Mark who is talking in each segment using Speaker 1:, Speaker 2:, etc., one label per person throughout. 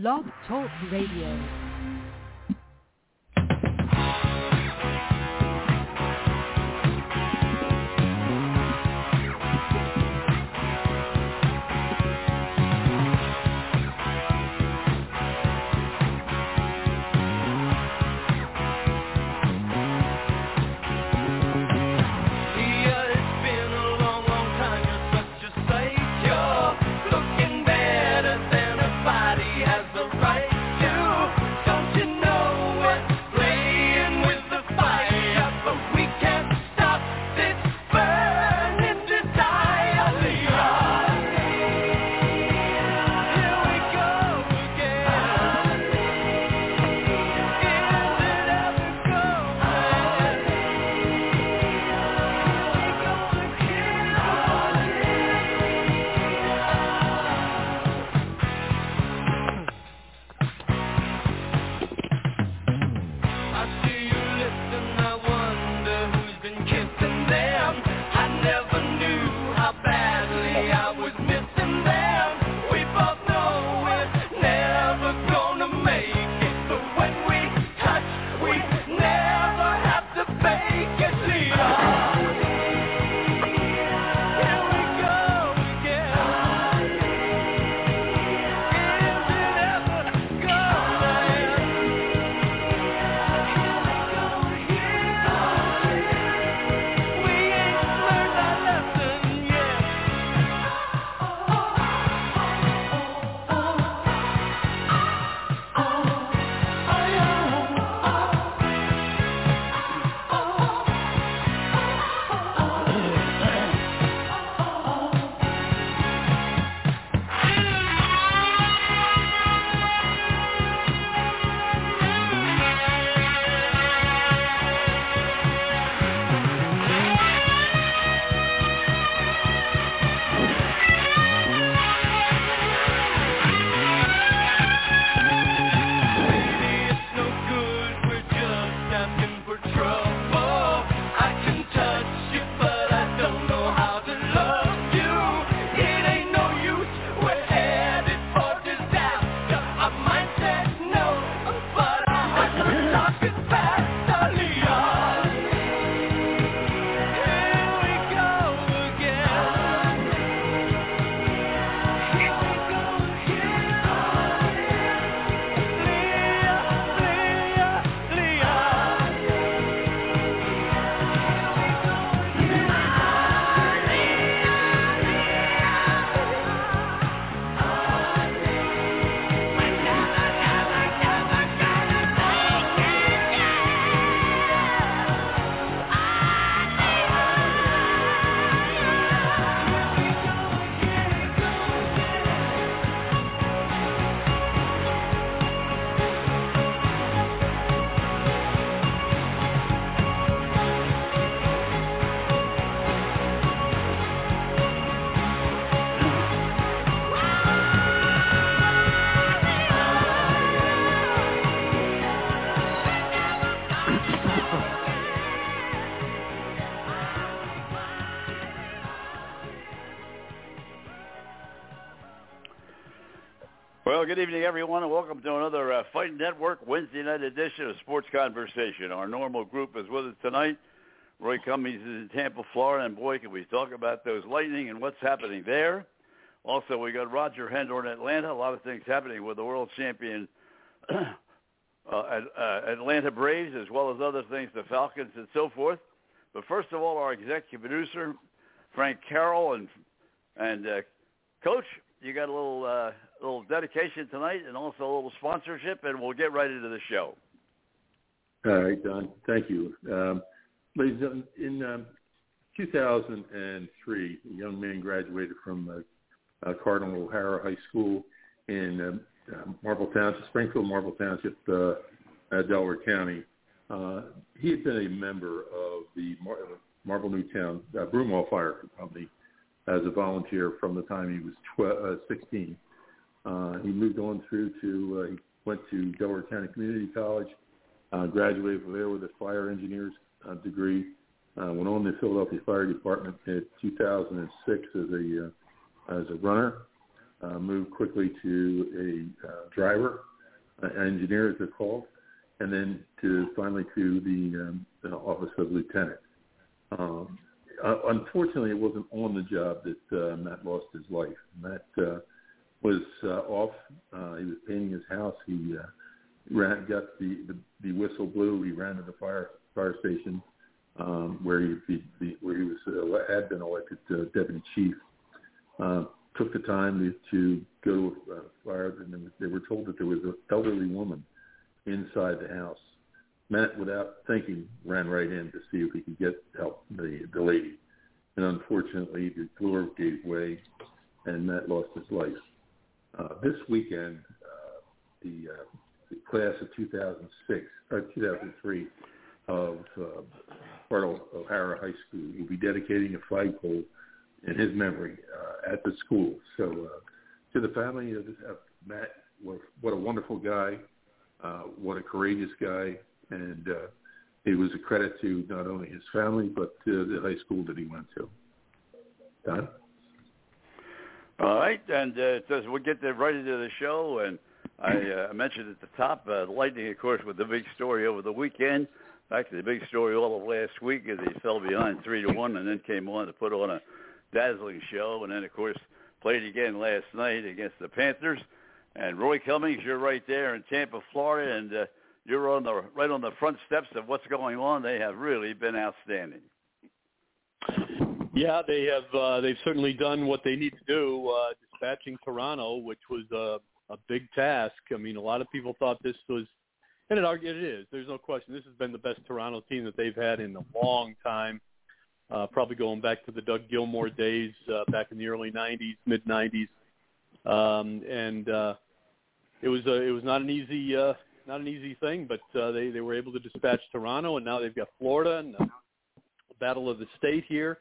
Speaker 1: Blog Talk Radio.
Speaker 2: Well, good evening, everyone, and welcome to another uh, Fight Network Wednesday night edition of Sports Conversation. Our normal group is with us tonight. Roy Cummings is in Tampa, Florida, and boy, can we talk about those Lightning and what's happening there. Also, we got Roger Hendler in Atlanta. A lot of things happening with the world champion uh, uh, Atlanta Braves, as well as other things, the Falcons and so forth. But first of all, our executive producer, Frank Carroll, and and uh, Coach, you got a little uh, little dedication tonight, and also a little sponsorship, and we'll get right into the show.
Speaker 3: All right, Don. Thank you. Um, ladies and in um, 2003, a young man graduated from uh, uh, Cardinal O'Hara High School in um, uh, Marple Township, Springfield, Marple Township, uh, uh, Delaware County. Uh, he had been a member of the Mar- Marple Newtown uh, Broomall Fire Company as a volunteer from the time he was tw- uh, 16. Uh, he moved on through to, uh, he went to Delaware County Community College, uh, graduated from there with a fire engineer's uh, degree, uh, went on the Philadelphia Fire Department in 2006 as a, uh, as a runner, uh, moved quickly to a uh, driver, uh, engineer as they're called, and then to finally to the, um, the office of lieutenant. Um, uh, unfortunately, it wasn't on the job that uh, Matt lost his life. Matt uh, was uh, off. Uh, he was painting his house. He uh, ran, got the, the the whistle blew. He ran to the fire fire station um, where he, he, he where he was uh, had been elected uh, deputy chief. Uh, took the time to, to go to uh, fire, and they were told that there was an elderly woman inside the house. Matt, without thinking, ran right in to see if he could get help the the lady, and unfortunately, the floor gave way, and Matt lost his life. Uh, this weekend, uh, the, uh, the class of 2006 or 2003 of uh, Cardinal O'Hara High School will be dedicating a flagpole in his memory uh, at the school. So, uh, to the family of, of Matt, what, what a wonderful guy, uh, what a courageous guy, and uh, it was a credit to not only his family but uh, the high school that he went to. Don.
Speaker 2: All right, and uh, so we'll get right into the show. And I uh, mentioned at the top, uh, the Lightning, of course, with the big story over the weekend. Actually, the big story all of last week is they fell behind three to one, and then came on to put on a dazzling show. And then, of course, played again last night against the Panthers. And Roy Cummings, you're right there in Tampa, Florida, and uh, you're on the right on the front steps of what's going on. They have really been outstanding.
Speaker 4: Yeah, they have. Uh, they've certainly done what they need to do, uh, dispatching Toronto, which was a, a big task. I mean, a lot of people thought this was, and it, it is. There's no question. This has been the best Toronto team that they've had in a long time. Uh, probably going back to the Doug Gilmour days uh, back in the early '90s, mid '90s, um, and uh, it was a, it was not an easy uh, not an easy thing, but uh, they they were able to dispatch Toronto, and now they've got Florida and the battle of the state here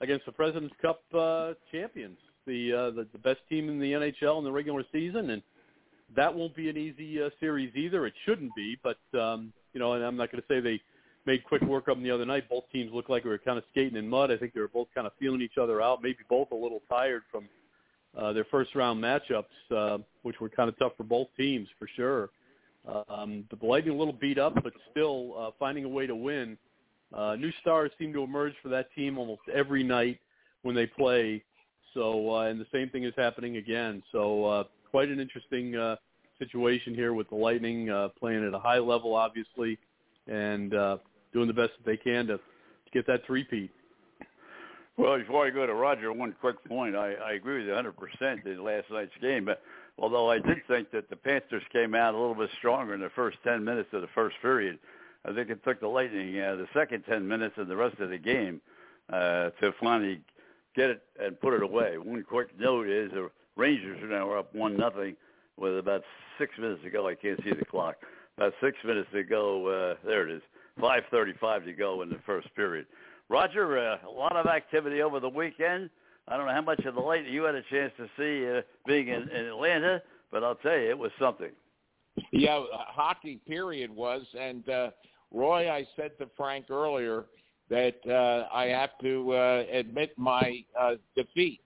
Speaker 4: against the President's Cup uh, champions, the, uh, the the best team in the NHL in the regular season, and that won't be an easy uh, series either. It shouldn't be, but um, you know, and I'm not going to say they made quick work of them the other night. Both teams looked like they were kind of skating in mud. I think they were both kind of feeling each other out. Maybe both a little tired from uh, their first round matchups, uh, which were kind of tough for both teams for sure. Um, the Lightning a little beat up, but still uh, finding a way to win. Uh, new stars seem to emerge for that team almost every night when they play. So, uh, and the same thing is happening again. So, uh, quite an interesting uh, situation here with the Lightning uh, playing at a high level, obviously, and uh, doing the best that they can to, to get that three-peat.
Speaker 2: Well, before I go to Roger, one quick point. I, I agree with you 100% in last night's game, but although I did think that the Panthers came out a little bit stronger in the first 10 minutes of the first period, I think it took the Lightning uh, the second 10 minutes and the rest of the game uh, to finally get it and put it away. One quick note is the Rangers are now up one nothing with about six minutes to go. I can't see the clock. About six minutes to go. Uh, there it is. 5:35 to go in the first period. Roger, uh, a lot of activity over the weekend. I don't know how much of the Lightning you had a chance to see uh, being in, in Atlanta, but I'll tell you, it was something.
Speaker 5: Yeah, hockey period was, and uh, Roy, I said to Frank earlier that uh, I have to uh, admit my uh, defeat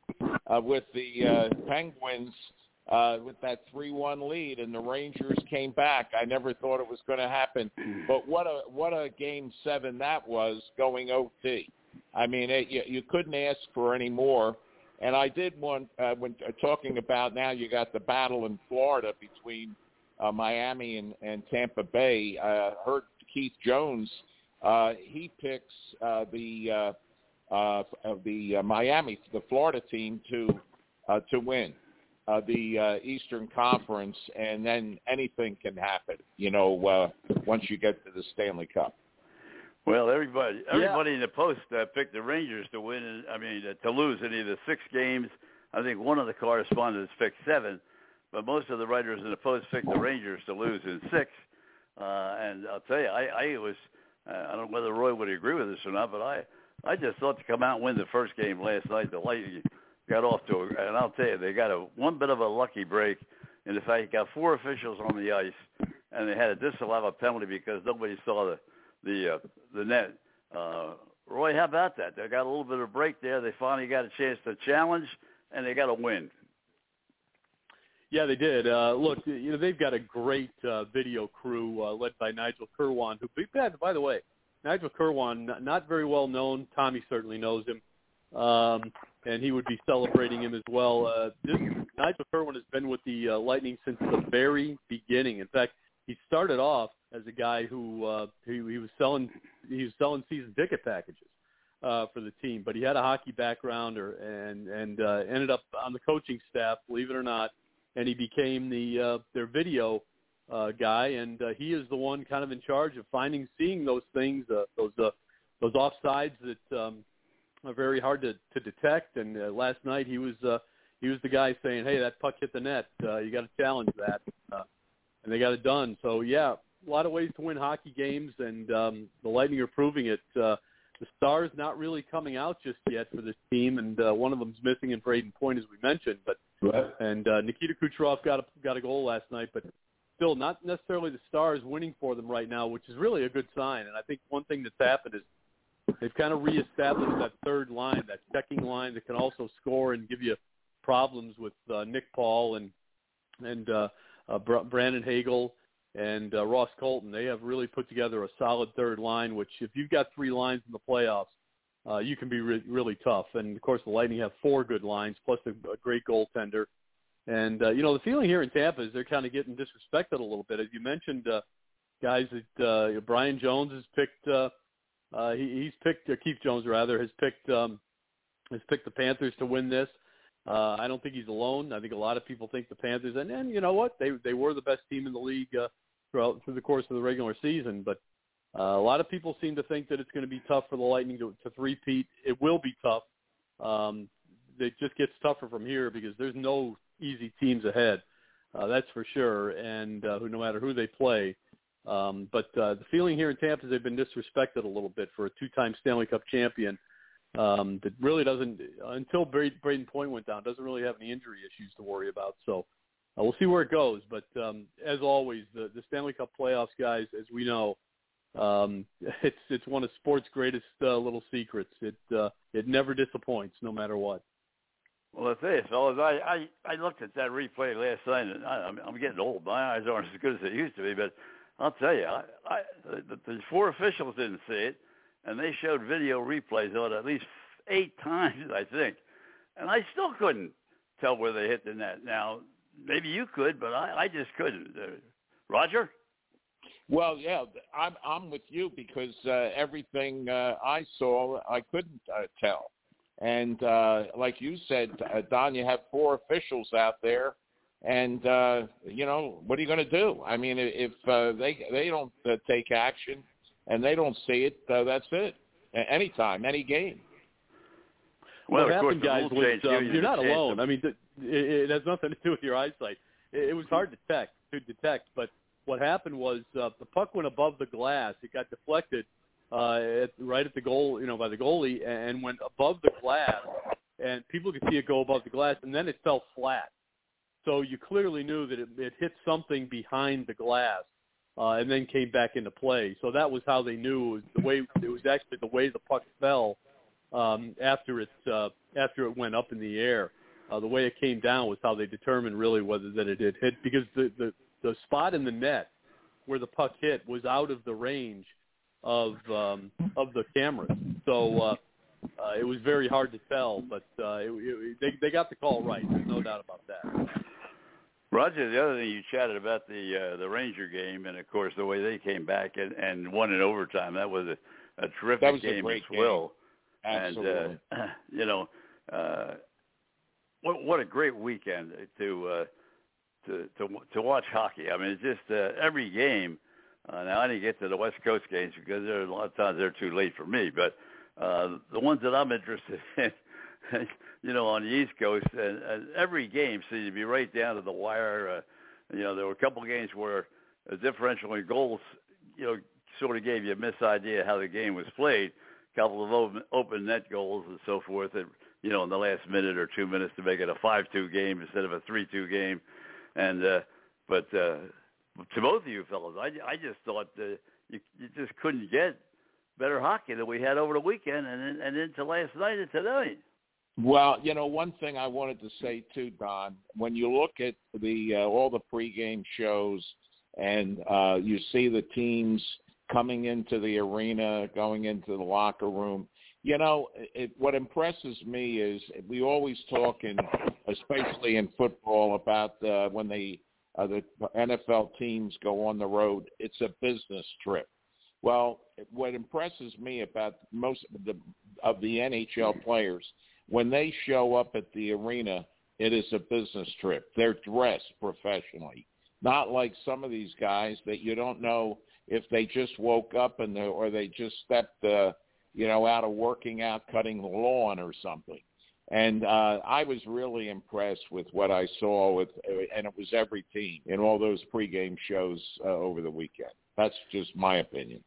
Speaker 5: uh, with the uh, Penguins uh, with that three-one lead, and the Rangers came back. I never thought it was going to happen, but what a what a game seven that was going OT. I mean, it, you, you couldn't ask for any more. And I did want uh, when uh, talking about now you got the battle in Florida between uh, Miami and, and Tampa Bay. Uh, heard Keith Jones. Uh, he picks uh, the uh, uh, of the uh, Miami, the Florida team to uh, to win uh, the uh, Eastern Conference, and then anything can happen. You know, uh, once you get to the Stanley Cup.
Speaker 2: Well, everybody, everybody yeah. in the post uh, picked the Rangers to win. I mean, uh, to lose in either six games. I think one of the correspondents picked seven, but most of the writers in the post picked the Rangers to lose in six. Uh, and I'll tell you, I, I was, uh, I don't know whether Roy would agree with this or not, but I, I just thought to come out and win the first game last night, the Lightning got off to, a, and I'll tell you, they got a one bit of a lucky break, in the fact, got four officials on the ice, and they had a penalty because nobody saw the the uh, the net. Uh, Roy, how about that? They got a little bit of a break there. They finally got a chance to challenge, and they got a win.
Speaker 4: Yeah, they did. Uh, look, you know they've got a great uh, video crew uh, led by Nigel Kirwan, who, by the way, Nigel Kirwan, not, very well known. Tommy certainly knows him, um, and he would be celebrating him as well. Uh, this, Nigel Kirwan has been with the uh, Lightning since the very beginning. In fact, he started off as a guy who uh, he, he was selling he was selling season ticket packages uh, for the team, but he had a hockey background, or, and and uh, ended up on the coaching staff, believe it or not, and he became the uh, their video uh, guy, and uh, he is the one kind of in charge of finding, seeing those things, uh, those uh, those offsides that um, are very hard to, to detect. And uh, last night he was uh, he was the guy saying, "Hey, that puck hit the net. Uh, you got to challenge that," uh, and they got it done. So yeah, a lot of ways to win hockey games, and um, the Lightning are proving it. Uh, the stars not really coming out just yet for this team, and uh, one of them's missing in Brayden Point, as we mentioned. But
Speaker 3: Right.
Speaker 4: and uh, Nikita Kucherov got a got a goal last night, but still not necessarily the Stars winning for them right now, which is really a good sign. And I think one thing that's happened is they've kind of reestablished that third line, that checking line that can also score and give you problems with uh, Nick Paul and and uh, uh, Br- Brandon Hagel and uh, Ross Colton. They have really put together a solid third line, which if you've got three lines in the playoffs, uh, you can be re- really tough. And of course, the Lightning have four good lines plus a, a great goaltender. And uh, you know, the feeling here in Tampa is they're kind of getting disrespected a little bit. As you mentioned, uh, guys, that uh, Brian Jones has picked. Uh, uh, he, he's picked uh, Keith Jones rather has picked um, has picked the Panthers to win this. Uh, I don't think he's alone. I think a lot of people think the Panthers, and and you know what, they they were the best team in the league uh, throughout through the course of the regular season. But uh, a lot of people seem to think that it's going to be tough for the Lightning to, to three-peat. It will be tough. Um, it just gets tougher from here because there's no easy teams ahead. Uh, that's for sure, and uh, no matter who they play. Um, but uh, the feeling here in Tampa is they've been disrespected a little bit for a two-time Stanley Cup champion um, that really doesn't, until Brayden Point went down, doesn't really have any injury issues to worry about. So uh, we'll see where it goes. But um, as always, the, the Stanley Cup playoffs, guys, as we know, um, it's it's one of sports' greatest uh, little secrets. It uh, it never disappoints, no matter what.
Speaker 2: Well, tell you, fellas, I, I, I looked at that replay last night, and I, I'm, getting old. My eyes aren't as good as they used to be, but I'll tell you, I, I, the, the four officials didn't see it, and they showed video replays of it at least eight times, I think, and I still couldn't tell where they hit the net. Now, maybe you could, but I, I just couldn't. Uh, Roger?
Speaker 5: Well, yeah, I'm I'm with you because uh, everything uh, I saw I couldn't uh, tell, and uh, like you said, uh, Don, you have four officials out there, and uh, you know what are you going to do? I mean, if uh, they they don't uh, take action and they don't see it, uh, that's it. A- Anytime, any game.
Speaker 2: Well,
Speaker 4: what
Speaker 2: of course,
Speaker 4: happened,
Speaker 2: the
Speaker 4: guys, was um,
Speaker 2: You
Speaker 4: you're not
Speaker 2: changed them.
Speaker 4: alone. I mean, th- it, it has nothing to do with your eyesight. It, it was hard to detect, to detect, but what happened was uh, the puck went above the glass. It got deflected uh, at, right at the goal, you know, by the goalie, and went above the glass, and people could see it go above the glass, and then it fell flat. So you clearly knew that it, it hit something behind the glass, uh, and then came back into play. So that was how they knew it was the way it was actually the way the puck fell um, after it uh, after it went up in the air. Uh, the way it came down was how they determined really whether that it had hit because the, the the spot in the net where the puck hit was out of the range of um, of the cameras. So uh, uh, it was very hard to tell, but uh, it, it, they they got the call right. There's no doubt about that.
Speaker 2: Roger, the other thing you chatted about the uh, the Ranger game, and of course the way they came back and, and won in overtime. That was a, a terrific
Speaker 5: That was a
Speaker 2: game
Speaker 5: great
Speaker 2: as well.
Speaker 5: Absolutely.
Speaker 2: And uh, you know, uh, what what a great weekend to uh, to to watch hockey. I mean, it's just uh, every game. Uh, now I didn't get to the West Coast games because there are a lot of times they're too late for me. But uh, the ones that I'm interested in, you know, on the East Coast, and, and every game seemed to be right down to the wire. Uh, you know, there were a couple games where a differential in goals, you know, sort of gave you a mis idea how the game was played. A couple of open, open net goals and so forth. That you know, in the last minute or two minutes to make it a five-two game instead of a three-two game. And uh, but uh, to both of you fellows, I, I just thought uh, you you just couldn't get better hockey than we had over the weekend and and into last night and tonight.
Speaker 5: Well, you know, one thing I wanted to say too, Don, when you look at the uh, all the pregame shows and uh, you see the teams coming into the arena, going into the locker room, you know, it, what impresses me is we always talk in, especially in football, about uh, when they uh, the NFL teams go on the road. It's a business trip. Well, what impresses me about most of the of the NHL players when they show up at the arena, it is a business trip. They're dressed professionally, not like some of these guys that you don't know if they just woke up and or they just stepped, uh, you know, out of working out, cutting the lawn or something. And uh, I was really impressed with what I saw with, and it was every team in all those pregame shows uh, over the weekend. That's just my opinion.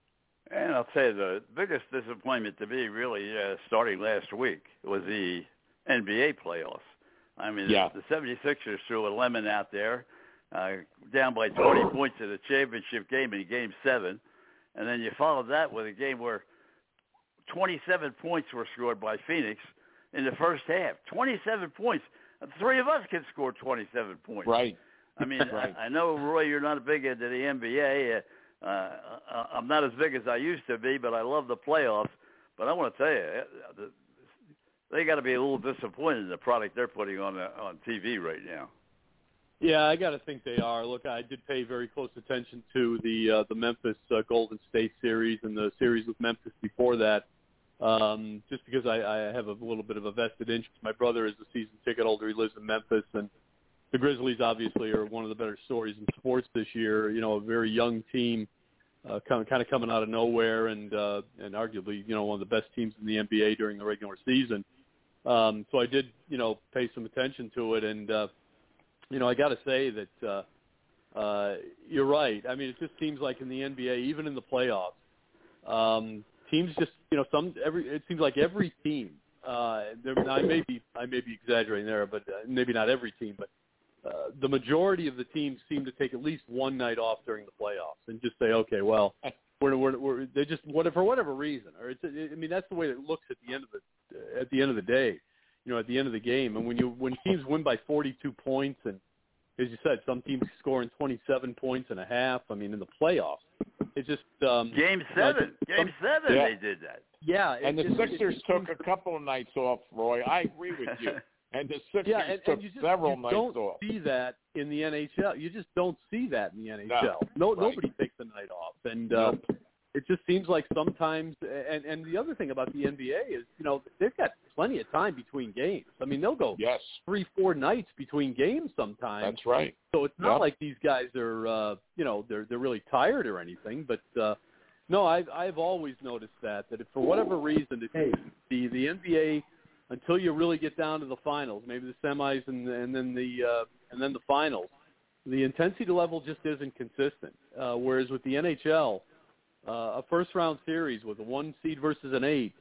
Speaker 2: And I'll say the biggest disappointment to me, really, uh, starting last week, was the NBA playoffs. I mean,
Speaker 5: Yeah.
Speaker 2: the, the 76ers threw a lemon out there, uh, down by 20 points in the championship game in Game Seven, and then you followed that with a game where 27 points were scored by Phoenix in the first half. 27 points. Three of us can score 27 points.
Speaker 5: Right.
Speaker 2: I mean,
Speaker 5: Right.
Speaker 2: I, I know, Roy, you're not a big into the NBA. Uh, uh, I'm not as big as I used to be, but I love the playoffs. But I want to tell you, uh, the, they got to be a little disappointed in the product they're putting on the, on TV right now.
Speaker 4: Yeah, I got to think they are. Look, I did pay very close attention to the uh, the Memphis uh, Golden State series and the series with Memphis before that, um, just because I, I have a little bit of a vested interest. My brother is a season ticket holder. He lives in Memphis, and the Grizzlies obviously are one of the better stories in sports this year. You know, a very young team, uh, kind of coming out of nowhere, and uh, and arguably you know one of the best teams in the NBA during the regular season. Um, so I did you know pay some attention to it, and uh, you know I got to say that uh, uh, you're right. I mean, it just seems like in the NBA, even in the playoffs, um, teams just you know some every it seems like every team. Uh, there, I may be I may be exaggerating there, but uh, maybe not every team, but uh, the majority of the teams seem to take at least one night off during the playoffs and just say, okay, well, we're, we're, we're they just what for whatever reason, or it's I mean that's the way it looks at the end of the at the end of the day, you know, at the end of the game, and when you when teams win by 42 points and as you said, some teams scoring 27 points and a half. I mean, in the playoffs, it's just um,
Speaker 2: Game seven,
Speaker 4: just-
Speaker 2: game seven,
Speaker 5: Yeah.
Speaker 2: they did that.
Speaker 4: yeah,
Speaker 5: And the
Speaker 4: just-
Speaker 5: Sixers
Speaker 4: just
Speaker 5: took a couple of nights off, Roy. I agree with you. And the Sixers
Speaker 4: yeah, and,
Speaker 5: took
Speaker 4: and you just
Speaker 5: several
Speaker 4: you
Speaker 5: nights
Speaker 4: don't
Speaker 5: off.
Speaker 4: see that in the NHL. You just don't see that in the NHL. No,
Speaker 5: right.
Speaker 4: nobody takes a night off, and uh,
Speaker 5: Nope.
Speaker 4: It just seems like sometimes. And and the other thing about the NBA is, you know, they've got plenty of time between games. I mean, they'll go
Speaker 5: Yes,
Speaker 4: three, four nights between games sometimes.
Speaker 5: that's right.
Speaker 4: So it's not
Speaker 5: Yep.
Speaker 4: like these guys are, uh, you know, they're they're really tired or anything. But uh, no, I've I've always noticed that that if for whatever reason if the the NBA until you really get down to the finals, maybe the semis and and then the uh, and then the finals, the intensity level just isn't consistent. Uh, whereas with the NHL, uh, a first round series with a one seed versus an eight,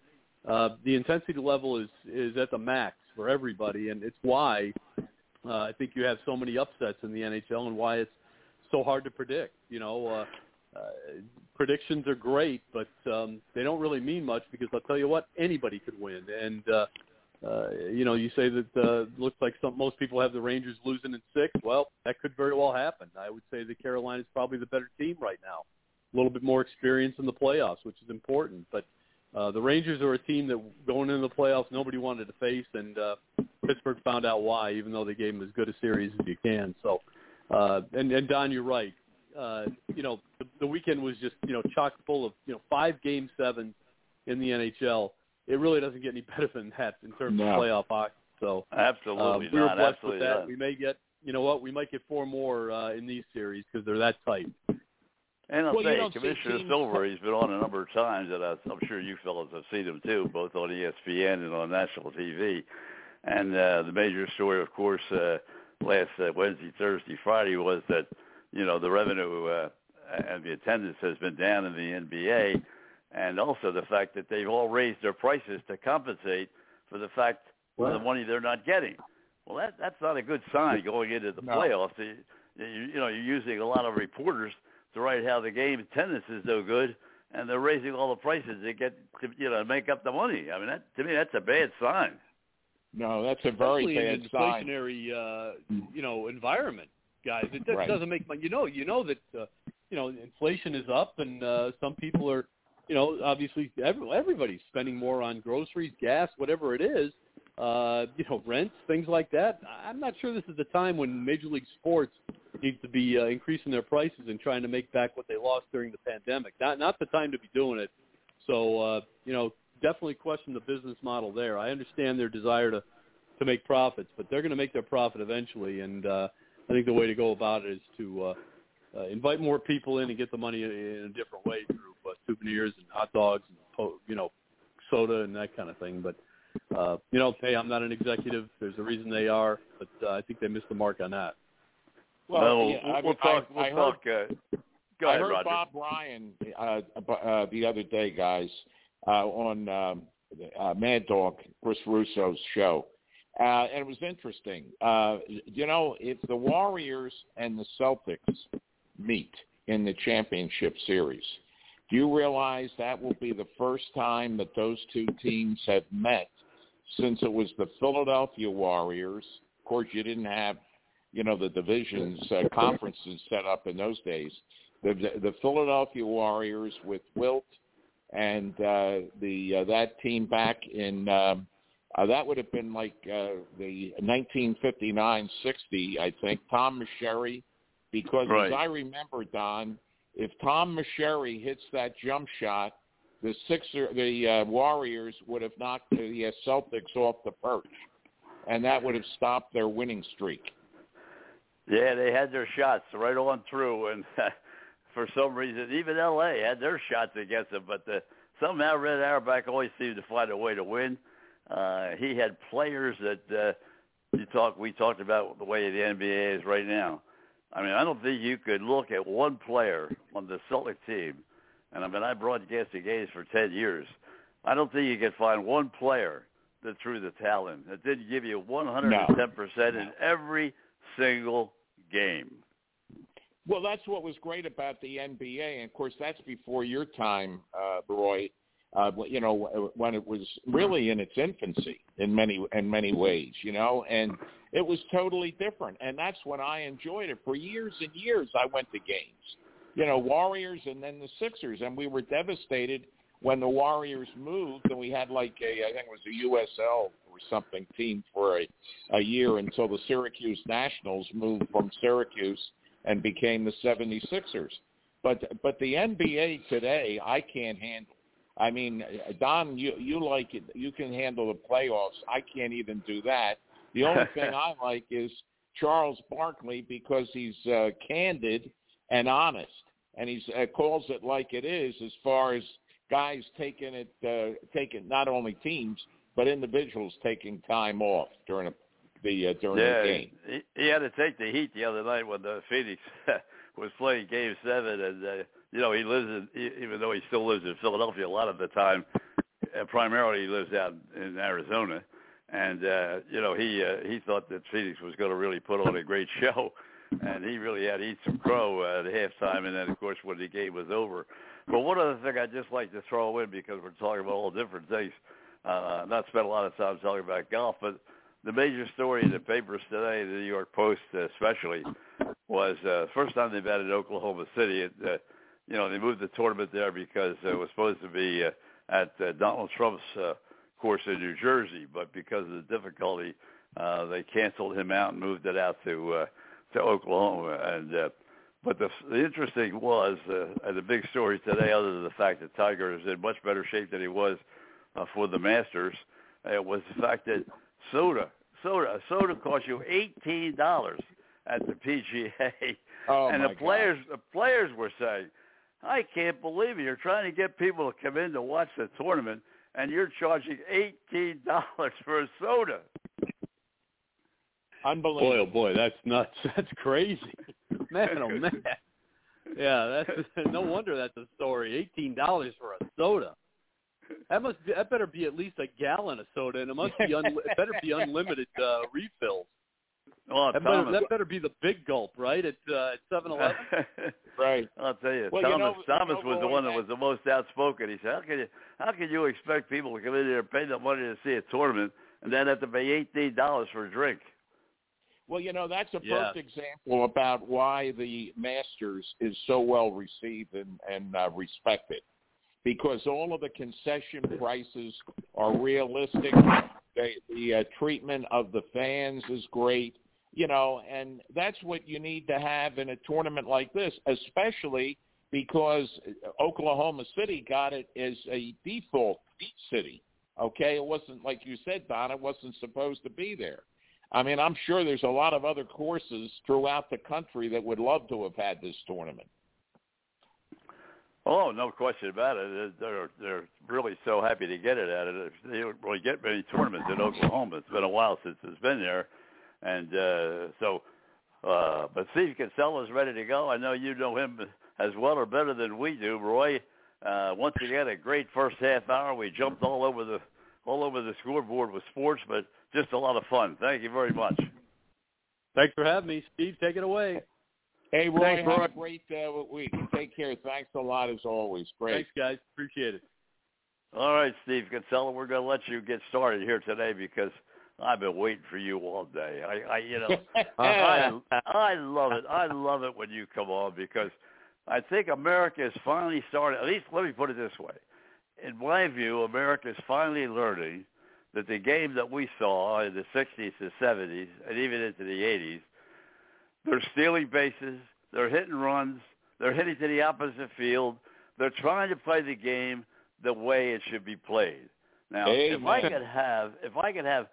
Speaker 4: uh, the intensity level is is at the max for everybody, and it's why uh, I think you have so many upsets in the NHL and why it's so hard to predict. You know, uh, uh, predictions are great, but um, they don't really mean much because I'll tell you what, anybody could win. And uh, uh, you know, you say that uh, looks like some most people have the Rangers losing in six. Well, that could very well happen. I would say that Carolina's probably the better team right now. A little bit more experience in the playoffs, which is important, but. Uh, the Rangers are a team that going into the playoffs nobody wanted to face, and uh, Pittsburgh found out why, even though they gave them as good a series as you can. So, uh, and, and Don, you're right. Uh, you know, the, the weekend was just you know chock full of you know five game sevens in the NHL. It really doesn't get any better than that in terms
Speaker 5: No.
Speaker 4: of playoff hockey. So,
Speaker 2: Absolutely
Speaker 4: um, we were blessed
Speaker 2: Absolutely
Speaker 4: with that.
Speaker 2: not.
Speaker 4: We may get, you know what, we might get four more uh, in these series because they're that tight.
Speaker 2: And I'll
Speaker 5: Well,
Speaker 2: say,
Speaker 5: don't
Speaker 2: Commissioner
Speaker 5: teams-
Speaker 2: Silver, he's been on a number of times, and I- I'm sure you fellows have seen him too, both on ESPN and on national TV. And uh, the major story, of course, uh, last uh, Wednesday, Thursday, Friday was that you know the revenue uh, and the attendance has been down in the NBA, and also the fact that they've all raised their prices to compensate for the fact of the money they're not getting. Well, that that's not a good sign going into the
Speaker 5: No.
Speaker 2: playoffs. You, you, you know, you're using a lot of reporters to write how the game tennis is so good, and they're raising all the prices to get to you know make up the money. I mean, that to me that's a bad sign.
Speaker 5: No, that's a very
Speaker 4: especially
Speaker 5: bad
Speaker 4: in an
Speaker 5: sign.
Speaker 4: inflationary, uh, you know, environment, guys. It just
Speaker 5: Right.
Speaker 4: doesn't make money. You know, you know that uh, you know inflation is up, and uh, some people are, you know, obviously every, everybody's spending more on groceries, gas, whatever it is. Uh, you know, rents, things like that. I'm not sure this is the time when Major League Sports needs to be uh, increasing their prices and trying to make back what they lost during the pandemic. Not not the time to be doing it. So uh, you know, definitely question the business model there. I understand their desire to to make profits, but they're going to make their profit eventually. And uh, I think the way to go about it is to uh, uh, invite more people in and get the money in, a different way through uh, souvenirs and hot dogs and you know soda and that kind of thing. But you know, hey, I'm not an executive. There's a reason they are, but uh, I think they missed the mark on that.
Speaker 2: Well,
Speaker 5: yeah,
Speaker 2: we'll,
Speaker 5: I
Speaker 2: we'll talk.
Speaker 5: I,
Speaker 2: we'll
Speaker 5: I heard.
Speaker 2: Uh, go
Speaker 5: I
Speaker 2: ahead,
Speaker 5: heard
Speaker 2: Roger.
Speaker 5: Bob Ryan uh, uh, the other day, guys, uh, on um, uh, Mad Dog, Chris Russo's show, uh, and it was interesting. Uh, you know, if the Warriors and the Celtics meet in the championship series, do you realize that will be the first time that those two teams have met since it was the Philadelphia Warriors? Of course, you didn't have, you know, the divisions, uh, conferences set up in those days. The, the Philadelphia Warriors with Wilt and uh, the uh, that team back in um, uh, that would have been like uh, the 1959-60, I think. Tom Meschery, because
Speaker 2: Right.
Speaker 5: as I remember, Don, if Tom Meschery hits that jump shot, the Sixer, the uh, Warriors would have knocked the uh, Celtics off the perch, and that would have stopped their winning streak.
Speaker 2: Yeah, they had their shots right on through, and for some reason, even L.A. had their shots against them. But the, somehow Red Auerbach always seemed to find a way to win. Uh, he had players that uh, you talk. We talked about the way the NBA is right now. I mean, I don't think you could look at one player on the Celtic team, and I mean, I broadcasted games for ten years. I don't think you could find one player that threw the talent that didn't give you 110 percent in every single game.
Speaker 5: Well, that's what was great about the NBA, and of course, that's before your time, uh, Roy. Uh, you know, when it was really in its infancy in many in many ways, you know, and it was totally different, and that's when I enjoyed it for years and years. I went to games, you know, Warriors and then the Sixers, and we were devastated when the Warriors moved, and we had like a I think it was a USL or something team for a a year until the Syracuse Nationals moved from Syracuse and became the 76ers. But but the NBA today, I can't handle. I mean, Don, you you like it. You can handle the playoffs. I can't even do that. The only thing I like is Charles Barkley because he's uh, candid and honest, and he's uh, calls it like it is. As far as guys taking it, uh, taking not only teams but individuals taking time off during a, the uh, during
Speaker 2: yeah,
Speaker 5: the game.
Speaker 2: He, he had to take the heat the other night when the Phoenix was playing Game Seven, and uh, you know he lives in even though he still lives in Philadelphia a lot of the time. Uh, primarily, he lives out in Arizona, and uh, you know he uh, he thought that Phoenix was going to really put on a great show, and he really had to eat some crow uh, at halftime, and then of course when the game was over. But one other thing I'd just like to throw in because we're talking about all different things. Uh, not spend a lot of time talking about golf, but the major story in the papers today, the New York Post especially, was uh, first time they've it in Oklahoma City. It, uh, you know, they moved the tournament there because it was supposed to be uh, at uh, Donald Trump's uh, course in New Jersey, but because of the difficulty, uh, they canceled him out and moved it out to uh, to Oklahoma. And uh, but the, the interesting was uh, and the big story today, other than the fact that Tiger is in much better shape than he was uh, for the Masters, uh, was the fact that soda, soda, soda cost you eighteen dollars at the PGA,
Speaker 5: Oh
Speaker 2: and the players, the players were saying, "I can't believe it! You're trying to get people to come in to watch the tournament, and you're charging eighteen dollars for a soda."
Speaker 5: Unbelievable.
Speaker 4: Boy, oh boy, that's nuts. That's crazy. Man, oh man. Yeah, that's no wonder that's a story. Eighteen dollars for a soda. That must be, that better be at least a gallon of soda, and it must be un, it better be unlimited uh, refills.
Speaker 2: Oh,
Speaker 4: That better, that better be the big gulp, right? At uh, at Seven Eleven.
Speaker 5: Right.
Speaker 2: I'll tell you,
Speaker 5: Well, you
Speaker 2: Thomas.
Speaker 5: know- you
Speaker 2: Thomas
Speaker 5: know,
Speaker 2: was the one that
Speaker 5: that-
Speaker 2: was the most outspoken. He said, "How can you, how can you expect people to come in here and pay the money to see a tournament and then have to pay eighteen dollars for a drink.
Speaker 5: Well, you know, that's a
Speaker 4: Yeah.
Speaker 5: perfect example about why the Masters is so well received and, and uh, respected. Because all of the concession prices are realistic. The, the uh, treatment of the fans is great. You know, and that's what you need to have in a tournament like this, especially because Oklahoma City got it as a default city. Okay, it wasn't like you said, Don. It wasn't supposed to be there. I mean, I'm sure there's a lot of other courses throughout the country that would love to have had this tournament.
Speaker 2: Oh, no question about it. They're they're really so happy to get it at it. They don't really get many tournaments in Oklahoma. It's been a while since it's been there, and uh, so. Uh, but Steve Kinsella is ready to go. I know you know him as well or better than we do, Roy. Uh, once again, a great first half hour. We jumped all over the all over the scoreboard with sports, but just a lot of fun. Thank you very much.
Speaker 4: Thanks for having me, Steve. Take it away.
Speaker 5: Hey, Roy,
Speaker 4: Thanks,
Speaker 5: have a great uh, week. Take care. Thanks a lot as always. Great.
Speaker 4: Thanks, guys. Appreciate it.
Speaker 2: All right, Steve Kinsella, we're going to let you get started here today because I've been waiting for you all day. I, I you know, I, I love it. I love it when you come on because I think America is finally starting. At least let me put it this way: in my view, America is finally learning that the game that we saw in the '60s and '70s, and even into the '80s, they're stealing bases, they're hitting runs, they're hitting to the opposite field, they're trying to play the game the way it should be played. Now, if I could have, if I could have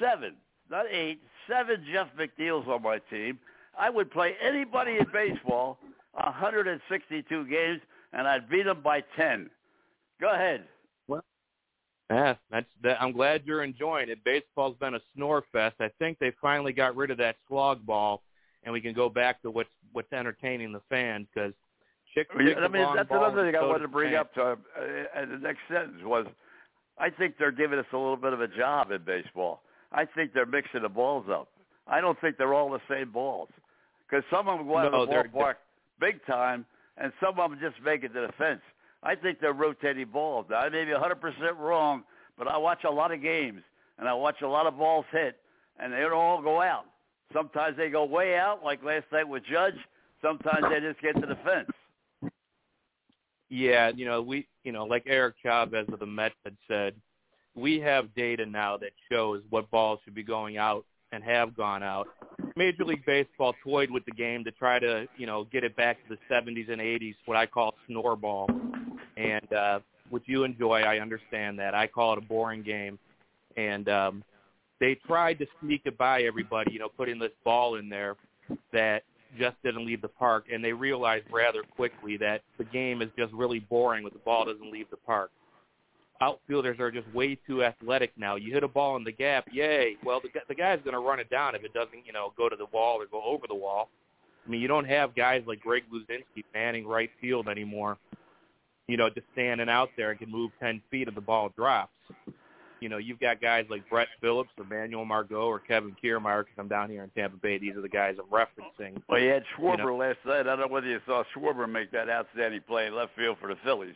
Speaker 2: seven, not eight, seven Jeff McNeils on my team, I would play anybody in baseball 162 games, and I'd beat them by 10. Go ahead.
Speaker 6: Well, Yeah, that's that. I'm glad you're enjoying it. Baseball's been a snore fest. I think they finally got rid of that slog ball, and we can go back to what's what's entertaining the fans because chick.
Speaker 2: Yeah, I mean, that's
Speaker 6: ball
Speaker 2: another thing I wanted to bring
Speaker 6: the
Speaker 2: up. To, uh, uh, the next sentence was, I think they're giving us a little bit of a job in baseball. I think they're mixing the balls up. I don't think they're all the same balls because some of them go out
Speaker 6: No,
Speaker 2: of the ballpark big time, and some of them just make it to the fence. I think they're rotating balls. Now, I may be 100% wrong, but I watch a lot of games, and I watch a lot of balls hit, and they don't all go out. Sometimes they go way out, like last night with Judge. Sometimes they just get to the fence.
Speaker 6: Yeah, you know, we, you know, like Eric Chavez of the Mets had said, we have data now that shows what balls should be going out and have gone out. Major League Baseball toyed with the game to try to, you know, get it back to the 70s and 80s, what I call snore ball. And uh, what you enjoy, I understand that. I call it a boring game. And um, they tried to sneak it by everybody, you know, putting this ball in there that just didn't leave the park, and they realized rather quickly that the game is just really boring when the ball doesn't leave the park. Outfielders are just way too athletic now. You hit a ball in the gap, yay! Well, the, the guy's going to run it down if it doesn't, you know, go to the wall or go over the wall. I mean, you don't have guys like Greg Luzinski manning right field anymore. You know, just standing out there and can move ten feet if the ball drops. You know, you've got guys like Brett Phillips or Manuel Margot or Kevin Kiermaier because I'm down here in Tampa Bay. These are the guys I'm referencing.
Speaker 2: Well, you had Schwarber
Speaker 6: You know.
Speaker 2: last night. I don't know whether you saw Schwarber make that outstanding play in left field for the Phillies.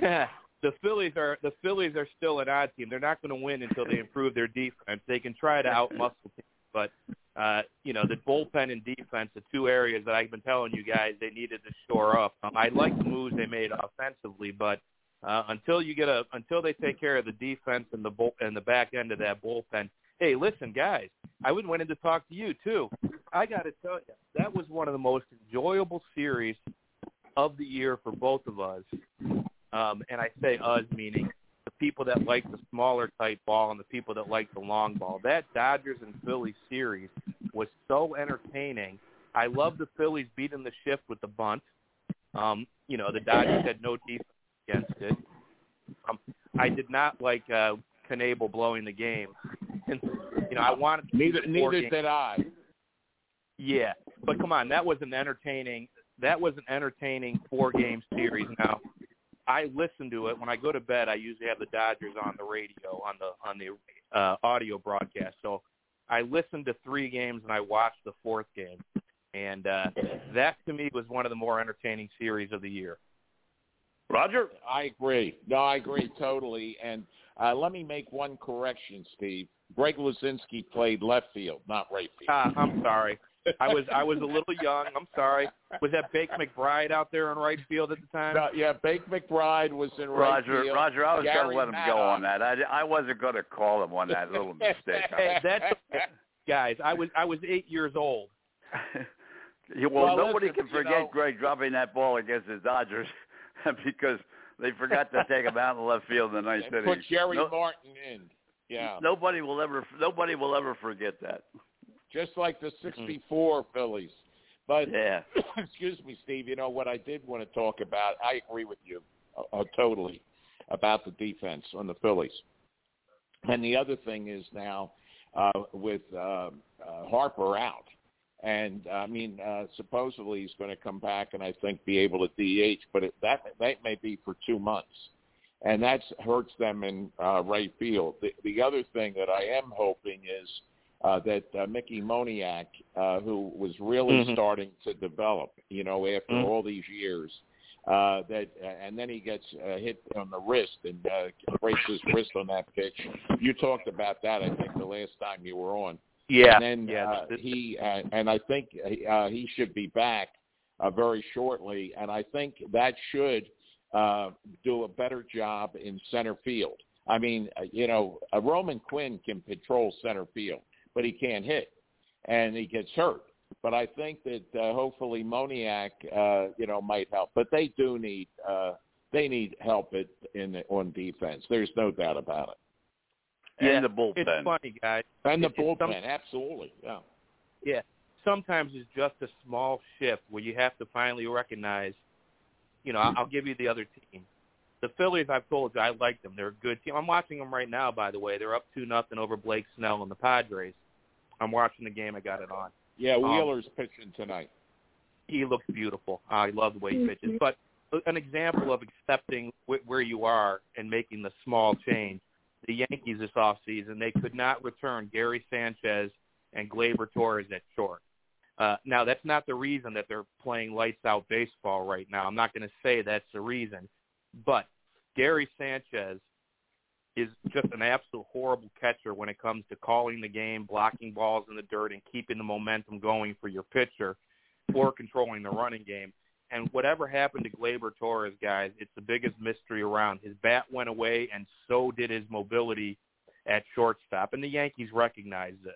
Speaker 6: the Phillies are the Phillies are still an odd team. They're not going to win until they improve their defense. They can try to outmuscle teams, but uh, you know the bullpen and defense, the two areas that I've been telling you guys they needed to shore up. Um, I like the moves they made offensively, but uh, until you get a until they take care of the defense and the bull and the back end of that bullpen. Hey, listen, guys, I went in to talk to you too. I got to tell you, that was one of the most enjoyable series of the year for both of us. Um, and I say us meaning the people that like the smaller type ball and the people that like the long ball. That Dodgers and Phillies series was so entertaining. I love the Phillies beating the shift with the bunt. Um, you know, the Dodgers had no defense against it. Um, I did not like uh, Knebel blowing the game. And, you know, I wanted to
Speaker 5: Neither neither
Speaker 6: game-
Speaker 5: did I.
Speaker 6: yeah, but come on, that was an entertaining. That was an entertaining four game series. Now, I listen to it when I go to bed. I usually have the Dodgers on the radio on the on the uh, audio broadcast. So I listened to three games and I watched the fourth game, and uh, that to me was one of the more entertaining series of the year.
Speaker 2: Roger?
Speaker 5: I agree. No, I agree totally. And uh, let me make one correction, Steve. Greg Luzinski played left field, not right field.
Speaker 6: Ah, I'm sorry. I was I was a little young. I'm sorry. Was that Bake McBride out there in right field at the time?
Speaker 5: No, yeah, Bake McBride was in right field.
Speaker 2: Roger, I was going to let him go on that. I, I wasn't going to call him on that little mistake.
Speaker 6: Hey, that's guys. I was I was eight years old.
Speaker 2: Yeah, well,
Speaker 5: Well,
Speaker 2: nobody
Speaker 5: listen,
Speaker 2: can
Speaker 5: you
Speaker 2: forget
Speaker 5: know-
Speaker 2: Greg dropping that ball against the Dodgers because they forgot to take him out in left field in the ninth
Speaker 5: and
Speaker 2: inning.
Speaker 5: put Jerry
Speaker 2: No-
Speaker 5: Martin in. Yeah,
Speaker 2: Nobody will ever nobody will ever forget that.
Speaker 5: Just like the '64 Phillies. But
Speaker 2: Yeah.
Speaker 5: excuse me, Steve. You know what I did want to talk about? I agree with you uh, uh, totally about the defense on the Phillies. And the other thing is now uh, with uh, uh, Harper out, and I mean uh, supposedly he's going to come back and I think be able to DH, but it, that that may be for two months, and that hurts them in uh, right field. The, the other thing that I am hoping is uh, that uh, Mickey Moniak, uh, who was really
Speaker 6: Mhm.
Speaker 5: starting to develop, you know, after
Speaker 6: Mhm.
Speaker 5: all these years, uh, that uh, and then he gets uh, hit on the wrist and uh, breaks his wrist on that pitch. You talked about that, I think, the last time you were on.
Speaker 6: Yeah,
Speaker 5: And then
Speaker 6: yeah.
Speaker 5: uh, he uh, and I think uh, he should be back uh, very shortly, and I think that should uh, do a better job in center field. I mean, uh, you know, uh, Roman Quinn can patrol center field, but he can't hit, and he gets hurt. But I think that uh, hopefully Moniak, uh, you know, might help. But they do need uh, they need help at, in the, on defense. There's no doubt about it.
Speaker 2: And the bullpen.
Speaker 6: It's funny, guys.
Speaker 5: And the
Speaker 6: It- it's some-
Speaker 5: bullpen, absolutely. Yeah.
Speaker 6: Yeah. Sometimes it's just a small shift where you have to finally recognize, you know, I'll, I'll give you the other team. The Phillies, I've told you, I like them. They're a good team. I'm watching them right now, by the way. They're up 2 nothing over Blake Snell and the Padres. I'm watching the game. I got it on.
Speaker 5: Yeah,
Speaker 6: Um,
Speaker 5: Wheeler's pitching tonight.
Speaker 6: He looks beautiful. I love the way he pitches. But an example of accepting wh- where you are and making the small change. The Yankees this offseason, they could not return Gary Sanchez and Gleyber Torres at short. Uh, now, that's not the reason that they're playing lights out baseball right now. I'm not going to say that's the reason. But Gary Sanchez is just an absolute horrible catcher when it comes to calling the game, blocking balls in the dirt, and keeping the momentum going for your pitcher or controlling the running game. And whatever happened to Gleyber Torres, guys, it's the biggest mystery around. His bat went away, and so did his mobility at shortstop. And the Yankees recognized this.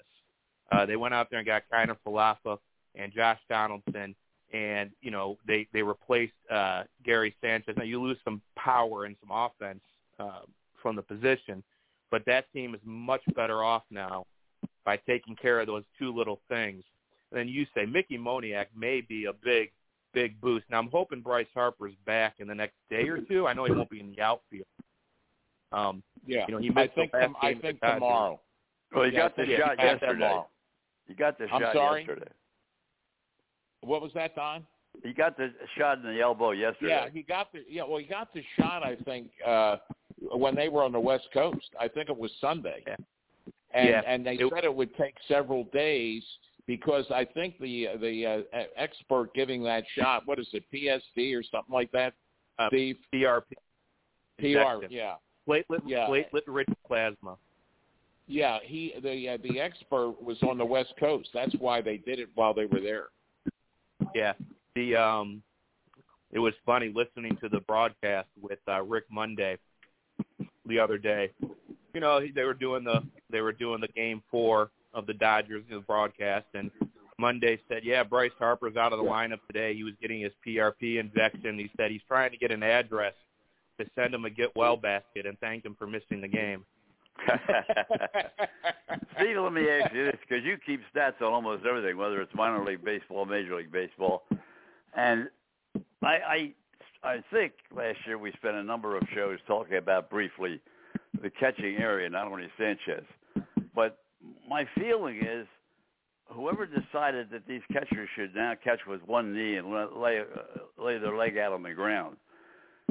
Speaker 6: Uh, they went out there and got Kiner Falafa and Josh Donaldson, and you know they they replaced uh, Gary Sanchez. Now you lose some power and some offense uh, from the position, but that team is much better off now by taking care of those two little things. And then you say Mickey Moniak may be a big big boost. Now I'm hoping Bryce Harper's back in the next day or two. I know he won't be in the outfield. Um,
Speaker 5: Yeah,
Speaker 6: you know, he
Speaker 5: I
Speaker 6: missed the
Speaker 5: think
Speaker 6: last
Speaker 5: I
Speaker 6: game of the
Speaker 5: think tomorrow.
Speaker 2: Well, he
Speaker 5: Yeah,
Speaker 2: got the
Speaker 5: I think
Speaker 2: shot yesterday.
Speaker 5: tomorrow.
Speaker 2: He got the
Speaker 5: I'm
Speaker 2: shot
Speaker 5: sorry?
Speaker 2: yesterday.
Speaker 5: What was that, Don?
Speaker 2: He got the shot in the elbow yesterday.
Speaker 5: Yeah, he got the yeah. Well, he got the shot. I think uh when they were on the West Coast. I think it was Sunday.
Speaker 6: Yeah.
Speaker 5: And
Speaker 6: Yeah.
Speaker 5: and they
Speaker 6: It-
Speaker 5: said it would take several days because I think the the uh, expert giving that shot. What is it? PSD or something like that.
Speaker 6: Uh,
Speaker 5: Steve
Speaker 6: PRP.
Speaker 5: PR. Yeah.
Speaker 6: Platelet,
Speaker 5: Yeah.
Speaker 6: platelet rich plasma.
Speaker 5: Yeah, he the uh, the expert was on the West Coast. That's why they did it while they were there.
Speaker 6: Yeah. The um it was funny listening to the broadcast with uh, Rick Monday the other day. You know, he- they were doing the they were doing the game 4 of the Dodgers in the broadcast and Monday said, "Yeah, Bryce Harper's out of the lineup today. He was getting his PRP injection. He said he's trying to get an address to send him a get well basket and thank him for missing the game."
Speaker 2: Steve, let me ask you this because you keep stats on almost everything, whether it's minor league baseball, major league baseball, and I, I, I think last year we spent a number of shows talking about briefly the catching area, not only Sanchez, but my feeling is whoever decided that these catchers should now catch with one knee and lay lay their leg out on the ground.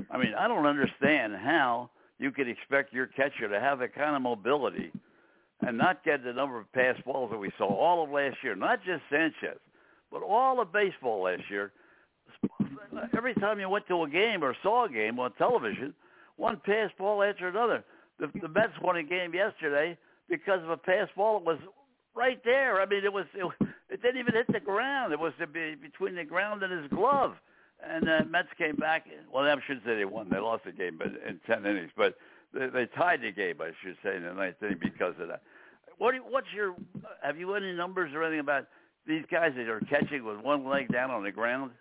Speaker 2: I mean, I don't understand how you could expect your catcher to have that kind of mobility and not get the number of pass balls that we saw all of last year. Not just Sanchez, but all of baseball last year. every time you went to a game or saw a game on television, one pass ball after another. The, the Mets won a game yesterday because of a pass ball that was right there. I mean, it was it, it didn't even hit the ground. It was be between the ground and his glove. And the Mets came back. Well, I shouldn't say they won. They lost the game, but in ten innings. But they, they tied the game, I should say, in the ninth inning because of that. What do you, what's your? Have you any numbers or anything about these guys that are catching with one leg down on the ground?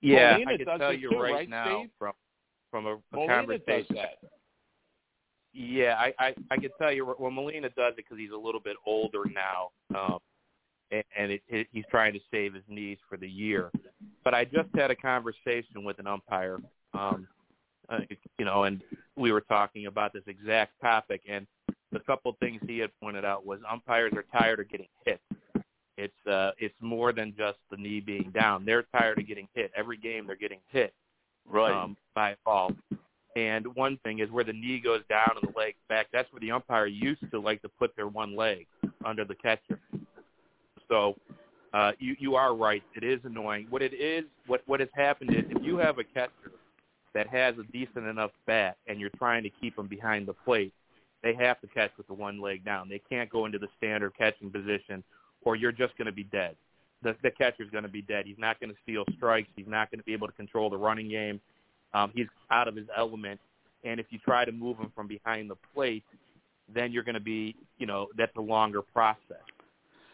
Speaker 6: Yeah,
Speaker 5: Molina
Speaker 6: I can
Speaker 5: does
Speaker 6: tell you
Speaker 5: too,
Speaker 6: right,
Speaker 5: right,
Speaker 6: now from from a, a
Speaker 5: Molina does
Speaker 6: conversation.
Speaker 5: that.
Speaker 6: Yeah, I, I I can tell you. Well, Molina does it because he's a little bit older now, um, and, and it, it, he's trying to save his knees for the year. But I just had a conversation with an umpire, um, uh, you know, and we were talking about this exact topic. And the couple things he had pointed out was umpires are tired of getting hit. It's uh, it's more than just the knee being down. They're tired of getting hit. Every game they're getting hit
Speaker 2: Right.
Speaker 6: um, by a ball. And one thing is where the knee goes down and the leg back. That's where the umpire used to like to put their one leg under the catcher. So uh, you you are right. It is annoying. What it is, what what has happened is if you have a catcher that has a decent enough bat and you're trying to keep them behind the plate, they have to catch with the one leg down. They can't go into the standard catching position, or you're just going to be dead. The, the catcher's going to be dead. He's not going to steal strikes. He's not going to be able to control the running game. Um, he's out of his element. And if you try to move him from behind the plate, then you're going to be, you know, that's a longer process.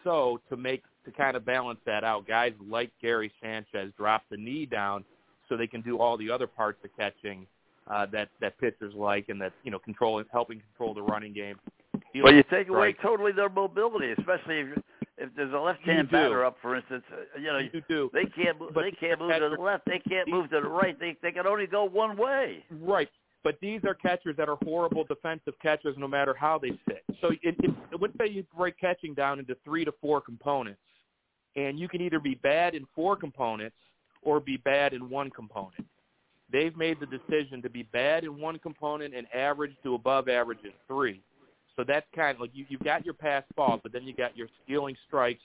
Speaker 6: So to make to kind of balance that out, guys like Gary Sanchez drop the knee down so they can do all the other parts of catching uh, that that pitchers like, and that you know, controlling, helping control the running game.
Speaker 2: Well, you take away totally their mobility, especially if if there's a left-hand batter up, for instance. Uh, you know,
Speaker 6: You do
Speaker 2: they can't move,
Speaker 6: But
Speaker 2: they can't move to the left. They can't move to the right. They they can only go one way.
Speaker 6: Right. But these are catchers that are horrible defensive catchers no matter how they sit. So it, it, let's say you break catching down into three to four components, and you can either be bad in four components or be bad in one component. They've made the decision to be bad in one component and average to above average in three. So that's kind of like you, you've got your pass ball, but then you got your stealing strikes,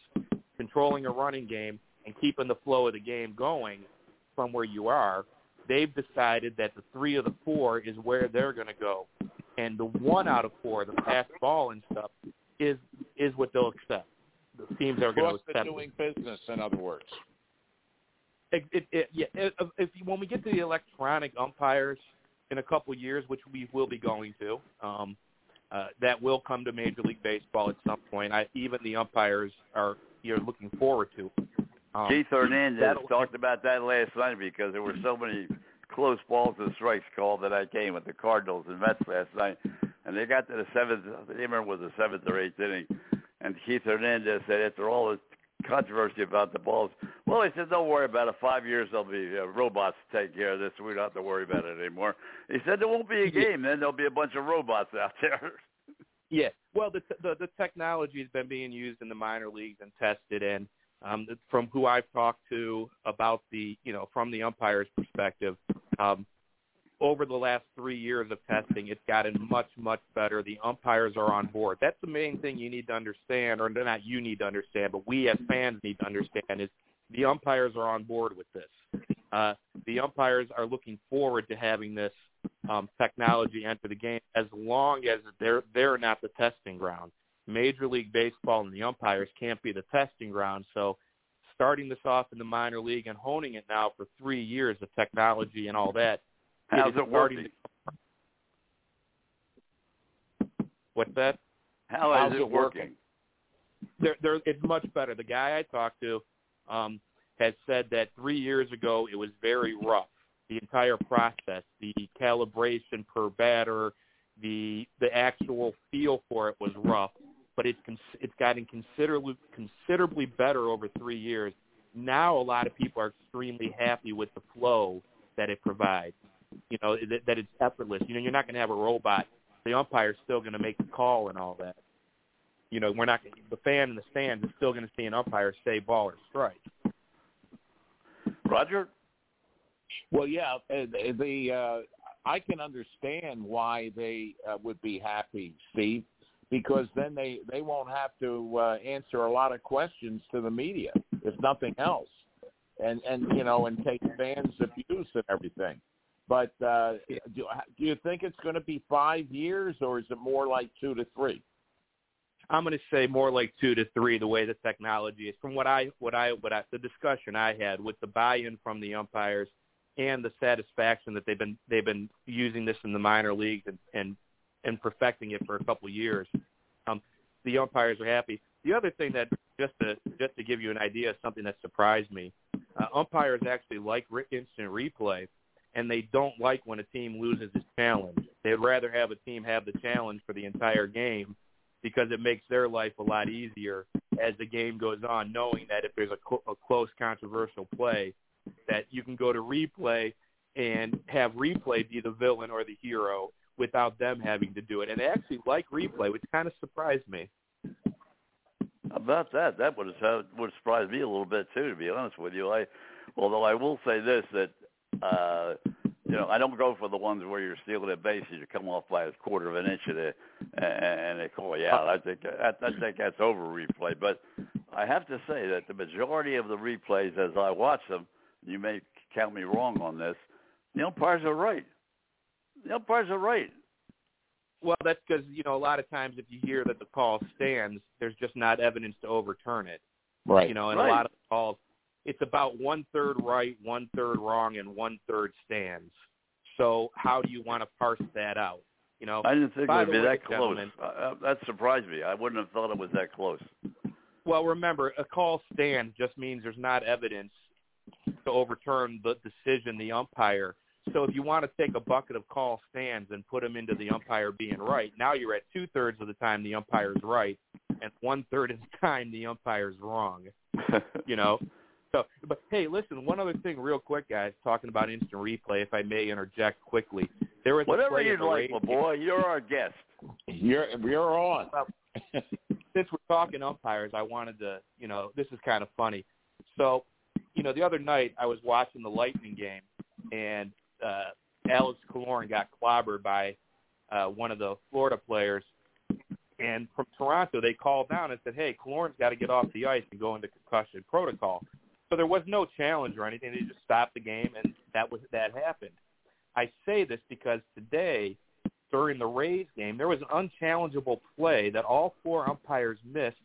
Speaker 6: controlling a running game, and keeping the flow of the game going from where you are they've decided that the three of the four is where they're going to go, and the one out of four, the pass ball and stuff, is is what they'll accept. The teams are going to accept. it.
Speaker 5: doing business, in other words.
Speaker 6: It, it, it, yeah, if, if when we get to the electronic umpires in a couple years, which we will be going to, um, uh, that will come to Major League Baseball at some point. I, even the umpires are you're looking forward to. Um,
Speaker 2: Keith Hernandez talked about that last night because there were so many close balls and strikes called that I came with the Cardinals and Mets last night, and they got to the seventh. I can't remember it was the seventh or eighth inning, and Keith Hernandez said after all this controversy about the balls, well, he said, don't worry about it. Five years there'll be uh, robots to take care of this. We don't have to worry about it anymore. He said there won't be a game, then there'll be a bunch of robots out there.
Speaker 6: Yeah. Well, the the, the technology has been being used in the minor leagues and tested, and um, from who I've talked to about the you know from the umpire's perspective, um, over the last three years of testing, it's gotten much much better. The umpires are on board. That's the main thing you need to understand, or not you need to understand, but we as fans need to understand is the umpires are on board with this. Uh, the umpires are looking forward to having this um, technology enter the game as long as they're they're not the testing ground. Major League Baseball and the umpires can't be the testing ground. So starting this off in the minor league and honing it now for three years, the technology and all that.
Speaker 2: How's it working?
Speaker 6: to- What's that?
Speaker 2: How
Speaker 5: How's
Speaker 2: is
Speaker 5: it
Speaker 2: it working?
Speaker 6: There, there, it's much better. The guy I talked to um, has said that three years ago it was very rough. The entire process, the calibration per batter, the the actual feel for it was rough, but it's it's gotten considerably considerably better over three years. Now a lot of people are extremely happy with the flow that it provides. You know that, that it's effortless. You know you're not going to have a robot. The umpire's still going to make the call and all that. You know we're not the fan in the stands is still going to see an umpire say ball or strike.
Speaker 2: Roger?
Speaker 5: Well, yeah, uh, the, the uh, I can understand why they uh, would be happy, Steve, because then they they won't have to uh, answer a lot of questions to the media, if nothing else. and and you know and take fans' abuse and everything. But uh, do, do you think it's going to be five years, or is it more like two to three?
Speaker 6: I'm going to say more like two to three. The way the technology is, from what I what I what I, the discussion I had with the buy-in from the umpires and the satisfaction that they've been they've been using this in the minor leagues and and, and perfecting it for a couple years. Um, the umpires are happy. The other thing that just to just to give you an idea of something that surprised me, uh, umpires actually like instant replay, and they don't like when a team loses its challenge. They'd rather have a team have the challenge for the entire game because it makes their life a lot easier as the game goes on, knowing that if there's a, cl- a close controversial play, that you can go to replay and have replay be the villain or the hero without them having to do it. And they actually like replay, which kind of surprised me.
Speaker 2: About that, that would have would surprise me a little bit too, to be honest with you. I, although I will say this that, uh, you know, I don't go for the ones where you're stealing a base and you come off by a quarter of an inch and they, and they call you out. I think I, I think that's over replay. But I have to say that the majority of the replays, as I watch them, you may count me wrong on this. The umpires are right. The umpires are right.
Speaker 6: Well, that's because you know a lot of times if you hear that the call stands, there's just not evidence to overturn it.
Speaker 5: Right.
Speaker 6: You know, and
Speaker 2: Right.
Speaker 6: a lot of the calls, it's about one third right, one third wrong, and one third stands. So how do you want to parse that out? You know,
Speaker 2: I didn't think it would be
Speaker 6: way,
Speaker 2: that close. Uh, uh, that surprised me. I wouldn't have thought it was that close.
Speaker 6: well, remember a call stands just means there's not evidence to overturn the decision the umpire. So if you want to take a bucket of call stands and put them into the umpire being right, now you're at two thirds of the time the umpire's right, and one third of the time the umpire's wrong. you know. So, but hey, listen, one other thing, real quick, guys, talking about instant replay, if I may interject quickly. There was
Speaker 2: Whatever
Speaker 6: play
Speaker 2: you'd like, my boy. You're our guest.
Speaker 5: You're you're on.
Speaker 6: since we're talking umpires, I wanted to, you know, this is kind of funny. So, you know, the other night I was watching the Lightning game, and uh, Alex Killorn got clobbered by uh, one of the Florida players. And from Toronto, they called down and said, "Hey, Killorn's got to get off the ice and go into concussion protocol." So there was no challenge or anything. They just stopped the game, and that was that happened. I say this because today during the Rays game, there was an unchallengeable play that all four umpires missed.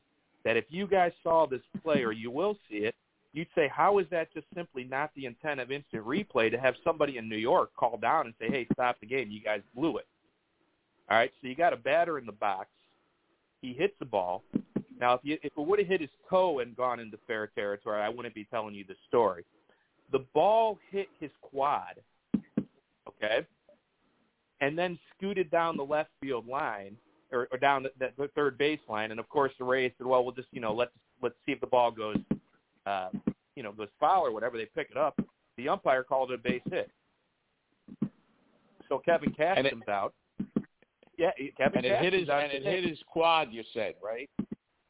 Speaker 6: That if you guys saw this play, or you will see it, you'd say, how is that just simply not the intent of instant replay to have somebody in New York call down and say, hey, stop the game, you guys blew it. All right, so you got a batter in the box. He hits the ball. Now, if, you, if it would have hit his toe and gone into fair territory, I wouldn't be telling you the story. The ball hit his quad, okay, and then scooted down the left field line or, or down the, the, third base line. And of course, the Rays said, "Well, we'll just you know let's let's see if the ball goes, uh, you know, goes foul or whatever." They pick it up. The umpire called it a base hit. So Kevin Cash
Speaker 5: And it-
Speaker 6: comes out. Yeah, Kevin
Speaker 5: And it hit his and it hit his quad. You said right.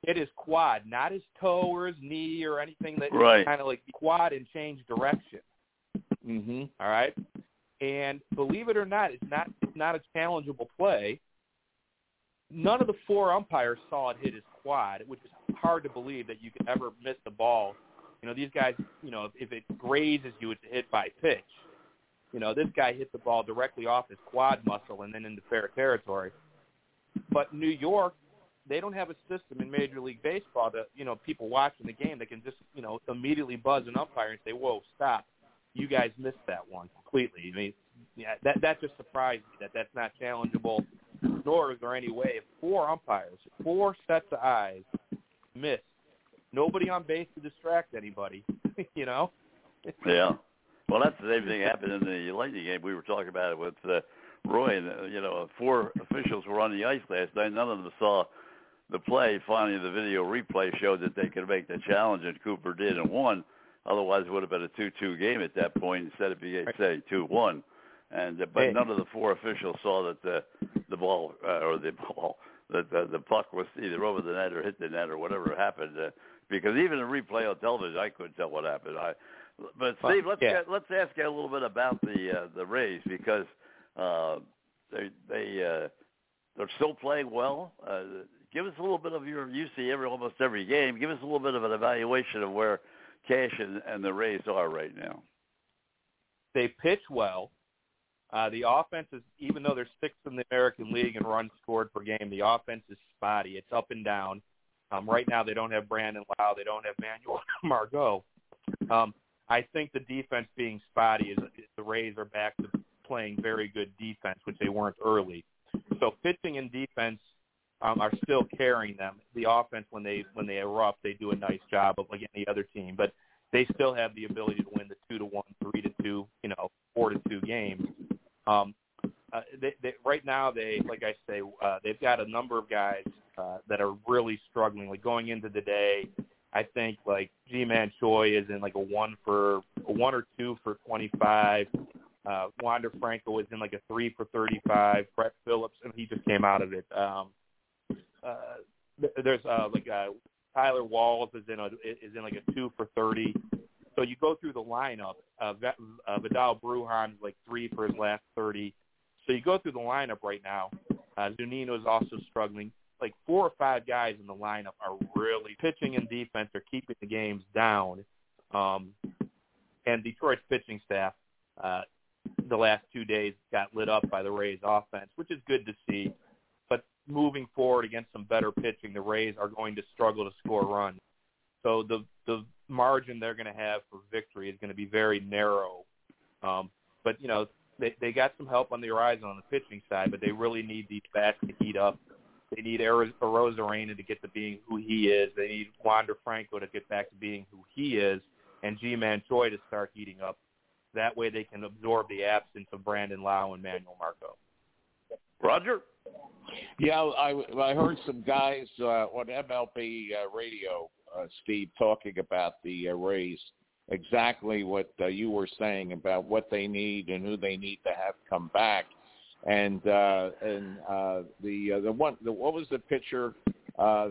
Speaker 6: hit his quad, not his toe or his knee or anything that
Speaker 2: Right.
Speaker 6: kind of like quad and change direction.
Speaker 5: Mm-hmm.
Speaker 6: All right. And believe it or not, it's not it's not a challengeable play. None of the four umpires saw it hit his quad, which is hard to believe that you could ever miss the ball. You know, these guys, you know, if it grazes you, it's a hit by pitch. You know, this guy hit the ball directly off his quad muscle and then into fair territory. But New York, they don't have a system in Major League Baseball that, you know, people watching the game that can just, you know, immediately buzz an umpire and say, whoa, stop you guys missed that one completely. I mean, yeah, that that just surprised me that that's not challengeable. Nor is there any way if four umpires, four sets of eyes missed, nobody on base to distract anybody. you know.
Speaker 2: Yeah. Well, that's the same thing happened in the Lightning game. We were talking about it with uh, Roy, and uh, you know, four officials were on the ice last night. None of them saw the play. Finally, the video replay showed that they could make the challenge, and Cooper did and won. Otherwise, it would have been a two-two game at that point instead of being say two-one. And uh, but
Speaker 6: Hey.
Speaker 2: none of the four officials saw that the the ball uh, or the ball that the, the puck was either over the net or hit the net or whatever happened. Uh, because even in replay on television, I couldn't tell what happened. I, but Steve, let's
Speaker 6: yeah.
Speaker 2: get, let's ask you a little bit about the uh, the Rays because uh, they they uh, they're still playing well. Uh, give us a little bit of your you see every almost every game. Give us a little bit of an evaluation of where Cash and, and the Rays are right now?
Speaker 6: They pitch well. Uh, the offense is, even though they're sixth in the American League in runs scored per game, the offense is spotty. It's up and down. Um, right now, they don't have Brandon Lowe. They don't have Manuel Margot. Um, I think the defense being spotty is, is the Rays are back to playing very good defense, which they weren't early. So pitching and defense um, are still carrying them. The offense, when they when they erupt, they do a nice job of like any other team, but they still have the ability to win the two to one, three to two, you know, four to two games. Um, uh, they, they, right now, they like I say, uh, they've got a number of guys uh, that are really struggling. Like going into the day, I think like Ji-Man Choi is in like a one for a one or two for twenty five. Uh, Wander Franco is in like a three for thirty five. Brett Phillips, and he just came out of it. Um, uh, th- there's uh, like uh, Taylor Walls is in a is in like a two for thirty. So you go through the lineup. Uh, uh, Vidal Brujan is like three for his last thirty. So you go through the lineup right now. Uh, Zunino is also struggling. Like four or five guys in the lineup are really pitching and defense are keeping the games down. Um, and Detroit's pitching staff uh, the last two days got lit up by the Rays offense, which is good to see. But moving forward against some better pitching, the Rays are going to struggle to score runs. So the the margin they're going to have for victory is going to be very narrow. Um, but you know they they got some help on the horizon on the pitching side, but they really need these bats to heat up. They need Arozarena to get to being who he is. They need Wander Franco to get back to being who he is, and Ji-Man Choi to start heating up. That way they can absorb the absence of Brandon Lowe and Manuel Margot.
Speaker 2: Roger?
Speaker 5: Yeah, I, I heard some guys uh, on MLB uh, radio, uh, Steve, talking about the uh, Rays, exactly what uh, you were saying about what they need and who they need to have come back. And uh, and uh, the uh, the one the, what was the pitcher uh,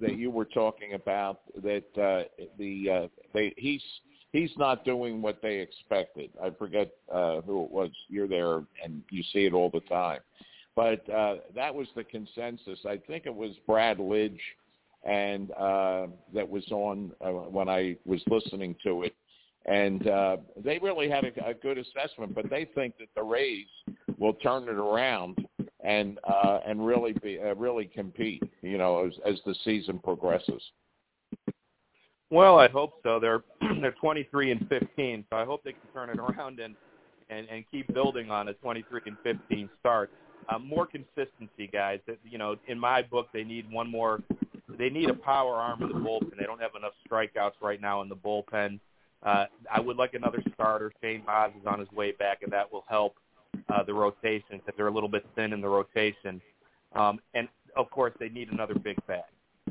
Speaker 5: that you were talking about that uh, the uh, they he's he's not doing what they expected. I forget uh, who it was. You're there and you see it all the time. But uh, that was the consensus. I think it was Brad Lidge, and uh, that was on uh, when I was listening to it. And uh, they really had a, a good assessment, but they think that the Rays will turn it around and uh, and really be uh, really compete. You know, as, as the season progresses.
Speaker 6: Well, I hope so. They're they're 23 and 15, so I hope they can turn it around and and and keep building on a 23 and 15 start. Uh, more consistency, guys. You know, in my book, they need one more. They need a power arm in the bullpen. They don't have enough strikeouts right now in the bullpen. Uh, I would like another starter. Shane Baz is on his way back, and that will help uh, the rotation because they're a little bit thin in the rotation. Um, and of course, they need another big bat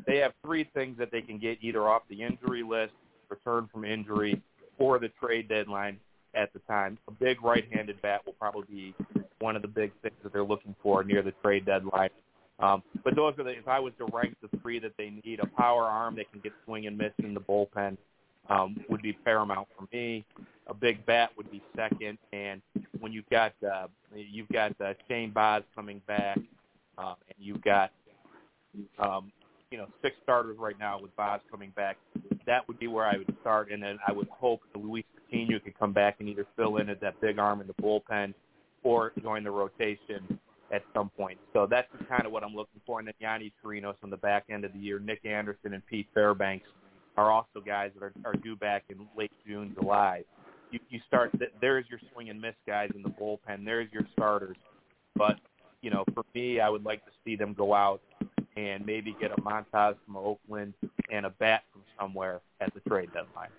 Speaker 6: they have three things that they can get either off the injury list, return from injury, or the trade deadline at the time. A big right-handed bat will probably be one of the big things that they're looking for near the trade deadline. Um, but those are the, if I was to rank the three that they need, a power arm that can get swing and miss in the bullpen um, would be paramount for me. A big bat would be second, and when you've got uh, you've got uh, Shane Baz coming back, uh, and you've got um, you know six starters right now with Baz coming back. That would be where I would start, and then I would hope that Luis Patiño could come back and either fill in as that big arm in the bullpen or join the rotation at some point. So that's kind of what I'm looking for. And then Yonny Chirinos on the back end of the year, Nick Anderson and Pete Fairbanks are also guys that are, are due back in late June, July. You, you start there's your swing and miss guys in the bullpen. There's your starters. But you know, for me, I would like to see them go out and maybe get a Montas from Oakland and a bat from somewhere at the trade deadline.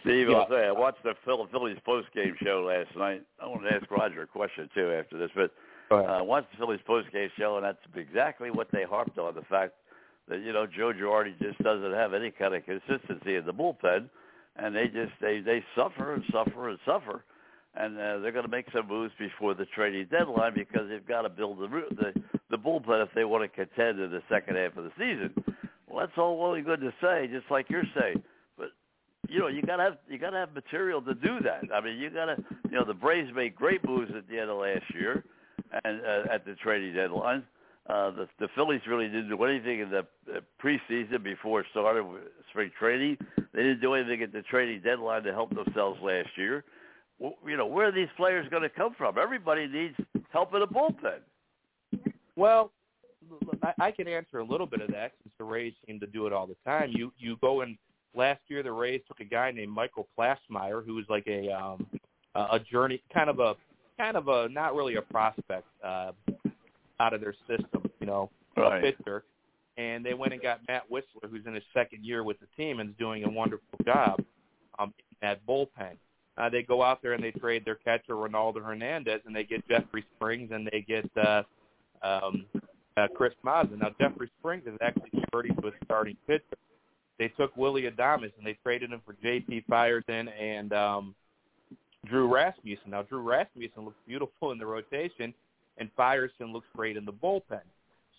Speaker 2: Steve, I'll say I watched the Phillies post game show last night. I want to ask Roger a question too after this, but. Uh, watched the Phillies post game show, and that's exactly what they harped on the fact that you know Joe Girardi just doesn't have any kind of consistency in the bullpen, and they just they they suffer and suffer and suffer, and uh, they're going to make some moves before the trading deadline because they've got to build the the the bullpen if they want to contend in the second half of the season. Well, that's all well and good to say, just like you're saying, but you know you got to have you got to have material to do that. I mean, you got to you know the Braves made great moves at the end of last year, and uh, at the trading deadline. Uh, the, the Phillies really didn't do anything in the preseason before it started with spring training. They didn't do anything at the trading deadline to help themselves last year. Well, you know, where are these players going to come from? Everybody needs help in the bullpen.
Speaker 6: Well, I, I can answer a little bit of that since the Rays seem to do it all the time. You you go and last year the Rays took a guy named Michael Plassmeyer who was like a um a journey kind of a kind of a not really a prospect uh out of their system, you know,
Speaker 2: Right.
Speaker 6: a pitcher. And they went and got Matt Wisler, who's in his second year with the team and is doing a wonderful job um, in that bullpen. Uh, they go out there and they trade their catcher Ronaldo Hernandez, and they get Jeffrey Springs and they get uh, um, uh, Chris Mazza. Now Jeffrey Springs is actually converting to a starting pitcher. They took Willie Adames and they traded him for J.P. Feyereisen and um, Drew Rasmussen. Now Drew Rasmussen looks beautiful in the rotation, and Feyereisen looks great in the bullpen.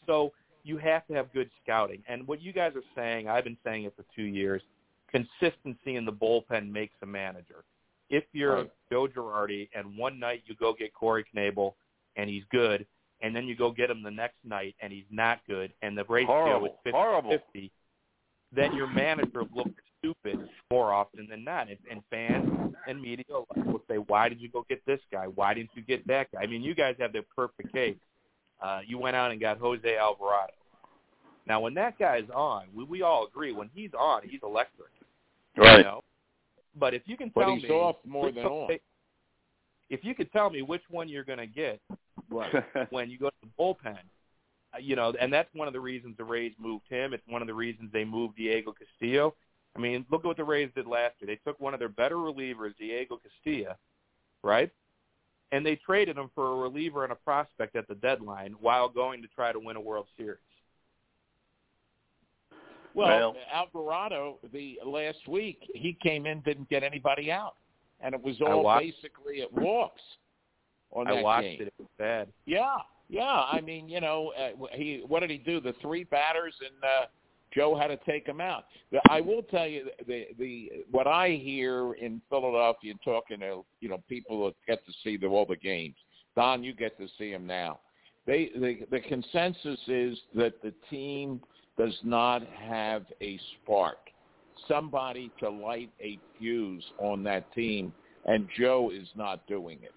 Speaker 6: So you have to have good scouting. And what you guys are saying, I've been saying it for two years. Consistency in the bullpen makes a manager. If you're
Speaker 5: Right.
Speaker 6: Joe Girardi and one night you go get Corey Knebel and he's good, and then you go get him the next night and he's not good, and the ratio
Speaker 2: Horrible,
Speaker 6: is 50-50, then your manager looks stupid more often than not. And, and fans and media will say, why did you go get this guy? Why didn't you get that guy? I mean, you guys have the perfect case. Uh, you went out and got Jose Alvarado. Now, when that guy's on, we, we all agree, when he's on, he's electric.
Speaker 2: Right.
Speaker 6: You know? But if you can
Speaker 5: But
Speaker 6: tell
Speaker 5: he's
Speaker 6: me
Speaker 5: off more than on.
Speaker 6: If you could tell me which one you're going to get when you go to the bullpen, uh, you know, and that's one of the reasons the Rays moved him. It's one of the reasons they moved Diego Castillo. I mean, look at what the Rays did last year. They took one of their better relievers, Diego Castillo, right? And they traded him for a reliever and a prospect at the deadline while going to try to win a World Series.
Speaker 5: Well,
Speaker 2: Well-
Speaker 5: Alvarado, the last week he came in, didn't get anybody out, and it was all
Speaker 6: watched-
Speaker 5: basically at walks on
Speaker 6: I
Speaker 5: that
Speaker 6: watched
Speaker 5: game.
Speaker 6: it. It was bad.
Speaker 5: Yeah, yeah. I mean, you know, uh, he what did he do? The three batters, and uh, Joe had to take him out. I will tell you the the what I hear in Philadelphia, talking to you know people that get to see the, all the games. Don, you get to see them now. They the the consensus is that the team does not have a spark, somebody to light a fuse on that team, and Joe is not doing it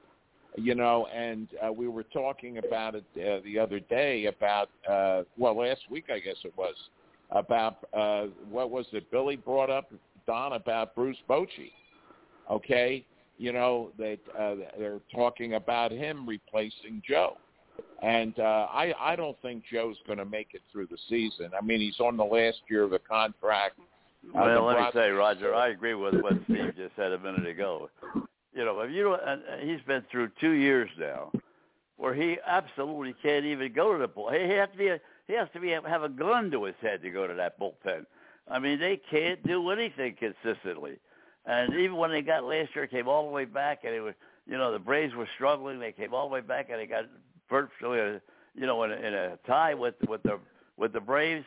Speaker 5: you know, and uh, we were talking about it uh, the other day about, uh, well, last week I guess it was about uh, what was it? Billy brought up Don about Bruce Bochy. Okay, you know that uh, they're talking about him replacing Joe, and uh, I I don't think Joe's going to make it through the season. I mean, he's on the last year of the contract. Uh,
Speaker 2: Well, let me say, Roger, I agree with what Steve just said a minute ago. You know, if you don't, and he's been through two years now, where he absolutely can't even go to the bull. He has to be, a, he has to be have a gun to his head to go to that bullpen. I mean, they can't do anything consistently. And even when they got last year, came all the way back, and it was, you know, the Braves were struggling. They came all the way back, and they got virtually, a, you know, in a, in a tie with with the with the Braves.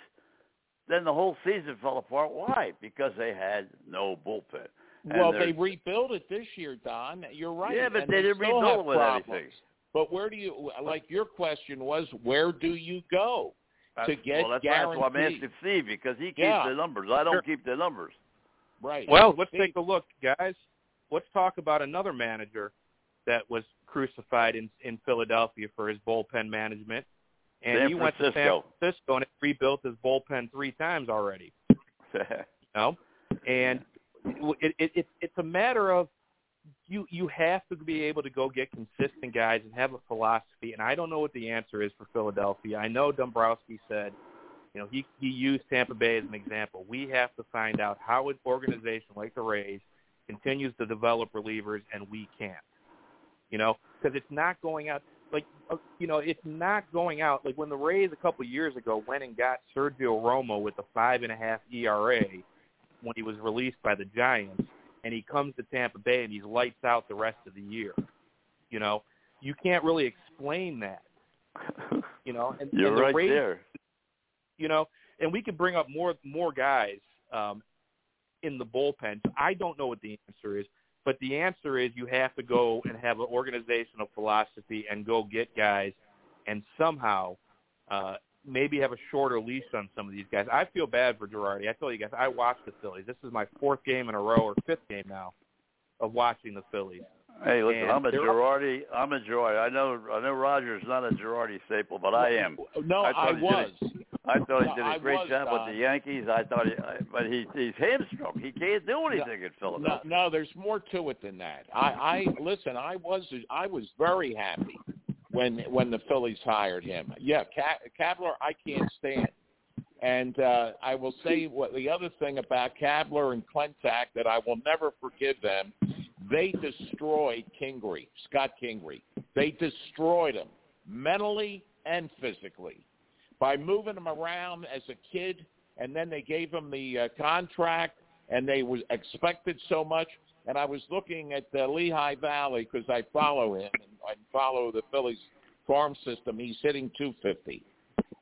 Speaker 2: Then the whole season fell apart. Why? Because they had no bullpen. And
Speaker 5: Well,
Speaker 2: they're-
Speaker 5: rebuilt it this year, Don. You're right.
Speaker 2: Yeah, but
Speaker 5: and
Speaker 2: they didn't rebuild with
Speaker 5: problems.
Speaker 2: anything.
Speaker 5: But where do you like? Your question was, where do you go to
Speaker 2: That's-
Speaker 5: get
Speaker 2: well, that's, that's why I'm
Speaker 5: guaranteed?
Speaker 2: asking Steve because he keeps
Speaker 5: Yeah.
Speaker 2: the numbers. I don't
Speaker 6: Sure.
Speaker 2: keep the numbers.
Speaker 5: Right.
Speaker 6: Well, let's
Speaker 5: Steve,
Speaker 6: take a look, guys. Let's talk about another manager that was crucified in in Philadelphia for his bullpen management, and
Speaker 2: San
Speaker 6: he went to San
Speaker 2: Francisco.
Speaker 6: Francisco and rebuilt his bullpen three times already. You know, and it, it, it it's a matter of you you have to be able to go get consistent guys and have a philosophy. And I don't know what the answer is for Philadelphia. I know Dombrowski said, you know, he he used Tampa Bay as an example. We have to find out how an organization like the Rays continues to develop relievers, and we can't. You know, because it's not going out like uh, you know it's not going out like when the Rays a couple years ago went and got Sergio Romo with a five and a half ERA when he was released by the Giants, and he comes to Tampa Bay and he's lights out the rest of the year. You know, you can't really explain that. You know, and,
Speaker 2: You're
Speaker 6: and the
Speaker 2: right
Speaker 6: Rays,
Speaker 2: there.
Speaker 6: you know, and we could bring up more more guys um, in the bullpen. I don't know what the answer is, but the answer is you have to go and have an organizational philosophy and go get guys and somehow uh, maybe have a shorter leash on some of these guys. I feel bad for Girardi. I tell you guys, I watched the Phillies. This is my fourth game in a row or fifth game now of watching the Phillies.
Speaker 2: Hey, listen,
Speaker 6: And
Speaker 2: I'm a Girardi. I'm a Girardi. I know I know Roger's not a Girardi staple, but I am.
Speaker 5: No,
Speaker 2: I
Speaker 5: I,
Speaker 2: thought he did
Speaker 5: was.
Speaker 2: I thought he did a great
Speaker 5: was,
Speaker 2: job with the Yankees. I thought, he, I, but he, he's hamstrung. He can't do anything in
Speaker 5: No,
Speaker 2: Philadelphia.
Speaker 5: no, there's more to it than that. I, I listen. I was I was very happy when when the Phillies hired him. Yeah, Ka- Kapler, I can't stand. And uh, I will say what the other thing about Kapler and Klentak that I will never forgive them. They destroyed Kingery, Scott Kingery. They destroyed him mentally and physically by moving him around as a kid, and then they gave him the uh, contract, and they was expected so much. And I was looking at the Lehigh Valley because I follow him and I follow the Phillies farm system. He's hitting 250,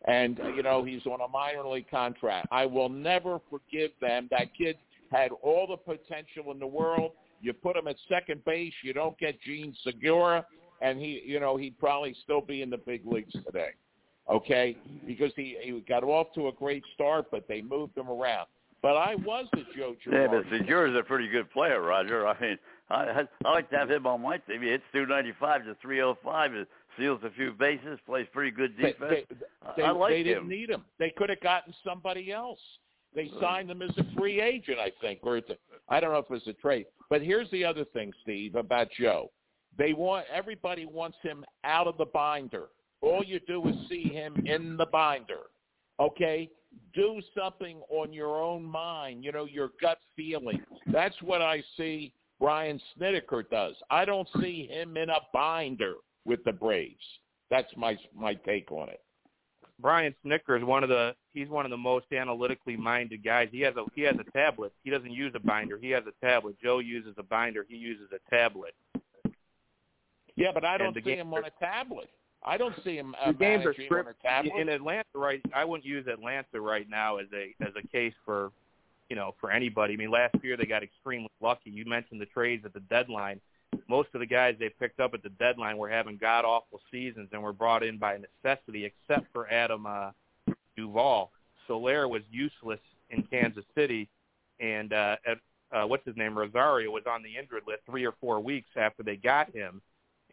Speaker 5: and uh, you know he's on a minor league contract. I will never forgive them. That kid had all the potential in the world. You put him at second base, you don't get Jean Segura, and he, you know, he'd probably still be in the big leagues today okay? Because he he got off to a great start, but they moved him around. But I was a Joe
Speaker 2: Yeah, but
Speaker 5: Girardi.
Speaker 2: Segura's a pretty good player, Roger. I mean, I, I I like to have him on my team. He hits 295 to 305, and steals a few bases, plays pretty good defense.
Speaker 5: they, they,
Speaker 2: I like him.
Speaker 5: they didn't need him. They could have gotten somebody else. They uh, signed him as a free agent, I think, or it's a, I don't know if it was a trade. But here's the other thing, Steve, about Joe. They want everybody wants him out of the binder. All you do is see him in the binder. Okay? Do something on your own mind, you know, your gut feeling. That's what I see Brian Snitker does. I don't see him in a binder with the Braves. That's my my take on it.
Speaker 6: Brian Snitker is one of the he's one of the most analytically minded guys. He has a he has a tablet. He doesn't use a binder. He has a tablet. Joe uses a binder. He uses a tablet.
Speaker 5: Yeah, but I don't see him on a tablet. I don't see him uh,
Speaker 6: the games are
Speaker 5: a
Speaker 6: in Atlanta right I wouldn't use Atlanta right now as a as a case for you know for anybody. I mean last year they got extremely lucky. You mentioned the trades at the deadline. Most of the guys they picked up at the deadline were having god awful seasons and were brought in by necessity except for Adam uh Duvall. Soler was useless in Kansas City and uh at uh what's his name Rosario was on the injured list 3 or 4 weeks after they got him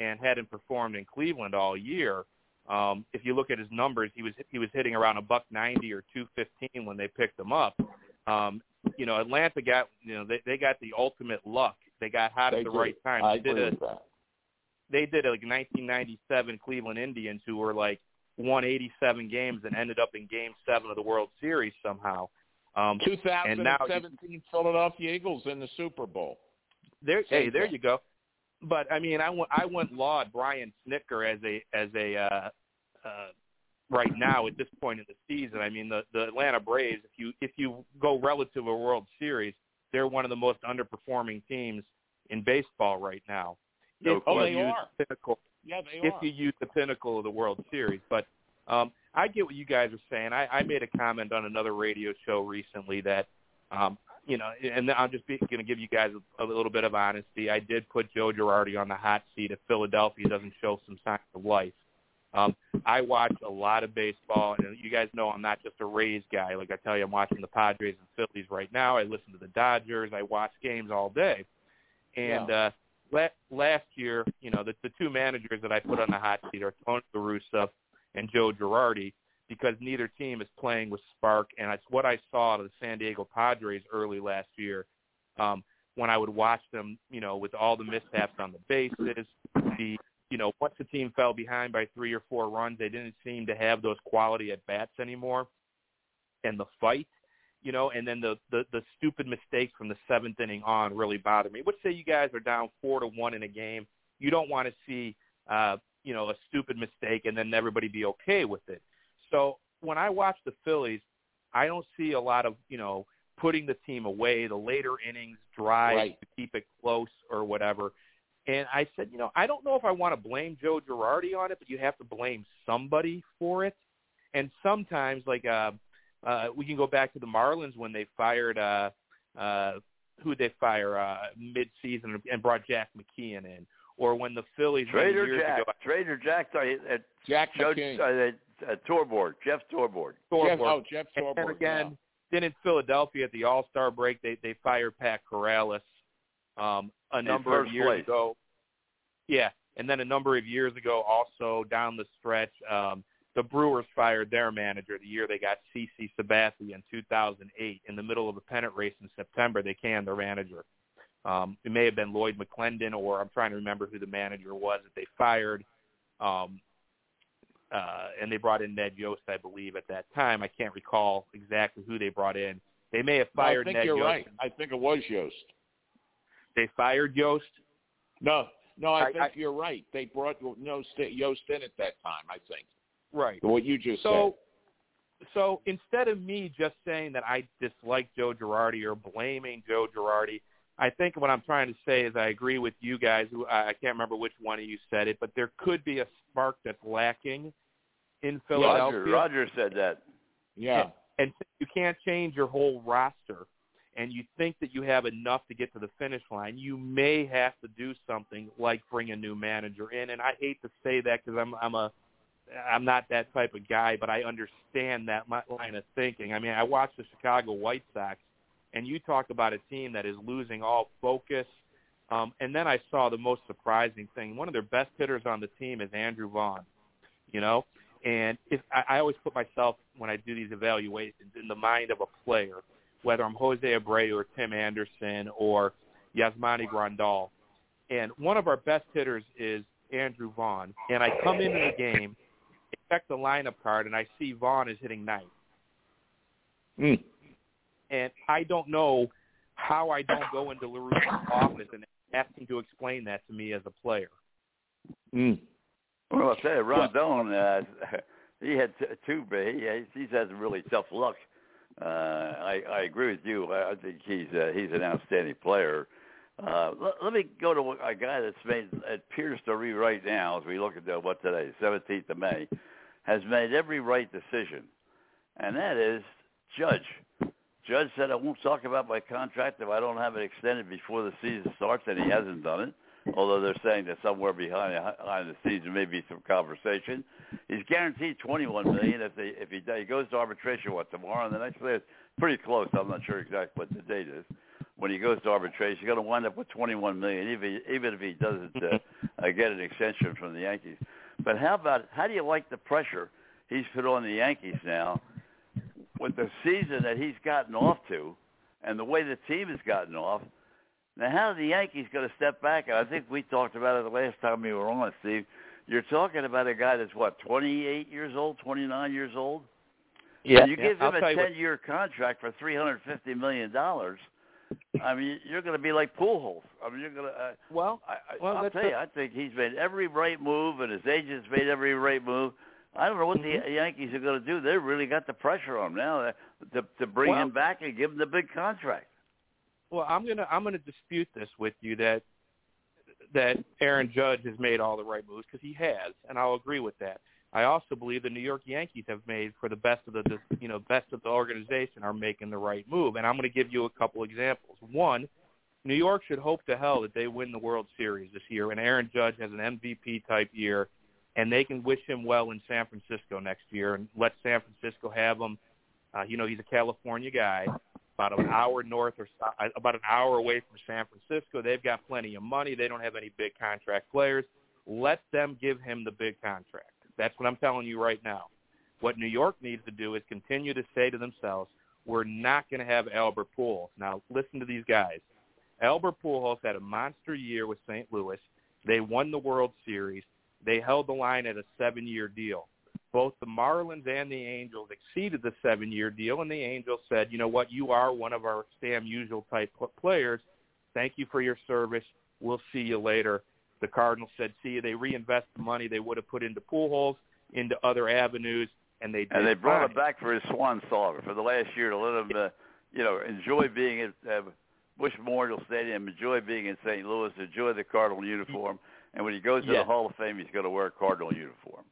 Speaker 6: and hadn't performed in Cleveland all year. Um, if you look at his numbers, he was he was hitting around a buck ninety or two fifteen when they picked him up. Um, you know, Atlanta got you know they they got the ultimate luck. They got hot
Speaker 5: They
Speaker 6: at the
Speaker 5: do.
Speaker 6: right time.
Speaker 5: I
Speaker 6: they did
Speaker 5: agree
Speaker 6: a
Speaker 5: with that.
Speaker 6: they did a like 1997 Cleveland Indians who were like won 87 games and ended up in Game Seven of the World Series somehow. Um, and now
Speaker 5: 2017 Philadelphia Eagles in the Super Bowl.
Speaker 6: there, hey,
Speaker 5: Same
Speaker 6: there you go. But I mean, I went I went laud Brian Snitker as a as a uh, uh, right now at this point in the season. I mean, the the Atlanta Braves. If you if you go relative to a World Series, they're one of the most underperforming teams in baseball right now.
Speaker 2: No
Speaker 6: if
Speaker 5: Oh, they
Speaker 6: use
Speaker 5: are.
Speaker 6: the pinnacle,
Speaker 5: Yeah, they
Speaker 6: if
Speaker 5: are.
Speaker 6: you use the pinnacle of the World Series. But um, I get what you guys are saying. I, I made a comment on another radio show recently that, um, you know, and I'm just going to give you guys a, a little bit of honesty. I did put Joe Girardi on the hot seat if Philadelphia doesn't show some signs of life. Um, I watch a lot of baseball, and you guys know I'm not just a Rays guy. Like I tell you, I'm watching the Padres and Phillies right now. I listen to the Dodgers. I watch games all day. And uh, la- last year, you know, the, the two managers that I put on the hot seat are Tony La Russa and Joe Girardi because neither team is playing with spark, and it's what I saw of the San Diego Padres early last year. Um, when I would watch them, you know, with all the mishaps on the bases, the you know, once the team fell behind by three or four runs, they didn't seem to have those quality at bats anymore, and the fight, you know, and then the, the the stupid mistakes from the seventh inning on really bothered me. Let's say you guys are down four to one in a game, you don't want to see, uh, you know, a stupid mistake and then everybody be okay with it. So when I watch the Phillies, I don't see a lot of you know putting the team away, the later innings drive
Speaker 5: Right.
Speaker 6: to keep it close or whatever. And I said, you know, I don't know if I want to blame Joe Girardi on it, but you have to blame somebody for it. And sometimes, like, uh, uh, we can go back to the Marlins when they fired, uh, uh, who they fire uh, mid-season and brought Jack McKeon in, or when the Phillies
Speaker 2: Trader
Speaker 6: years
Speaker 2: Jack.
Speaker 6: ago.
Speaker 2: Trader Jack. Uh, uh,
Speaker 5: Jack
Speaker 2: Joe,
Speaker 5: McKeon.
Speaker 2: uh, uh, Torborg, Jeff Torborg.
Speaker 5: Jeff, oh, Jeff
Speaker 6: And
Speaker 5: Torborg.
Speaker 6: then again, then in Philadelphia at the All Star break, they they fired Pat Corrales um, a number of years
Speaker 2: place.
Speaker 6: ago. Yeah, and then a number of years ago, also down the stretch, um, the Brewers fired their manager the year they got CC Sabathia in 2008. In the middle of a pennant race in September, they canned their manager. Um, it may have been Lloyd McClendon, or I'm trying to remember who the manager was that they fired. Um, uh, and they brought in Ned Yost, I believe, at that time. I can't recall exactly who they brought in. They may have fired.
Speaker 5: No, I think
Speaker 6: Ned
Speaker 5: you're
Speaker 6: Yost.
Speaker 5: right. I think it was Yost.
Speaker 6: They fired Yost.
Speaker 5: No, no, I,
Speaker 6: I-
Speaker 5: think
Speaker 6: I-
Speaker 5: you're right. They brought Yost, Yost in at that time. I think
Speaker 6: Right.
Speaker 5: what you just said.
Speaker 6: So, so instead of me just saying that I dislike Joe Girardi or blaming Joe Girardi, I think what I'm trying to say is I agree with you guys. Who I I can't remember which one of you said it, but there could be a spark that's lacking in Philadelphia.
Speaker 2: Roger, Roger said that.
Speaker 5: Yeah.
Speaker 6: and since you can't change your whole roster and you think that you have enough to get to the finish line, you may have to do something like bring a new manager in. And I hate to say that because I'm I'm a I'm not that type of guy, but I understand that mi- line of thinking. I mean, I watched the Chicago White Sox, and you talk about a team that is losing all focus. Um, and then I saw the most surprising thing. One of their best hitters on the team is Andrew Vaughn. You know, and if I, I always put myself when I do these evaluations in the mind of a player, whether I'm Jose Abreu or Tim Anderson or Yasmani Grandal. And one of our best hitters is Andrew Vaughn. And I come into the game, check the lineup card, and I see Vaughn is hitting ninth.
Speaker 5: Mm.
Speaker 6: And I don't know how I don't go into La Russa's office and ask him to explain that to me as a player.
Speaker 5: Mm.
Speaker 2: Well, I'll tell you, Rondon, uh, he had t- two, but he, he's had some really tough luck. Uh, I, I agree with you. I think he's uh, he's an outstanding player. Uh, let, let me go to a guy that's made it appears to me right now, as we look at the, what today, 17th of May, has made every right decision, and that is Judge. Judge said, I won't talk about my contract if I don't have it extended before the season starts, and he hasn't done it. Although they're saying that somewhere behind behind the scenes there may be some conversation. He's guaranteed twenty-one million if they if he he goes to arbitration what tomorrow, and the next day pretty close. I'm not sure exactly what the date is. When he goes to arbitration, he's going to wind up with twenty-one million, even even if he doesn't uh, uh, get an extension from the Yankees. But how about how do you like the pressure he's put on the Yankees now with the season that he's gotten off to, and the way the team has gotten off? Now, how are the Yankees going to step back? And I think we talked about it the last time we were on, Steve. You're talking about a guy that's what, 28 years old, 29 years old. Yeah. And you give
Speaker 6: I'll
Speaker 2: him a
Speaker 6: tell you what-
Speaker 2: 10-year contract for 350 million dollars. I mean, you're going to be like Pujols. I mean, you're going to. Uh,
Speaker 6: Well,
Speaker 2: I, I,
Speaker 6: Well,
Speaker 2: I'll tell
Speaker 6: a-
Speaker 2: you, I think he's made every right move, and his agents made every right move. I don't know what
Speaker 6: Mhm.
Speaker 2: the Yankees are going to do. They really got the pressure on him now uh, to to bring
Speaker 6: Well-
Speaker 2: him back and give him the big contract.
Speaker 6: Well, I'm gonna I'm gonna dispute this with you that that Aaron Judge has made all the right moves because he has, and I'll agree with that. I also believe the New York Yankees have made for the best of the, the you know best of the organization are making the right move, and I'm going to give you a couple examples. One, New York should hope to hell that they win the World Series this year, and Aaron Judge has an MVP type year, and they can wish him well in San Francisco next year and let San Francisco have him. Uh, you know, he's a California guy about an hour north or uh, about an hour away from San Francisco. They've got plenty of money. They don't have any big contract players. Let them give him the big contract. That's what I'm telling you right now. What New York needs to do is continue to say to themselves, we're not going to have Albert Pujols. Now, listen to these guys. Albert Pujols had a monster year with St. Louis. They won the World Series. They held the line at a seven-year deal both the Marlins and the Angels exceeded the seven-year deal, and the Angels said, you know what, you are one of our Sam Usual type players. Thank you for your service. We'll see you later. The Cardinals said, see you. They reinvest the money they would have put into Pujols, into other avenues, and they did
Speaker 2: And they brought
Speaker 6: fine.
Speaker 2: him back for his swan song for the last year to let him, uh, you know, enjoy being at uh, Busch Memorial Stadium, enjoy being in St. Louis, enjoy the Cardinal uniform. And when he goes to the Hall of Fame, he's going to wear a Cardinal uniform.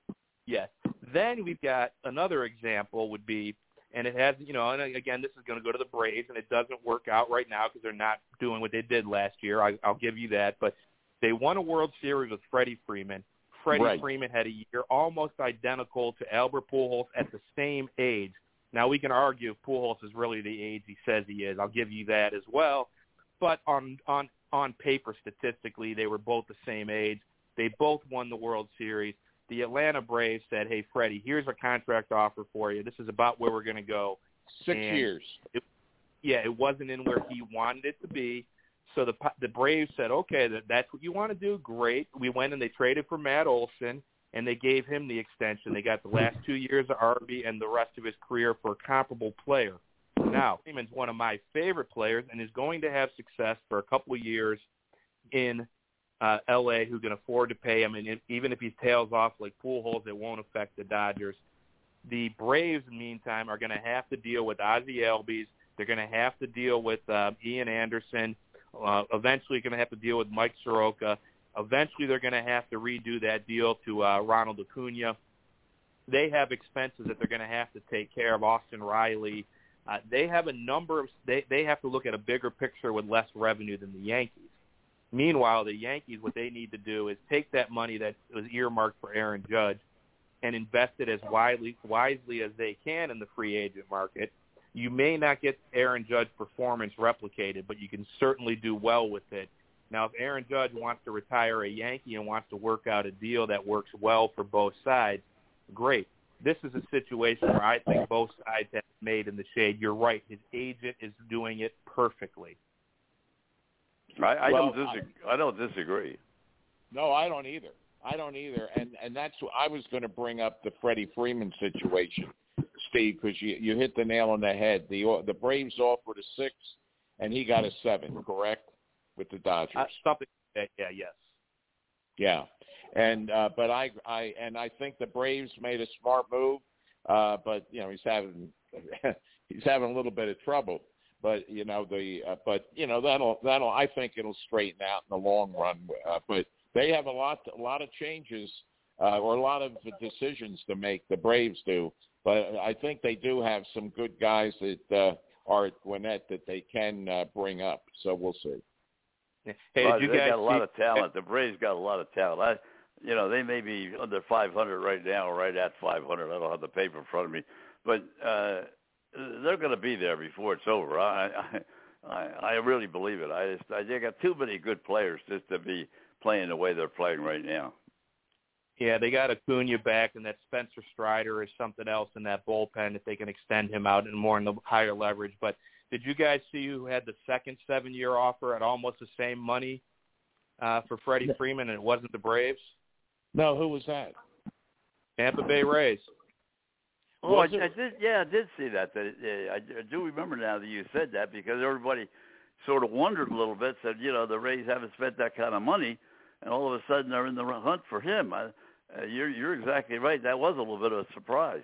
Speaker 6: Yes. Then we've got another example would be, and it has, you know, and again, this is going to go to the Braves, and it doesn't work out right now because they're not doing what they did last year. I, I'll give you that. But they won a World Series with Freddie Freeman. Freddie
Speaker 5: Right.
Speaker 6: Freeman had a year almost identical to Albert Pujols at the same age. Now we can argue if Pujols is really the age he says he is. I'll give you that as well. But on on on paper, statistically, they were both the same age. They both won the World Series. The Atlanta Braves said, "Hey, Freddie, here's a contract offer for you. This is about where we're going to go."
Speaker 5: Six
Speaker 6: And-
Speaker 5: years.
Speaker 6: yeah, it wasn't in where he wanted it to be. So the the Braves said, okay, that that's what you want to do. Great. We went and they traded for Matt Olson and they gave him the extension. They got the last two years of Arby and the rest of his career for a comparable player. Now Freeman's one of my favorite players and is going to have success for a couple of years in uh, L.A. Who can afford to pay him, and if, even if he tails off like Pujols, it won't affect the Dodgers. The Braves, meantime, are going to have to deal with Ozzie Albies. They're going to have to deal with uh, Ian Anderson. Uh, eventually, going to have to deal with Mike Soroka. Eventually, they're going to have to redo that deal to uh, Ronald Acuna. They have expenses that they're going to have to take care of. Austin Riley. Uh, they have a number of. They they have to look at a bigger picture with less revenue than the Yankees. Meanwhile, the Yankees, what they need to do is take that money that was earmarked for Aaron Judge and invest it as widely wisely as they can in the free agent market. You may not get Aaron Judge performance replicated, but you can certainly do well with it. Now, if Aaron Judge wants to retire a Yankee and wants to work out a deal that works well for both sides, great. This is a situation where I think both sides have made in the shade. You're right. His agent is doing it perfectly.
Speaker 2: I, I
Speaker 5: Well,
Speaker 2: don't disagree. I, don't disagree.
Speaker 5: No, I don't either. I don't either. And and that's what I was going to bring up the Freddie Freeman situation, Steve, because you you hit the nail on the head. The the Braves offered a six, and he got a seven, correct, with the Dodgers.
Speaker 6: Uh, something. Yeah, yes.
Speaker 5: Yeah, and uh, but I I and I think the Braves made a smart move, uh, but you know he's having he's having a little bit of trouble. But you know the uh, but you know that'll that'll I think it'll straighten out in the long run. Uh, but they have a lot a lot of changes uh, or a lot of decisions to make. The Braves do, but I think they do have some good guys that uh, are at Gwinnett that they can uh, bring up. So we'll see.
Speaker 6: Hey,
Speaker 2: Well,
Speaker 6: did you
Speaker 2: they
Speaker 6: guys
Speaker 2: got a lot
Speaker 6: see-
Speaker 2: of talent. The Braves got a lot of talent. I, you know, they may be under 500 right now, or right at 500. I don't have the paper in front of me, but uh, they're going to be there before it's over. I, I, I I really believe it. I just, I, they got too many good players just to be playing the way they're playing right now.
Speaker 6: Yeah, they got Acuna back, and that Spencer Strider is something else in that bullpen if they can extend him out and more in the higher leverage. But did you guys see who had the second seven-year offer at almost the same money uh, for Freddie Freeman, and it wasn't the Braves?
Speaker 5: No, who was that?
Speaker 6: Tampa Bay Rays.
Speaker 2: Oh, I, I did. Yeah, I did see that. that uh, I, I do remember now that you said that because everybody sort of wondered a little bit. Said, you know, the Rays haven't spent that kind of money, and all of a sudden they're in the hunt for him. I, uh, you're you're exactly right. That was a little bit of a surprise.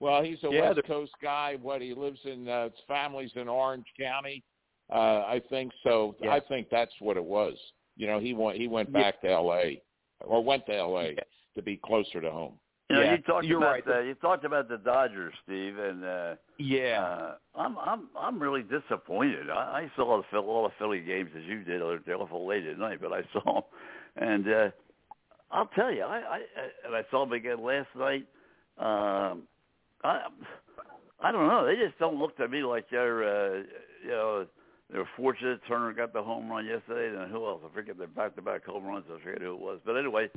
Speaker 5: Well, he's a
Speaker 6: Yeah,
Speaker 5: West Coast guy. What he lives in, uh, his family's in Orange County, uh, I think. So
Speaker 6: Yeah.
Speaker 5: I think that's what it was. You know, he went he went
Speaker 6: Yeah.
Speaker 5: back to L.A. or went to L.A.
Speaker 6: Yeah.
Speaker 5: to be closer to home.
Speaker 2: You know,
Speaker 6: Yeah,
Speaker 2: you talked
Speaker 6: you're
Speaker 2: about
Speaker 6: right.
Speaker 2: uh, you talked about the Dodgers, Steve, and uh,
Speaker 6: Yeah.
Speaker 2: uh, I'm I'm I'm really disappointed. I, I saw the all the Philly games as you did. They're awful late at night, but I saw them, and uh, I'll tell you, I, I and I saw them again last night. Um, I I don't know. They just don't look to me like they're uh, you know they're fortunate. Turner got the home run yesterday, and who else? I forget their back-to-back home runs. I forget who it was, but anyway.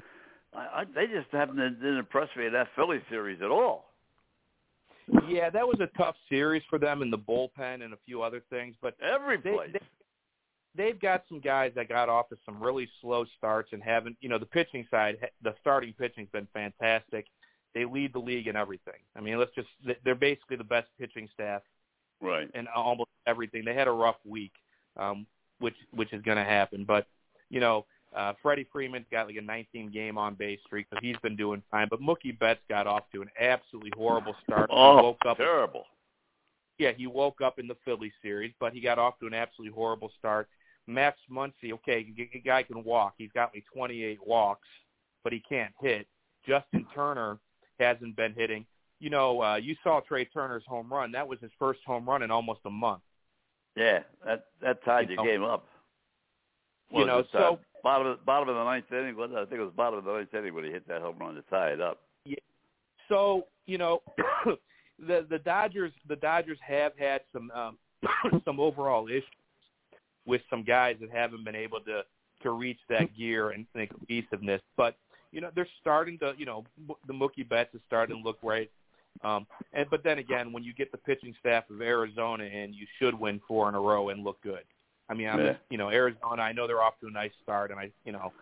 Speaker 2: I, I, they just haven't didn't impress me in that Philly series at all.
Speaker 6: Yeah, that was a tough series for them in the bullpen and a few other things, but
Speaker 2: Every
Speaker 6: They-
Speaker 2: place.
Speaker 6: they- they've got some guys that got off to some really slow starts and haven't, you know, the pitching side, the starting pitching's been fantastic. They lead the league in everything. I mean, let's just, they're basically the best pitching staff
Speaker 2: right.
Speaker 6: in almost everything. They had a rough week, um, which which is going to happen. But you know, uh, Freddie Freeman's got like a 19 game on base streak, so he's been doing fine. But Mookie Betts got off to an absolutely horrible start. He
Speaker 2: Oh,
Speaker 6: woke up
Speaker 2: terrible.
Speaker 6: yeah, he woke up in the Philly series, but he got off to an absolutely horrible start. Max Muncy, okay, the guy can walk. He's got like 28 walks, but he can't hit. Justin Turner hasn't been hitting. You know, uh, you saw Trea Turner's home run. That was his first home run in almost a month.
Speaker 2: Yeah, that that tied
Speaker 6: You
Speaker 2: the
Speaker 6: know.
Speaker 2: game up.
Speaker 6: you know, so
Speaker 2: tied? bottom of, bottom of the ninth inning. What I think it was bottom of the ninth inning when he hit that home run to tie it up. Yeah.
Speaker 6: So you know, the the Dodgers the Dodgers have had some um, some overall issues with some guys that haven't been able to to reach that gear and, and cohesiveness. But you know, they're starting to you know the Mookie Betts is starting to look right. Um, and but then again, when you get the pitching staff of Arizona and you should win four in a row and look good. I mean, I'm
Speaker 2: Yeah.
Speaker 6: you know Arizona. I know they're off to a nice start, and I you know.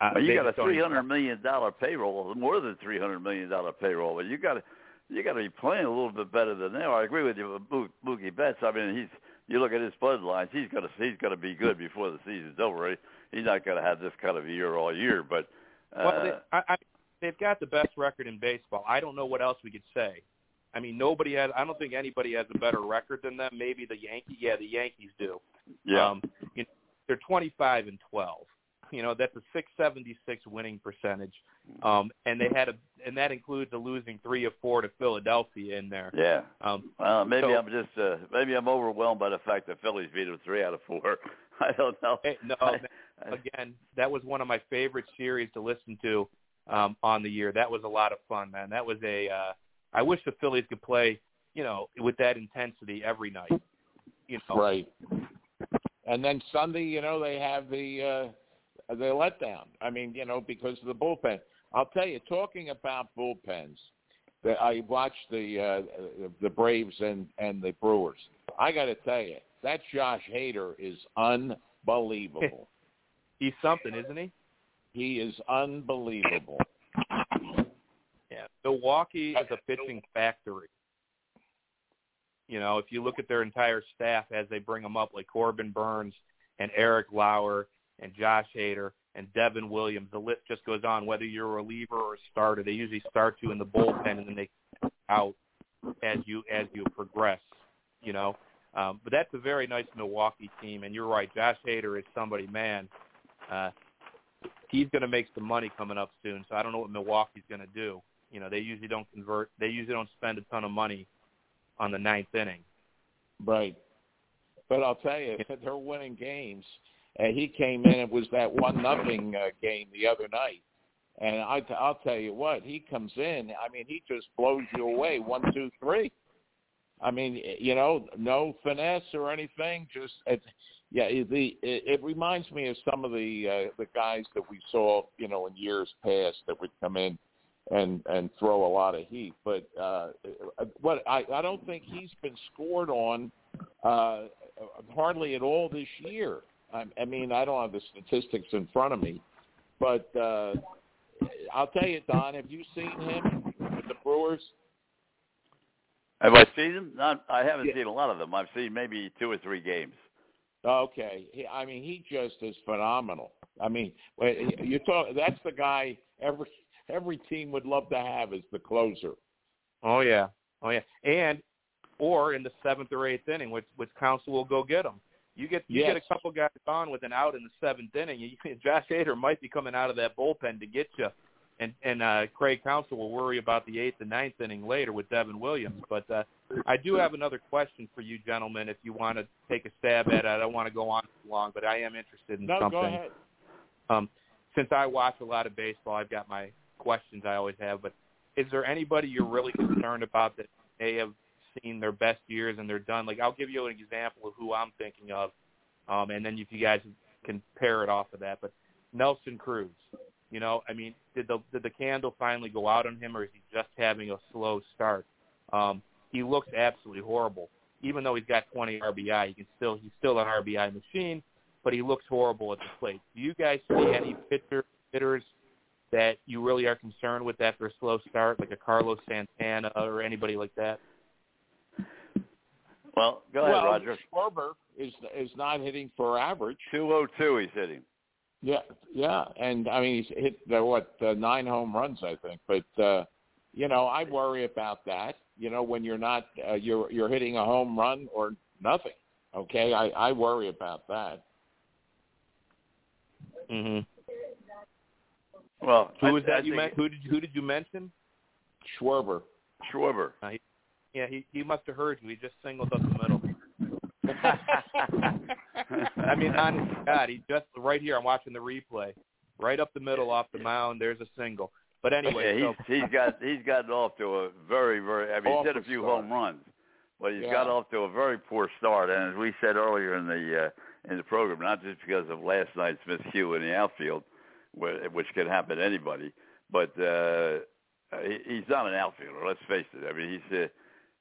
Speaker 6: Uh,
Speaker 2: Well, you got a three hundred million dollar payroll, more than three hundred million dollar payroll. But you got to you got to be playing a little bit better than are. I agree with you with Mookie Betts. I mean, he's you look at his bloodlines. He's gonna he's gonna be good before the season's over. He, he's not gonna have this kind of year all year. But
Speaker 6: Well, they, I, I, they've got the best record in baseball. I don't know what else we could say. I mean, nobody has. I don't think anybody has a better record than them. Maybe the Yankees. Yeah, the Yankees do.
Speaker 2: yeah,
Speaker 6: Um, you know, they're 25 and 12. You know, that's a 676 winning percentage. Um, and they had a, and that includes a losing three of four to Philadelphia in there.
Speaker 2: yeah.
Speaker 6: Um,
Speaker 2: Well, maybe
Speaker 6: So-
Speaker 2: I'm just uh, maybe I'm overwhelmed by the fact that Phillies beat them three out of four. I don't know.
Speaker 6: hey, no,
Speaker 2: I-
Speaker 6: again, that was one of my favorite series to listen to um, on the year. That was a lot of fun, man. That was a. Uh, I wish the Phillies could play, you know, with that intensity every night. You know,
Speaker 5: Right. And then Sunday, you know, they have the uh the letdown. I mean, you know, because of the bullpen. I'll tell you, talking about bullpens, that I watched the uh the Braves and and the Brewers. I got to tell you, that Josh Hader is unbelievable.
Speaker 6: he's something, isn't he?
Speaker 5: he is unbelievable.
Speaker 6: Yeah. Milwaukee is a pitching factory. You know, if you look at their entire staff as they bring them up, like Corbin Burnes and Eric Lauer and Josh Hader and Devin Williams, the list just goes on. Whether you're a reliever or a starter, they usually start you in the bullpen and then they out as you as you progress. You know, um, but that's a very nice Milwaukee team, and you're right. Josh Hader is somebody, man. Uh, he's going to make some money coming up soon. So I don't know what Milwaukee's going to do. You know, they usually don't convert. They usually don't spend a ton of money on the ninth inning.
Speaker 5: Right. But I'll tell you, they're winning games, and he came in, it was that one nothing uh, game the other night, and I, I'll tell you what, he comes in. I mean, he just blows you away. One, two, three. I mean, you know, no finesse or anything. Just it, yeah, it, the it, it reminds me of some of the uh, the guys that we saw, you know, in years past that would come in and and throw a lot of heat. But uh, what I I don't think he's been scored on uh, hardly at all this year. I, I mean, I don't have the statistics in front of me, but uh, I'll tell you, Don, have you seen him with the Brewers?
Speaker 2: Have I seen them? Not. I haven't
Speaker 5: Yeah.
Speaker 2: seen a lot of them. I've seen maybe two or three games.
Speaker 5: Okay, he, I mean, he just is phenomenal. I mean, when you talk. That's the guy every every team would love to have as the closer.
Speaker 6: Oh yeah, oh yeah, and or in the seventh or eighth inning, which which Counsell will go get him. You get you get a couple guys on with an out in the seventh inning. You, Josh Hader might be coming out of that bullpen to get you, and and uh, Craig Counsell will worry about the eighth and ninth inning later with Devin Williams. But uh, I do have another question for you, gentlemen. If you want to take a stab at it, I don't want to go on too long, but I am interested in
Speaker 5: No,
Speaker 6: something.
Speaker 5: go ahead.
Speaker 6: Um, since I watch a lot of baseball, I've got my questions I always have. But is there anybody you're really concerned about that may have seen their best years and they're done? Like I'll give you an example of who I'm thinking of, um, and then if you guys can pair it off of that. But Nelson Cruz, you know, I mean, did the did the candle finally go out on him, or is he just having a slow start? Um, he looks absolutely horrible. Even though he's got 20 RBI, he can still he's still an RBI machine but he looks horrible at the plate. Do you guys see any pitcher hitters that you really are concerned with after a slow start, like a Carlos Santana or anybody like that?
Speaker 2: Well, go ahead,
Speaker 5: well,
Speaker 2: Roger.
Speaker 5: Schwarber is is not hitting for average.
Speaker 2: Two oh two. He's hitting.
Speaker 5: Yeah, yeah, and I mean he's hit the, what uh, nine home runs, I think. But uh, you know, I worry about that. You know, when you're not uh, you're you're hitting a home run or nothing. Okay, I I worry about that.
Speaker 6: Mm-hmm.
Speaker 2: Well,
Speaker 6: Who was
Speaker 2: I
Speaker 6: that you
Speaker 2: think
Speaker 6: men- Who did you, who did you mention?
Speaker 5: Schwarber.
Speaker 2: Schwarber.
Speaker 6: Uh, he, yeah, he he must have heard you. He just singled up the middle. I mean, honest to God, he just right here. I'm watching the replay, right up the middle off the mound. There's a single. But anyway,
Speaker 2: yeah,
Speaker 6: so
Speaker 2: he's he's got he's gotten off to a very very. I mean, he's hit a few
Speaker 5: start.
Speaker 2: home runs, but he's
Speaker 5: Yeah.
Speaker 2: got off to a very poor start. And as we said earlier in the uh, in the program, not just because of last night's miscue in the outfield, which can happen to anybody, but uh, he, he's not an outfielder. Let's face it. I mean, he's uh,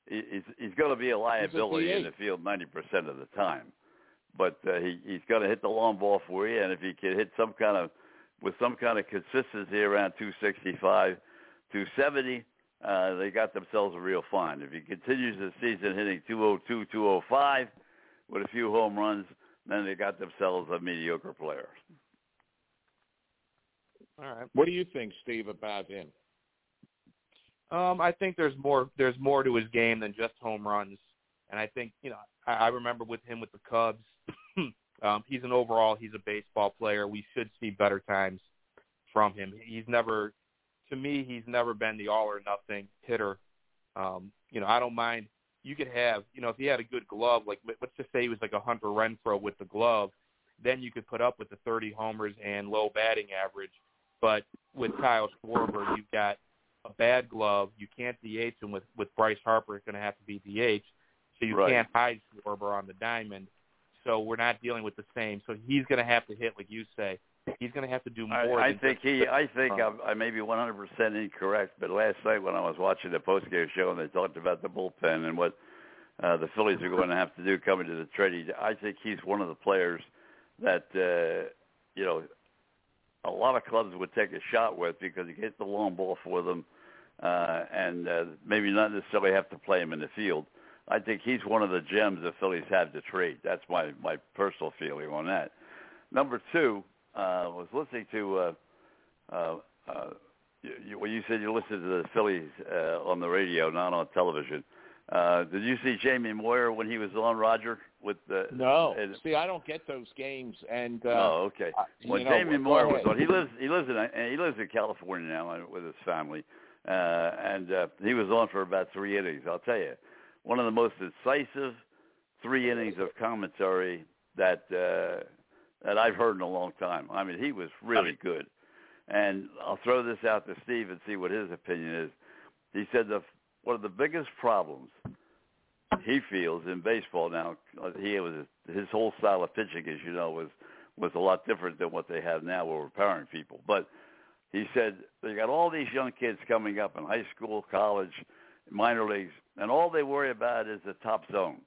Speaker 2: he's he's going to be a liability in the field ninety percent of the time. But uh, he he's going to hit the long ball for you, and if he can hit some kind of with some kind of consistency around 265, 270, uh, they got themselves a real find. If he continues the season hitting 202, 205 with a few home runs, then they got themselves a mediocre player.
Speaker 6: all right.
Speaker 5: What do you think, Steve, about him?
Speaker 6: Um, I think there's more there's more to his game than just home runs, and I think you know I, I remember with him with the Cubs. um, he's an overall he's a baseball player. We should see better times from him. He's never, to me, he's never been the all or nothing hitter. Um, you know, I don't mind. You could have, you know, if he had a good glove, like let's just say he was like a Hunter Renfroe with the glove, then you could put up with the 30 homers and low batting average. But with Kyle Schwarber, you've got a bad glove. You can't DH him with with Bryce Harper. It's going to have to be DH. So you
Speaker 2: Right.
Speaker 6: can't hide Schwarber on the diamond. So we're not dealing with the same. So he's going to have to hit, like you say. He's going to have to do more.
Speaker 2: I, I think he.
Speaker 6: hit
Speaker 2: I think
Speaker 6: from-
Speaker 2: I, I may be 100% incorrect, but last night when I was watching the postgame show and they talked about the bullpen and what uh, the Phillies are going to have to do coming to the trade, I think he's one of the players that uh, you know a lot of clubs would take a shot with because he hits the long ball for them, uh, and uh, maybe not necessarily have to play him in the field. I think he's one of the gems the Phillies have to trade. That's my my personal feeling on that. Number two, uh, was listening to uh, uh, uh, you, you, when you said you listened to the Phillies uh, on the radio, not on television. Uh, did you see Jamie Moyer when he was on Roger with the?
Speaker 5: No.
Speaker 2: and-
Speaker 5: See, I don't get those games, and uh,
Speaker 2: oh, okay. When
Speaker 5: you know,
Speaker 2: Jamie Moyer was on, he lives he lives in he lives in California now uh, with his family, uh, and uh, he was on for about three innings. I'll tell you, one of the most incisive three innings of commentary that uh, that I've heard in a long time. I mean, he was really good, and I'll throw this out to Steve and see what his opinion is. He said the one of the biggest problems he feels in baseball now. uh, He was his whole style of pitching, as you know, was was a lot different than what they have now, where we're powering people. But he said they got all these young kids coming up in high school, college, minor leagues, and all they worry about is the top zone.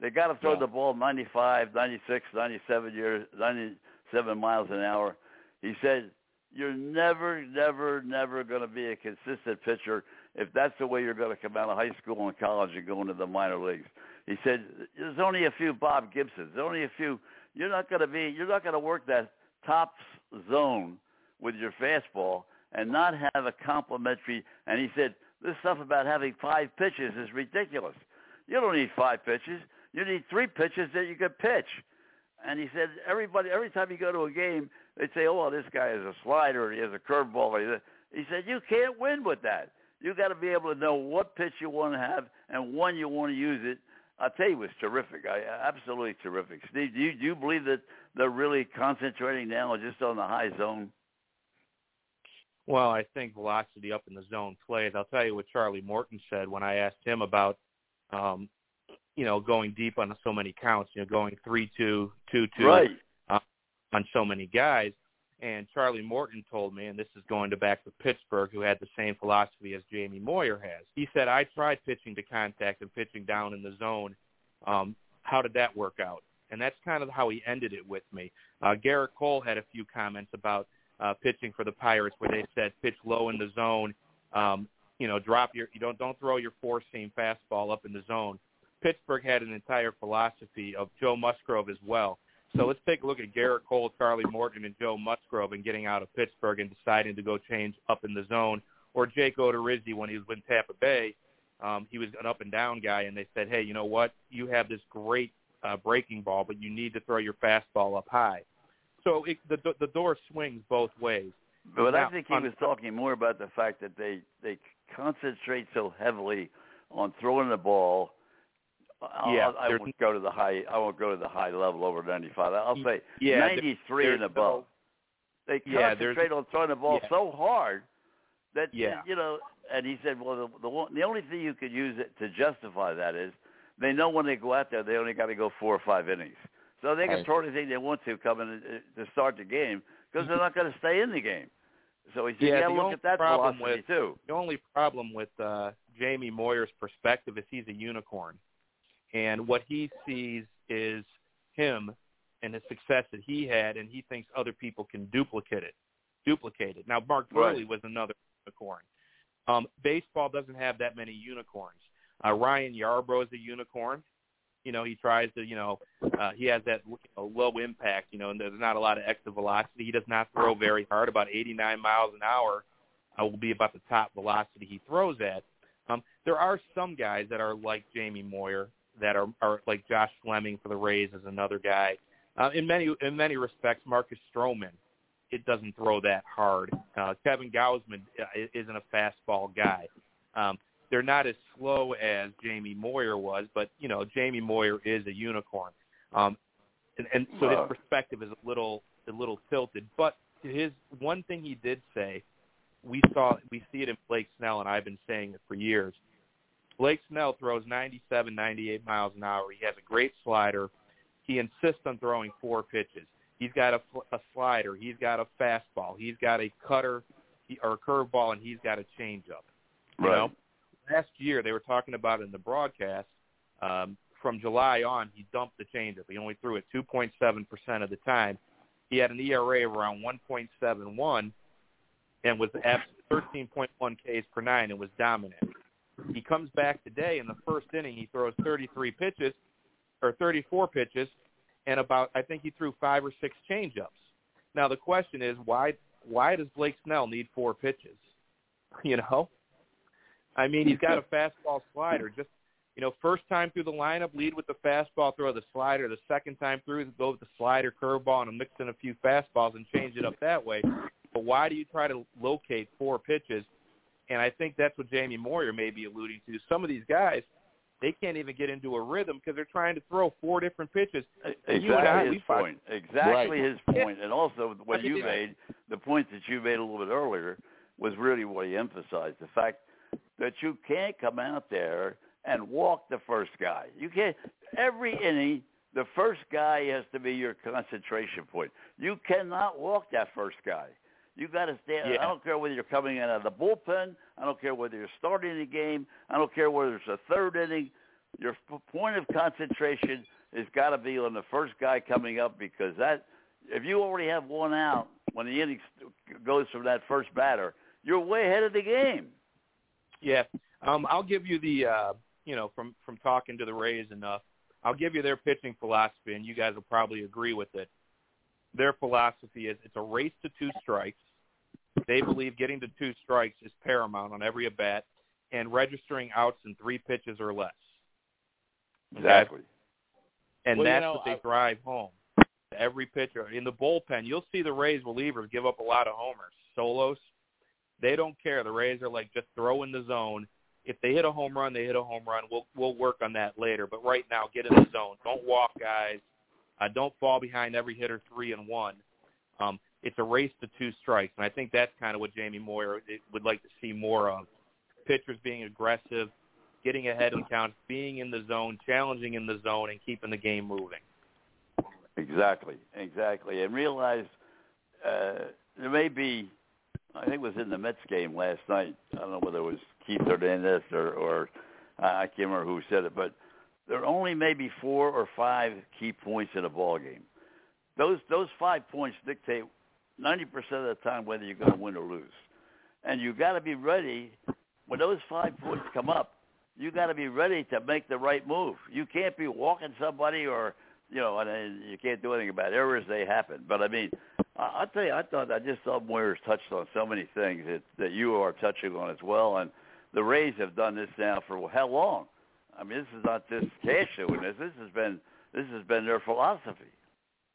Speaker 2: They got to throw
Speaker 5: Yeah.
Speaker 2: the ball 95, 96, 97 years, 97 miles an hour. He said you're never, never, never going to be a consistent pitcher if that's the way you're going to come out of high school and college and go into the minor leagues. He said there's only a few Bob Gibsons. There's only a few. You're not going to be. You're not going to work that top zone with your fastball and not have a complimentary. And he said this stuff about having five pitches is ridiculous. You don't need five pitches. You need three pitches that you can pitch. And he said everybody every time you go to a game, they'd say, "Oh, well, this guy has a slider, or he has a curveball." he said you can't win with that. You got to be able to know what pitch you want to have and when you want to use it. I'll tell you, it was terrific. I absolutely terrific. Steve, do you do you believe that they're really concentrating now just on the high zone?
Speaker 6: Well, I think velocity up in the zone plays. I'll tell you what Charlie Morton said when I asked him about, um, you know, going deep on so many counts. You know, going three two, two two
Speaker 2: Right.
Speaker 6: on so many guys. And Charlie Morton told me, and this is going to back to Pittsburgh, who had the same philosophy as Jamie Moyer has. He said, "I tried pitching to contact and pitching down in the zone. Um, how did that work out?" And that's kind of how he ended it with me. Uh, Gerrit Cole had a few comments about uh, pitching for the Pirates, where they said pitch low in the zone. Um, you know, drop your you don't don't throw your four seam fastball up in the zone. Pittsburgh had an entire philosophy of Joe Musgrove as well. So let's take a look at Gerrit Cole, Charlie Morton, and Joe Musgrove and getting out of Pittsburgh and deciding to go change up in the zone. Or Jake Odorizzi when he was with Tampa Bay, um, he was an up and down guy, and they said, hey, you know what? You have this great uh, breaking ball, but you need to throw your fastball up high. So it, the the door swings both ways.
Speaker 2: But
Speaker 6: Now,
Speaker 2: I think he was talking more about the fact that they they concentrate so heavily on throwing the ball I'll,
Speaker 6: Yeah,
Speaker 2: I won't go to the high. I won't go to the high level over 95. I'll say
Speaker 6: Yeah,
Speaker 2: 93 and above.
Speaker 6: no-
Speaker 2: they
Speaker 6: Yeah,
Speaker 2: concentrate on throwing the ball
Speaker 6: Yeah.
Speaker 2: so hard that
Speaker 6: Yeah.
Speaker 2: you know. And he said, well, the the, one, the only thing you could use it to justify that is they know when they go out there they only got to go four or five innings, so they can throw anything they want to coming in, uh, to start the game because they're not going to stay in the game. So he said,
Speaker 6: Yeah,
Speaker 2: got
Speaker 6: the
Speaker 2: to look at that
Speaker 6: problem with-
Speaker 2: too.
Speaker 6: The only problem with uh, Jamie Moyer's perspective is he's a unicorn, and what he sees is him and the success that he had, and he thinks other people can duplicate it. Duplicate it. Now, Mark
Speaker 2: Right.
Speaker 6: Was another unicorn. Um, baseball doesn't have that many unicorns. Uh, Ryan Yarbrough is a unicorn. You know, he tries to, you know, uh, he has that you know, low impact, you know, and there's not a lot of extra velocity. He does not throw very hard. About 89 miles an hour uh, will be about the top velocity he throws at. Um, there are some guys that are like Jamie Moyer that are, are like Josh Fleming for the Rays is another guy. Uh, in many in many respects, Marcus Stroman, it doesn't throw that hard. Uh, Kevin Gausman uh, isn't a fastball guy. Um, they're not as slow as Jamie Moyer was, but you know Jamie Moyer is a unicorn, um, and, and so his perspective is a little a little tilted. But his one thing he did say, we saw we see it in Blake Snell, and I've been saying it for years. Blake Snell throws 97, 98 miles an hour. He has a great slider. He insists on throwing four pitches. He's got a, a slider. He's got a fastball. He's got a cutter or a curveball, and he's got a changeup. You
Speaker 2: Right.
Speaker 6: know, last year they were talking about in the broadcast. Um, from July on, he dumped the changeup. He only threw it 2.7 percent of the time. He had an ERA of around 1.71 and was at 13.1 Ks per nine and was dominant. He comes back today in the first inning. He throws 33 pitches or 34 pitches, and about I think he threw five or six changeups. Now the question is why why does Blake Snell need four pitches? You know, I mean he's got a fastball slider. Just you know, first time through the lineup, lead with the fastball, throw the slider. The second time through, go with the slider, curveball, and mix in a few fastballs and change it up that way. But why do you try to locate four pitches? And I think that's what Jamie Moyer may be alluding to. Some of these guys, they can't even get into a rhythm because they're trying to throw four different pitches.
Speaker 2: Exactly
Speaker 6: I,
Speaker 2: his
Speaker 6: we fought-
Speaker 2: point. Exactly
Speaker 5: Right.
Speaker 2: his point. And also what you made, the point that you made a little bit earlier was really what he emphasized. The fact that you can't come out there and walk the first guy. You can't every inning the first guy has to be your concentration point. You cannot walk that first guy. You got to stand.
Speaker 6: Yeah.
Speaker 2: I don't care whether you're coming in out of the bullpen. I don't care whether you're starting the game. I don't care whether it's a third inning. Your point of concentration has got to be on the first guy coming up because that if you already have one out when the inning goes from that first batter, you're way ahead of the game.
Speaker 6: Yeah, um, I'll give you the uh, you know from from talking to the Rays enough. I'll give you their pitching philosophy, and you guys will probably agree with it. Their philosophy is it's a race to two strikes. They believe getting to two strikes is paramount on every at bat, and registering outs in three pitches or less.
Speaker 2: Exactly.
Speaker 6: and
Speaker 5: Well, you
Speaker 6: that's
Speaker 5: know,
Speaker 6: what they
Speaker 5: I-
Speaker 6: drive home. Every pitcher in the bullpen, you'll see the Rays relievers give up a lot of homers. Solos, they don't care. The Rays are like just throw in the zone. If they hit a home run, they hit a home run. We'll we'll work on that later. But right now, get in the zone. Don't walk guys. Uh, don't fall behind every hitter three and one. Um, it's a race to two strikes, and I think that's kind of what Jamie Moyer would like to see more of. Pitchers being aggressive, getting ahead in counts, being in the zone, challenging in the zone, and keeping the game moving.
Speaker 2: Exactly, exactly, and realize uh, there may be. I think it was in the Mets game last night. I don't know whether it was Keith Hernandez or, or uh, I can't remember who said it, but there are only maybe four or five key points in a ball game. Those those five points dictate ninety percent of the time whether you're going to win or lose, and you got to be ready when those five points come up. You got to be ready to make the right move. You can't be walking somebody or you know, and you can't do anything about errors. They happen. But I mean, I, I'll tell you, I thought I just thought Moyer's touched on so many things that that you are touching on as well. And the Rays have done this now for how long? I mean, this is not just Cash doing this. This has been this has been their philosophy.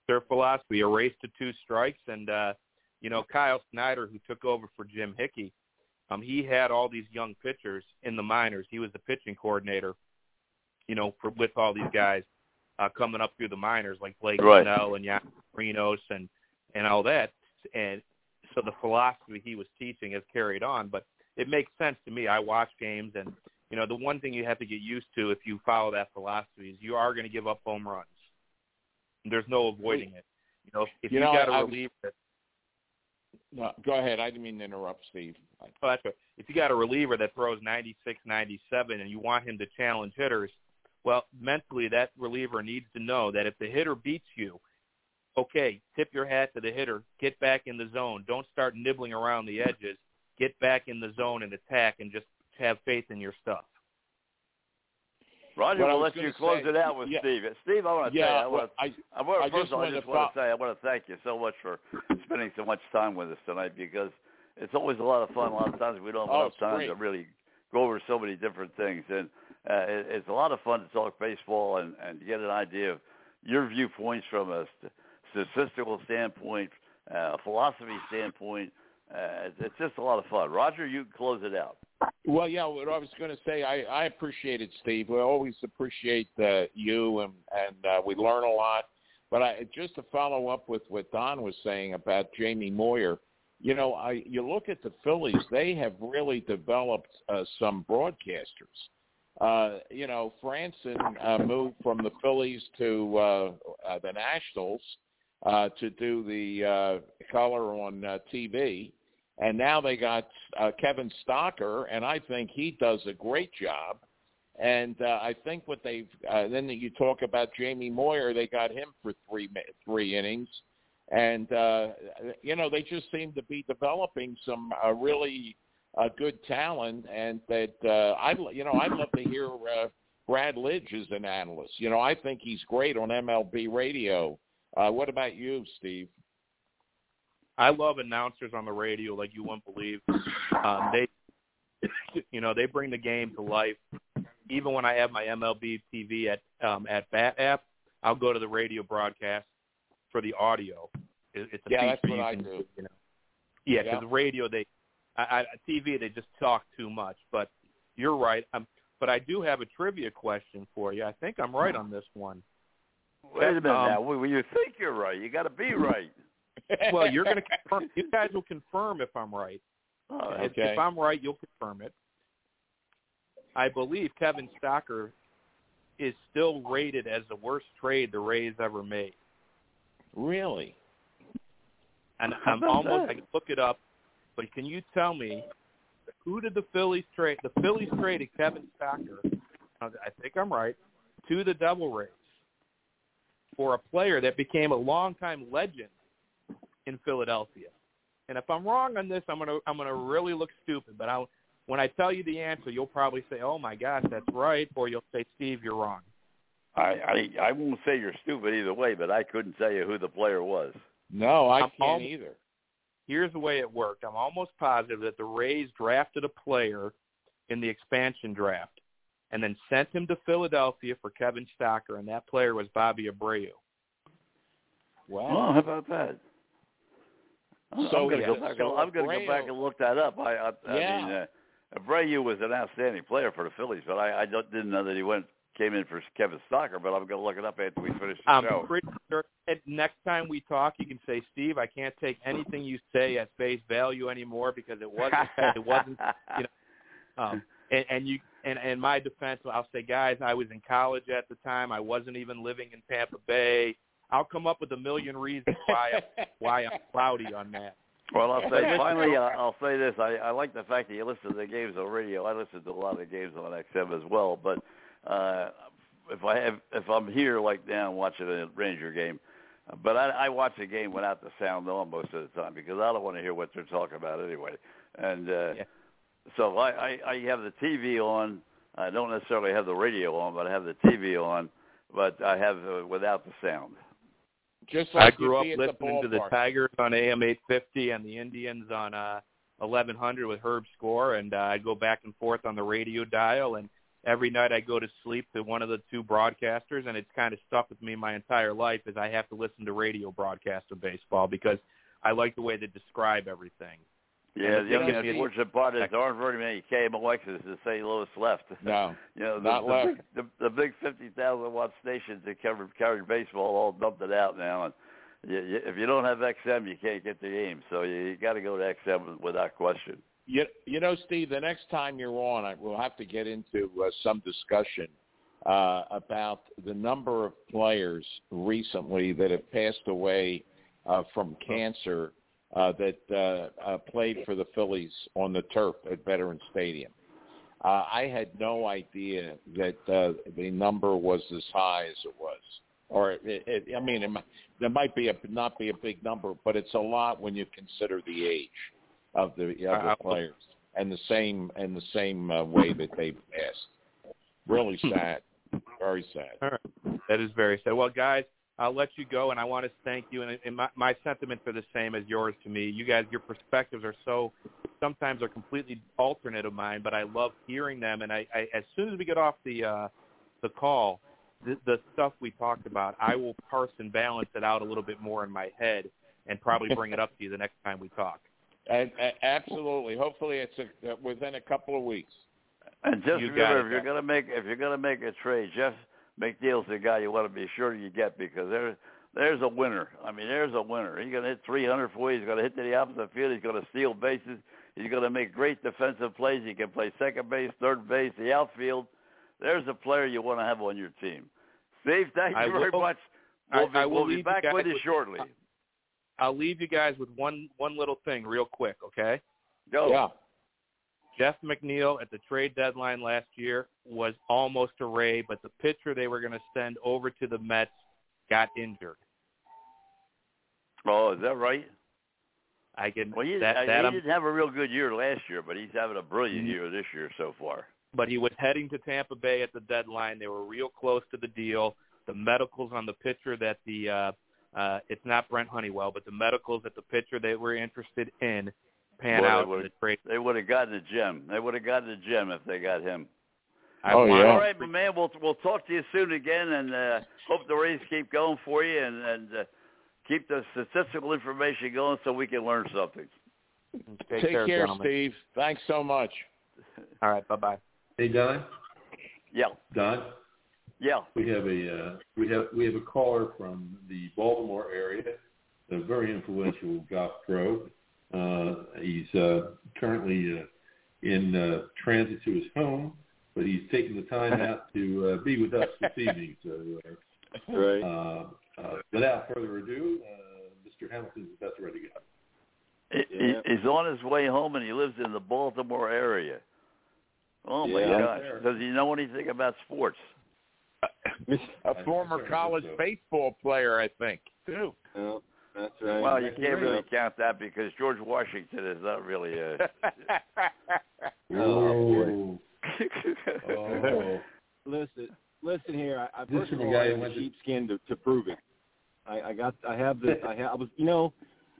Speaker 6: Their philosophy: a race to two strikes, and uh, you know, Kyle Snyder, who took over for Jim Hickey, um, he had all these young pitchers in the minors. He was the pitching coordinator, you know, for, with all these guys uh, coming up through the minors like Blake
Speaker 2: Right.
Speaker 6: Snell and Jan Marinos and and all that. And so the philosophy he was teaching has carried on. But it makes sense to me. I watch games, and you know, the one thing you have to get used to if you follow that philosophy is you are going to give up home runs. There's no avoiding it. You know, if,
Speaker 5: You
Speaker 6: you,
Speaker 5: know,
Speaker 6: got a reliever that
Speaker 5: No, go ahead. I didn't mean to interrupt, Steve.
Speaker 6: Oh, that's right. If you got a reliever that throws 96, 97, and you want him to challenge hitters, well, mentally that reliever needs to know that if the hitter beats you, okay, tip your hat to the hitter, get back in the zone. Don't start nibbling around the edges. Get back in the zone and attack, and just have faith in your stuff.
Speaker 2: Roger,
Speaker 5: What I
Speaker 2: we'll let you
Speaker 5: gonna say-
Speaker 2: it out with
Speaker 5: yeah.
Speaker 2: Steve. Steve, I want to
Speaker 5: Yeah,
Speaker 2: tell you, I want to, I want,
Speaker 5: I
Speaker 2: first
Speaker 5: just
Speaker 2: of all, I just want to say, I want to thank you so much for spending so much time with us tonight because it's always a lot of fun. A lot of times we don't have
Speaker 5: Oh,
Speaker 2: enough time
Speaker 5: great.
Speaker 2: to really go over so many different things, and uh, it, it's a lot of fun to talk baseball and, and get an idea of your viewpoints from a st- statistical standpoint, uh, philosophy standpoint. Uh, it's, just a lot of fun. Roger, you close it out.
Speaker 5: Well, yeah, what I was going to say, I, I appreciate it, Steve. We always appreciate uh, you, and and uh, we learn a lot. But I just to follow up with what Don was saying about Jamie Moyer, you know, I you look at the Phillies; they have really developed uh, some broadcasters. Uh, you know, Frandsen uh, moved from the Phillies to uh, uh, the Nationals uh, to do the uh, color on uh, TV and now they got uh, Kevin Stocker, and I think he does a great job. And uh, I think what they've uh, then you talk about Jamie Moyer, they got him for three three innings, and uh, you know they just seem to be developing some uh, really uh, good talent, and that uh, I you know I'd love to hear uh, Brad Lidge as an analyst. You know I think he's great on MLB radio. Uh, what about you, Steve?
Speaker 6: I love announcers on the radio like you wouldn't believe. Um, they, you know, they bring the game to life. Even when I have my MLB TV at um, at Bat app, I'll go to the radio broadcast for the audio. It, it's a
Speaker 5: Yeah, that's what I
Speaker 6: can
Speaker 5: do.
Speaker 6: You know, yeah,
Speaker 5: Yeah.
Speaker 6: because radio they, I, I, TV they just talk too much. But you're right. Um, but I do have a trivia question for you. I think I'm right on this one.
Speaker 2: Wait a minute
Speaker 6: Um,
Speaker 2: now. Well, you think you're right. You got to be right.
Speaker 6: Well, you're going to confirm. You guys will confirm if I'm right.
Speaker 2: All right.
Speaker 5: Okay.
Speaker 6: if I'm right, you'll confirm it. I believe Kevin Stocker is still rated as the worst trade the Rays ever made,
Speaker 5: really?
Speaker 6: and
Speaker 2: How
Speaker 6: I'm almost
Speaker 2: that?
Speaker 6: I can look it up. But can you tell me who did the Phillies trade? The Phillies traded Kevin Stocker. I think I'm right to the Devil Rays for a player that became a longtime legend in Philadelphia. And if I'm wrong on this, I'm gonna I'm gonna really look stupid. But I, when I tell you the answer, you'll probably say, "Oh my gosh, that's right," or you'll say, "Steve, you're wrong."
Speaker 2: I, I I won't say you're stupid either way, but I couldn't tell you who the player was.
Speaker 5: No, I
Speaker 6: I'm
Speaker 5: can't
Speaker 6: al-
Speaker 5: either.
Speaker 6: Here's the way it worked. I'm almost positive that the Rays drafted a player in the expansion draft, and then sent him to Philadelphia for Kevin Stocker, and that player was Bobby Abreu.
Speaker 2: Oh,
Speaker 5: Wow.
Speaker 2: how about that? I'm
Speaker 5: So,
Speaker 2: gonna
Speaker 5: yeah,
Speaker 2: go back.
Speaker 5: so
Speaker 2: go back and look that up. I, I, I
Speaker 5: Yeah.
Speaker 2: mean, uh, Abreu was an outstanding player for the Phillies, but I, I don't, didn't know that he went came in for Kevin Stocker. But I'm gonna look it up after we finish the
Speaker 6: I'm
Speaker 2: show.
Speaker 6: pretty sure next time we talk, you can say, Steve, I can't take anything you say at face value anymore because it wasn't. it wasn't. You know, um, and, and you and in my defense, I'll say, guys, I was in college at the time. I wasn't even living in Tampa Bay. I'll come up with a million reasons why I'm, why I'm cloudy on that.
Speaker 2: Well, I'll say finally. uh, I'll say this. I, I like the fact that you listen to the games on radio. I listen to a lot of the games on XM as well. But uh, if I have, if I'm here like now watching a Ranger game, but I, I watch the game without the sound on most of the time because I don't want to hear what they're talking about anyway. And uh,
Speaker 6: Yeah.
Speaker 2: So I, I, I have the TV on. I don't necessarily have the radio on, but I have the TV on. But I have uh, without the sound.
Speaker 5: Just like
Speaker 6: I
Speaker 5: like
Speaker 6: grew
Speaker 5: you
Speaker 6: up
Speaker 5: see at the
Speaker 6: listening to the. Tigers on AM 850 and the Indians on uh 1100 with Herb Score, and uh, I'd go back and forth on the radio dial. And every night I go to sleep to one of the two broadcasters, and it's kind of stuck with me my entire life. Is I have to listen to radio broadcasts of baseball because I like the way they describe everything.
Speaker 2: Yeah, the only unfortunate part is there aren't very many KMOXs in St. Louis left.
Speaker 5: No,
Speaker 2: you know, the,
Speaker 5: not
Speaker 2: the,
Speaker 5: left.
Speaker 2: big, the, the big 50,000 watt stations that cover carried baseball all dumped it out now. And you, you, if you don't have XM, you can't get the game. So you, you got to go to XM without question.
Speaker 5: You, you know, Steve, the next time you're on, I, we'll have to get into uh, some discussion uh, about the number of players recently that have passed away uh, from cancer uh, that uh, uh, played for the Phillies on the turf at Veterans Stadium. Uh, I had no idea that uh, the number was as high as it was. Or, it, it, I mean, it might, there might be a not be a big number, but it's a lot when you consider the age of the of the players and the same and the same uh, way that they passed. Really sad, very sad.
Speaker 6: Right. That is very sad. Well, guys, I'll let you go, and I want to thank you. And, and my, my sentiments are the same as yours to me. You guys, your perspectives are so sometimes are completely alternate of mine, but I love hearing them. And I, I as soon as we get off the uh, the call, the, the stuff we talked about, I will parse and balance it out a little bit more in my head, and probably bring it up to you the next time we talk.
Speaker 5: And, and absolutely, hopefully, it's a, uh, within a couple of weeks.
Speaker 2: And just
Speaker 6: You
Speaker 2: remember, if you're gonna make if you're gonna make a trade, Jeff McNeil's the guy you want to be sure you get because there there's a winner. I mean, there's a winner. He's gonna hit 300 for you. He's gonna hit to the opposite field. He's gonna steal bases. He's gonna make great defensive plays. He can play second base, third base, the outfield. There's a player you want to have on your team. Steve, thank you
Speaker 6: I
Speaker 2: very
Speaker 6: will-
Speaker 2: much. We'll be,
Speaker 6: I will
Speaker 2: we'll be back with you
Speaker 6: with-
Speaker 2: shortly.
Speaker 6: I'll leave you guys with one one little thing, real quick, okay?
Speaker 2: Go.
Speaker 5: Yeah.
Speaker 6: Jeff McNeil at the trade deadline last year was almost a Ray, but the pitcher they were going to send over to the Mets got injured.
Speaker 2: Oh, is that right?
Speaker 6: I can
Speaker 2: Well, he,
Speaker 6: that
Speaker 2: uh,
Speaker 6: that
Speaker 2: he
Speaker 6: I'm,
Speaker 2: didn't have a real good year last year, but he's having a brilliant year this year so far.
Speaker 6: but he was heading to Tampa Bay at the deadline. They were real close to the deal. The medicals on the pitcher that the uh uh it's not Brent Honeywell, but the medicals that the pitcher they were interested in pan
Speaker 2: Boy, they
Speaker 6: out in
Speaker 2: would've-
Speaker 6: the trade.
Speaker 2: They would have gotten a gem. They would have gotten a gem if they got him.
Speaker 6: I
Speaker 5: Oh, yeah.
Speaker 2: All right, my man. We'll we'll talk to you soon again, and uh, hope the Rays keep going for you, and and uh, keep the statistical information going so we can learn something.
Speaker 6: Take,
Speaker 5: Take care,
Speaker 6: gentlemen.
Speaker 5: Steve. Thanks so much.
Speaker 6: All right, bye bye.
Speaker 3: Hey Don,
Speaker 2: Yeah,
Speaker 3: Don,
Speaker 2: yeah.
Speaker 3: we have a uh, we have we have a caller from the Baltimore area, a very influential golf pro. Uh, he's uh, currently uh, in uh, transit to his home, but he's taking the time out to uh, be with us this evening. So, uh,
Speaker 7: Right.
Speaker 3: uh, uh, without further ado, uh, Mr. Hamilton's about ready to go.
Speaker 2: He-
Speaker 7: Yeah.
Speaker 2: he- He's on his way home, and he lives in the Baltimore area. Oh my
Speaker 7: Yeah.
Speaker 2: gosh! Does he know anything about sports?
Speaker 5: A former college baseball player, I think, too.
Speaker 7: Well, that's right.
Speaker 2: Well, you can't really count that because George Washington is not really a.
Speaker 3: Oh, oh.
Speaker 7: Listen, listen here. I, I
Speaker 3: This
Speaker 7: first
Speaker 3: from
Speaker 7: of
Speaker 3: a
Speaker 7: all,
Speaker 3: guy
Speaker 7: I
Speaker 3: who
Speaker 7: have
Speaker 3: went to-
Speaker 7: sheepskin to, to prove it. I, I got, I have this. I, have, I was, you know,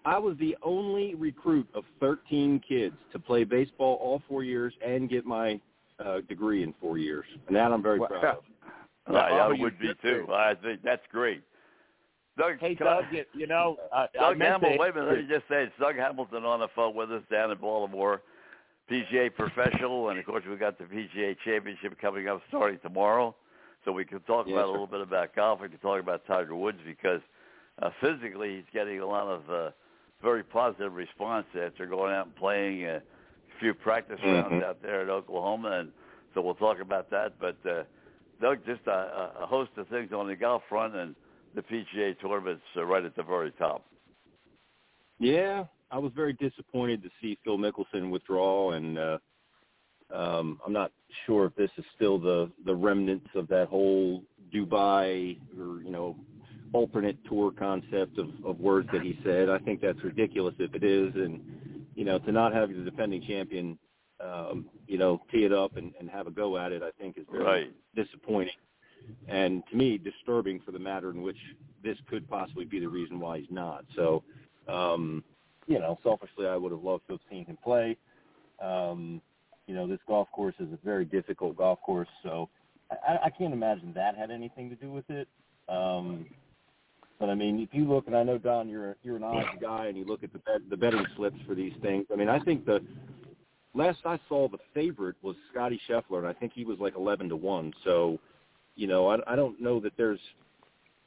Speaker 7: I was the only recruit of 13 kids to play baseball all four years and get my uh, degree in four years, and that I'm very
Speaker 5: Wow.
Speaker 7: proud of.
Speaker 2: I, I
Speaker 5: Oh,
Speaker 2: would be too.
Speaker 5: too.
Speaker 2: I think that's great. Doug,
Speaker 5: Hey,
Speaker 2: can I-
Speaker 5: you, know, uh,
Speaker 2: Doug Hamilton, wait a minute. Let me just say, it's Doug Hamilton on the phone with us down in Baltimore, PGA professional, and of course we've got the PGA Championship coming up starting tomorrow, so we can talk
Speaker 7: Yes,
Speaker 2: about a little bit about golf. We can talk about Tiger Woods because uh, physically he's getting a lot of uh, very positive response after going out and playing a few practice rounds
Speaker 7: Mhm.
Speaker 2: out there at Oklahoma, and so we'll talk about that. But uh, Doug, just a a host of things on the golf front and the PGA tournament's uh, right at the very top.
Speaker 7: Yeah, I was very disappointed to see Phil Mickelson withdraw, and uh, um, I'm not sure if this is still the the remnants of that whole Dubai or you know alternate tour concept of, of words that he said. I think that's ridiculous if it is, and you know to not have the defending champion, um, you know, tee it up and, and have a go at it, I think is very
Speaker 2: Right.
Speaker 7: disappointing, and to me disturbing for the matter in which this could possibly be the reason why he's not. So. Um, you know, selfishly, I would have loved to have seen him play. Um, you know, this golf course is a very difficult golf course, so I, I can't imagine that had anything to do with it. Um, But I mean, if you look, and I know Don, you're you're an odds guy, and you look at the bet, the betting slips for these things. I mean, I think the last I saw, the favorite was Scotty Scheffler, and I think he was like eleven to one. So, you know, I, I don't know that there's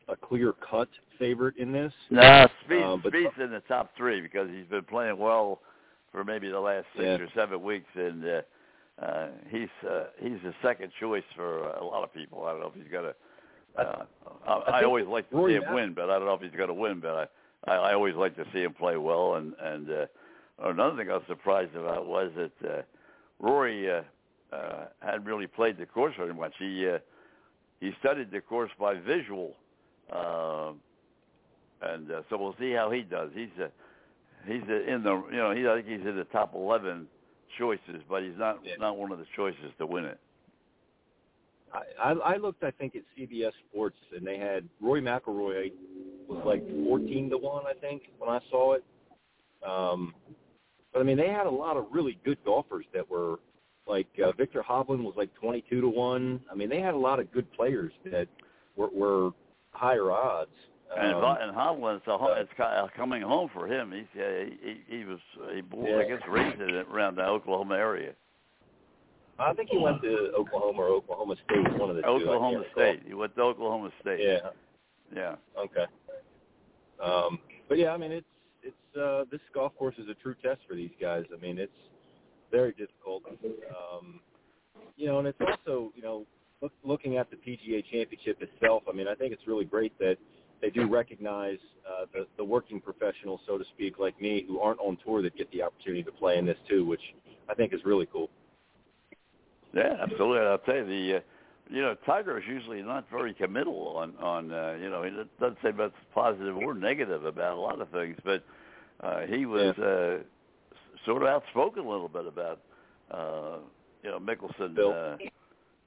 Speaker 7: a clear cut favorite in this.
Speaker 2: No, Spieth,
Speaker 7: Um, but-
Speaker 2: Spieth's in the top three because he's been playing well for maybe the last six
Speaker 7: Yeah.
Speaker 2: or seven weeks, and uh, uh, he's uh, he's the second choice for a lot of people. I don't know if he's got a. Uh, I, I,
Speaker 7: think
Speaker 2: always like to see him win, but I don't know if he's going to win. But I, I, I always like to see him play well. And and uh, another thing I was surprised about was that uh, Rory uh, uh, hadn't really played the course very much. He uh, he studied the course by visual. Uh, and uh, so we'll see how he does. He's uh, he's uh, in the you know he I think he's in the top eleven choices, but he's not
Speaker 7: Yeah.
Speaker 2: not one of the choices to win it.
Speaker 7: I, I, I looked, I think, at CBS Sports, and they had Rory McIlroy was like fourteen to one, I think, when I saw it. Um, but I mean, they had a lot of really good golfers that were like uh, Viktor Hovland was like twenty-two to one. I mean, they had a lot of good players that were, were higher odds.
Speaker 2: And
Speaker 7: Um,
Speaker 2: and Hovland, it's, a, it's uh, coming home for him. He's uh, he, he was he born, I guess raised in around the Oklahoma area.
Speaker 7: I think he went to Oklahoma or Oklahoma State, one of the two.
Speaker 2: Oklahoma
Speaker 7: recall.
Speaker 2: State. He went to Oklahoma State.
Speaker 7: Yeah.
Speaker 2: Yeah.
Speaker 7: Okay. Um, but yeah, I mean, it's it's uh, this golf course is a true test for these guys. I mean, it's very difficult. Um, you know, and it's also you know look, looking at the PGA Championship itself. I mean, I think it's really great that they do recognize uh, the the working professionals, so to speak, like me, who aren't on tour that get the opportunity to play in this too, which I think is really cool.
Speaker 2: Yeah, absolutely. I'll tell you the, uh, you know, Tiger is usually not very committal on on uh, you know he doesn't say much positive or negative about a lot of things, but uh, he was uh, sort of outspoken a little bit about uh, you know Mickelson.
Speaker 7: Bill.
Speaker 2: Uh,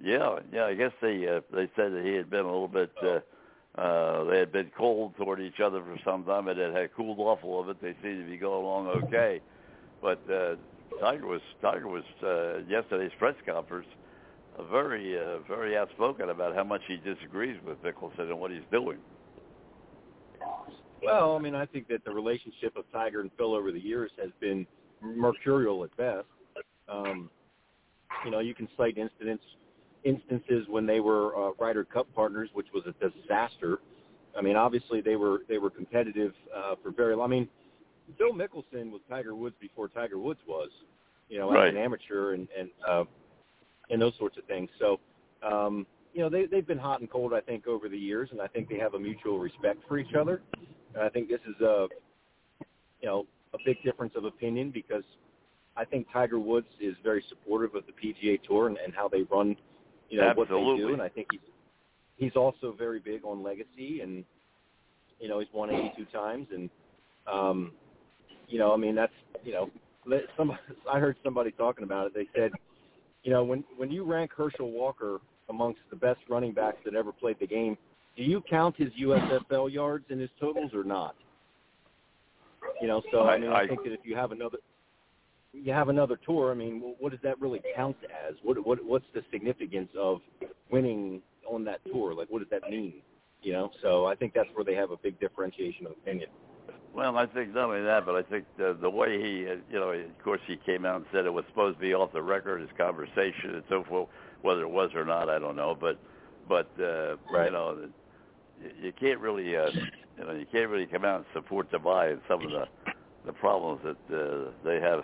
Speaker 2: yeah, yeah. I guess they uh, they said that he had been a little bit. Uh, uh, they had been cold toward each other for some time, and it had cooled off a little bit. They seemed to be going along okay, but uh, Tiger was Tiger was uh, yesterday's press conference uh, very uh, very outspoken about how much he disagrees with Mickelson and what he's doing.
Speaker 7: Well, I mean, I think that the relationship of Tiger and Phil over the years has been mercurial at best. Um, you know, you can cite incidents instances when they were uh, Ryder Cup partners, which was a disaster. I mean, obviously they were they were competitive uh, for very long. I mean, Phil Mickelson was Tiger Woods before Tiger Woods was, you know,
Speaker 2: Right.
Speaker 7: as an amateur and and uh, and those sorts of things. So, um, you know, they they've been hot and cold, I think, over the years, and I think they have a mutual respect for each other. And I think this is a, you know, a big difference of opinion because I think Tiger Woods is very supportive of the PGA Tour and, and how they run, you know, what they do, and I think he's he's also very big on legacy, and you know, he's won 82 times, and um, you know, I mean, that's you know, some I heard somebody talking about it. They said, you know, when when you rank Herschel Walker amongst the best running backs that ever played the game, do you count his USFL yards in his totals or not? You know, so I,
Speaker 2: I-
Speaker 7: mean, I,
Speaker 2: I-
Speaker 7: think that if you have another, you have another tour. I mean, what does that really count as? What what what's the significance of winning on that tour? Like, what does that mean? You know, so I think that's where they have a big differentiation of opinion.
Speaker 2: Well, I think not only that, but I think the the way he, uh, you know, of course he came out and said it was supposed to be off the record, his conversation and so forth. Whether it was or not, I don't know. But but uh,
Speaker 7: Right.
Speaker 2: you know, you, can't really, uh, you know, you can't really come out and support Dubai and some of the the problems that uh, they have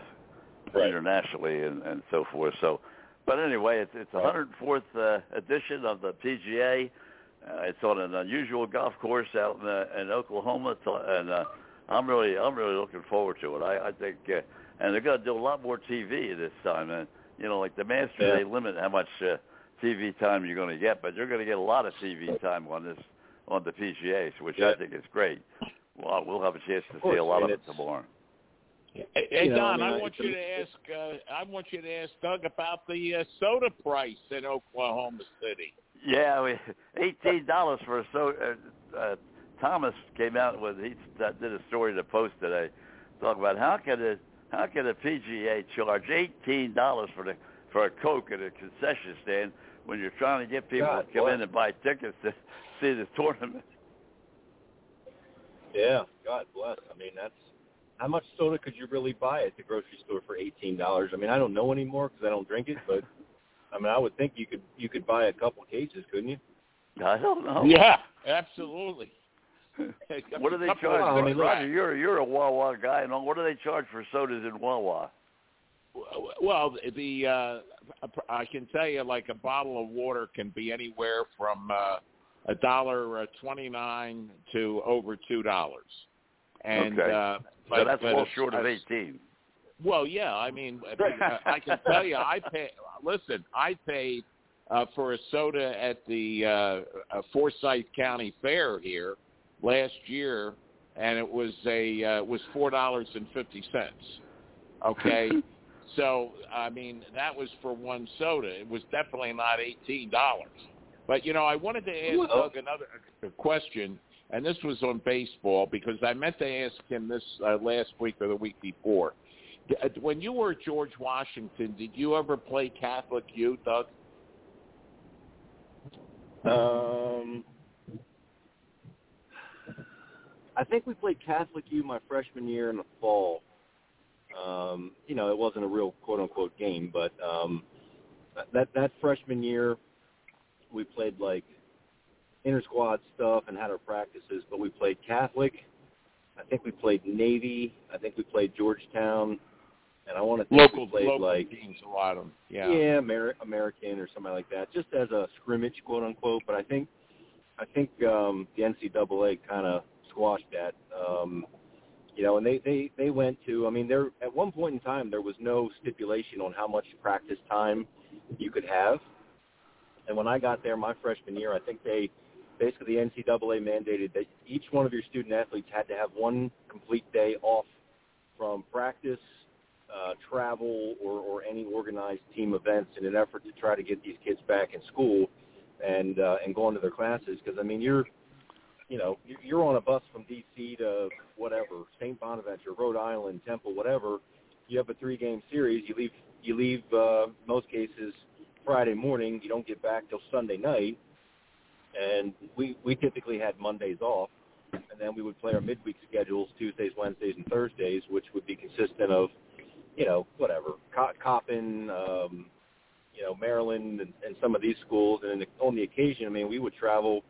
Speaker 7: Right.
Speaker 2: internationally and, and so forth. So, but anyway, it's it's the 104th uh, edition of the PGA. Uh, it's on an unusual golf course out in, uh, in Oklahoma, It's, uh, and uh, I'm really I'm really looking forward to it. I, I think, uh, and they're going to do a lot more TV this time. And you know, like the Masters,
Speaker 7: Yeah.
Speaker 2: they limit how much uh, TV time you're going to get, but you're going to get a lot of TV time on this on the PGA, which I think is great. Well, we'll have a chance to see a lot
Speaker 7: and
Speaker 2: of it tomorrow.
Speaker 5: Hey, hey,
Speaker 7: You know, I
Speaker 5: Don,
Speaker 7: mean,
Speaker 5: I,
Speaker 7: I-
Speaker 5: want you to ask. Uh, I want you to ask Doug about the uh, soda price in Oklahoma City.
Speaker 2: Yeah, we, eighteen dollars for a so. Uh, uh, Thomas came out with he uh, did a story to post today, talking about how can a how can a PGA charge eighteen dollars for the for a Coke at a concession stand when you're trying to get people
Speaker 7: God,
Speaker 2: to come
Speaker 7: what?
Speaker 2: in and buy tickets to see the tournament.
Speaker 7: Yeah, God bless. I mean, that's how much soda could you really buy at the grocery store for eighteen dollars? I mean, I don't know anymore because I don't drink it, but I mean, I would think you could you could buy a couple cases, couldn't you?
Speaker 2: I don't know.
Speaker 5: Yeah, absolutely.
Speaker 2: What do they charge?
Speaker 5: of-
Speaker 7: I mean,
Speaker 2: Roger, you're you're a Wawa guy, and all. what do they charge for sodas in Wawa?
Speaker 5: Well, the uh, I can tell you, like a bottle of water can be anywhere from uh, a dollar uh, twenty nine to over two dollars. And
Speaker 2: Okay.
Speaker 5: uh,
Speaker 2: So that's
Speaker 5: but
Speaker 2: well short of eighteen.
Speaker 5: Well, yeah, I mean, I I can tell you, I pay. Listen, I paid uh, for a soda at the uh, uh, Forsyth County Fair here last year, and it was a uh, it was four dollars and fifty cents. Okay, so I mean that was for one soda. It was definitely not eighteen dollars. But you know, I wanted to ask
Speaker 7: Well-
Speaker 5: Doug another a question, and this was on baseball because I meant to ask him this uh, last week or the week before. Uh, When you were at George Washington, did you ever play Catholic U, Doug?
Speaker 7: Um, I think we played Catholic U my freshman year in the fall. Um, you know, it wasn't a real quote unquote game, but um, that that freshman year we played like inter squad stuff and had our practices. But we played Catholic. I think we played Navy. I think we played Georgetown, and I want to think
Speaker 5: Local,
Speaker 7: we played
Speaker 5: local
Speaker 7: like
Speaker 5: teams, a lot of them. Yeah.
Speaker 7: yeah, Amer- American or something like that, just as a scrimmage, quote unquote. But I think, I think um, the NCAA kind of squashed that. Um, you know, and they they they went to. I mean, there at one point in time there was no stipulation on how much practice time you could have. And when I got there my freshman year, I think they basically the NCAA mandated that each one of your student athletes had to have one complete day off from practice, uh, travel, or, or any organized team events in an effort to try to get these kids back in school and uh, and going to their classes. Because I mean, you're you know you're- on a bus from D.C. to whatever St. Bonaventure, Rhode Island, Temple, whatever. You have a three-game series. You leave you leave uh, most cases Friday morning. You don't get back till Sunday night. And we we typically had Mondays off, and then we would play our midweek schedules Tuesdays, Wednesdays, and Thursdays, which would be consistent of you know, whatever, Co- Coppin, um, you know, Maryland, and, and some of these schools. And on the occasion, I mean, we would travel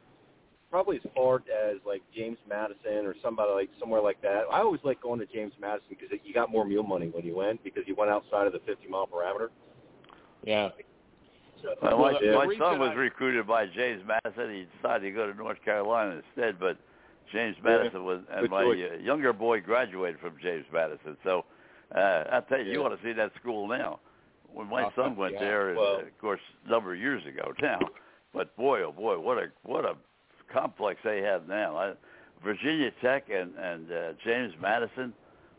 Speaker 7: probably as far as like James Madison or somebody like somewhere like that. I always like going to James Madison because you got more meal money when you went because you went outside of the 50 mile parameter.
Speaker 5: Yeah.
Speaker 7: So,
Speaker 2: Well, my,
Speaker 5: the
Speaker 2: my son was
Speaker 5: I-
Speaker 2: recruited by James Madison. He decided to go to North Carolina instead, but James Madison was, and
Speaker 7: Good
Speaker 2: my
Speaker 7: choice.
Speaker 2: uh, younger boy graduated from James Madison. So uh, I tell you, you
Speaker 7: Yeah.
Speaker 2: ought to see that school now. When my
Speaker 5: Uh,
Speaker 2: son went
Speaker 5: yeah.
Speaker 2: there,
Speaker 7: Well-
Speaker 2: uh, of course, a number of years ago now. But boy, oh boy, what a what a complex they have now. I, Virginia Tech and and uh, James Madison.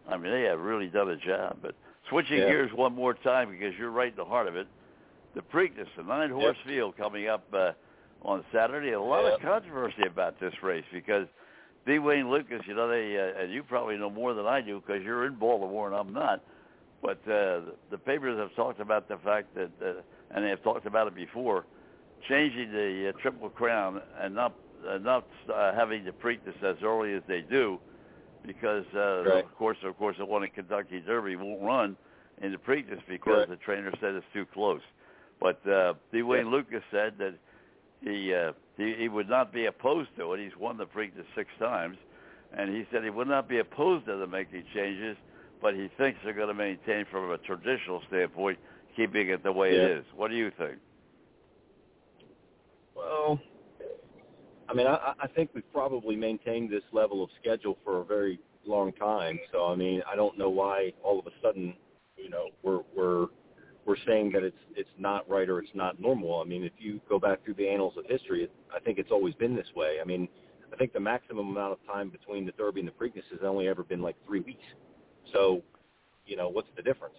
Speaker 2: I mean, they have really done a job. But switching
Speaker 7: Yeah.
Speaker 2: gears one more time because you're right in the heart of it. The Preakness, the nine horse field coming up uh, on Saturday. A lot of controversy about this race because D. Wayne Lukas, you know, they uh, and you probably know more than I do because you're in Baltimore and I'm not. But uh, the, papers have talked about the fact that, uh, and they have talked about it before, changing the uh, Triple Crown and not not uh, having the Preakness as early as they do, because uh,
Speaker 7: Right.
Speaker 2: of course, of course, the one in Kentucky Derby won't run in the Preakness because
Speaker 7: Correct.
Speaker 2: the trainer said it's too close. But uh, D. Wayne Lukas said that he, uh, he he would not be opposed to it. He's won the Preakness six times, and he said he would not be opposed to them making changes, but he thinks they're going to maintain from a traditional standpoint, keeping it the way
Speaker 7: Yeah.
Speaker 2: it is. What do you think?
Speaker 7: Well, I mean, I, I think we've probably maintained this level of schedule for a very long time. So, I mean, I don't know why all of a sudden, you know, we're we're we're saying that it's it's not right or it's not normal. I mean, if you go back through the annals of history, it, I think it's always been this way. I mean, I think the maximum amount of time between the Derby and the Preakness has only ever been like three weeks. So, you know, what's the difference?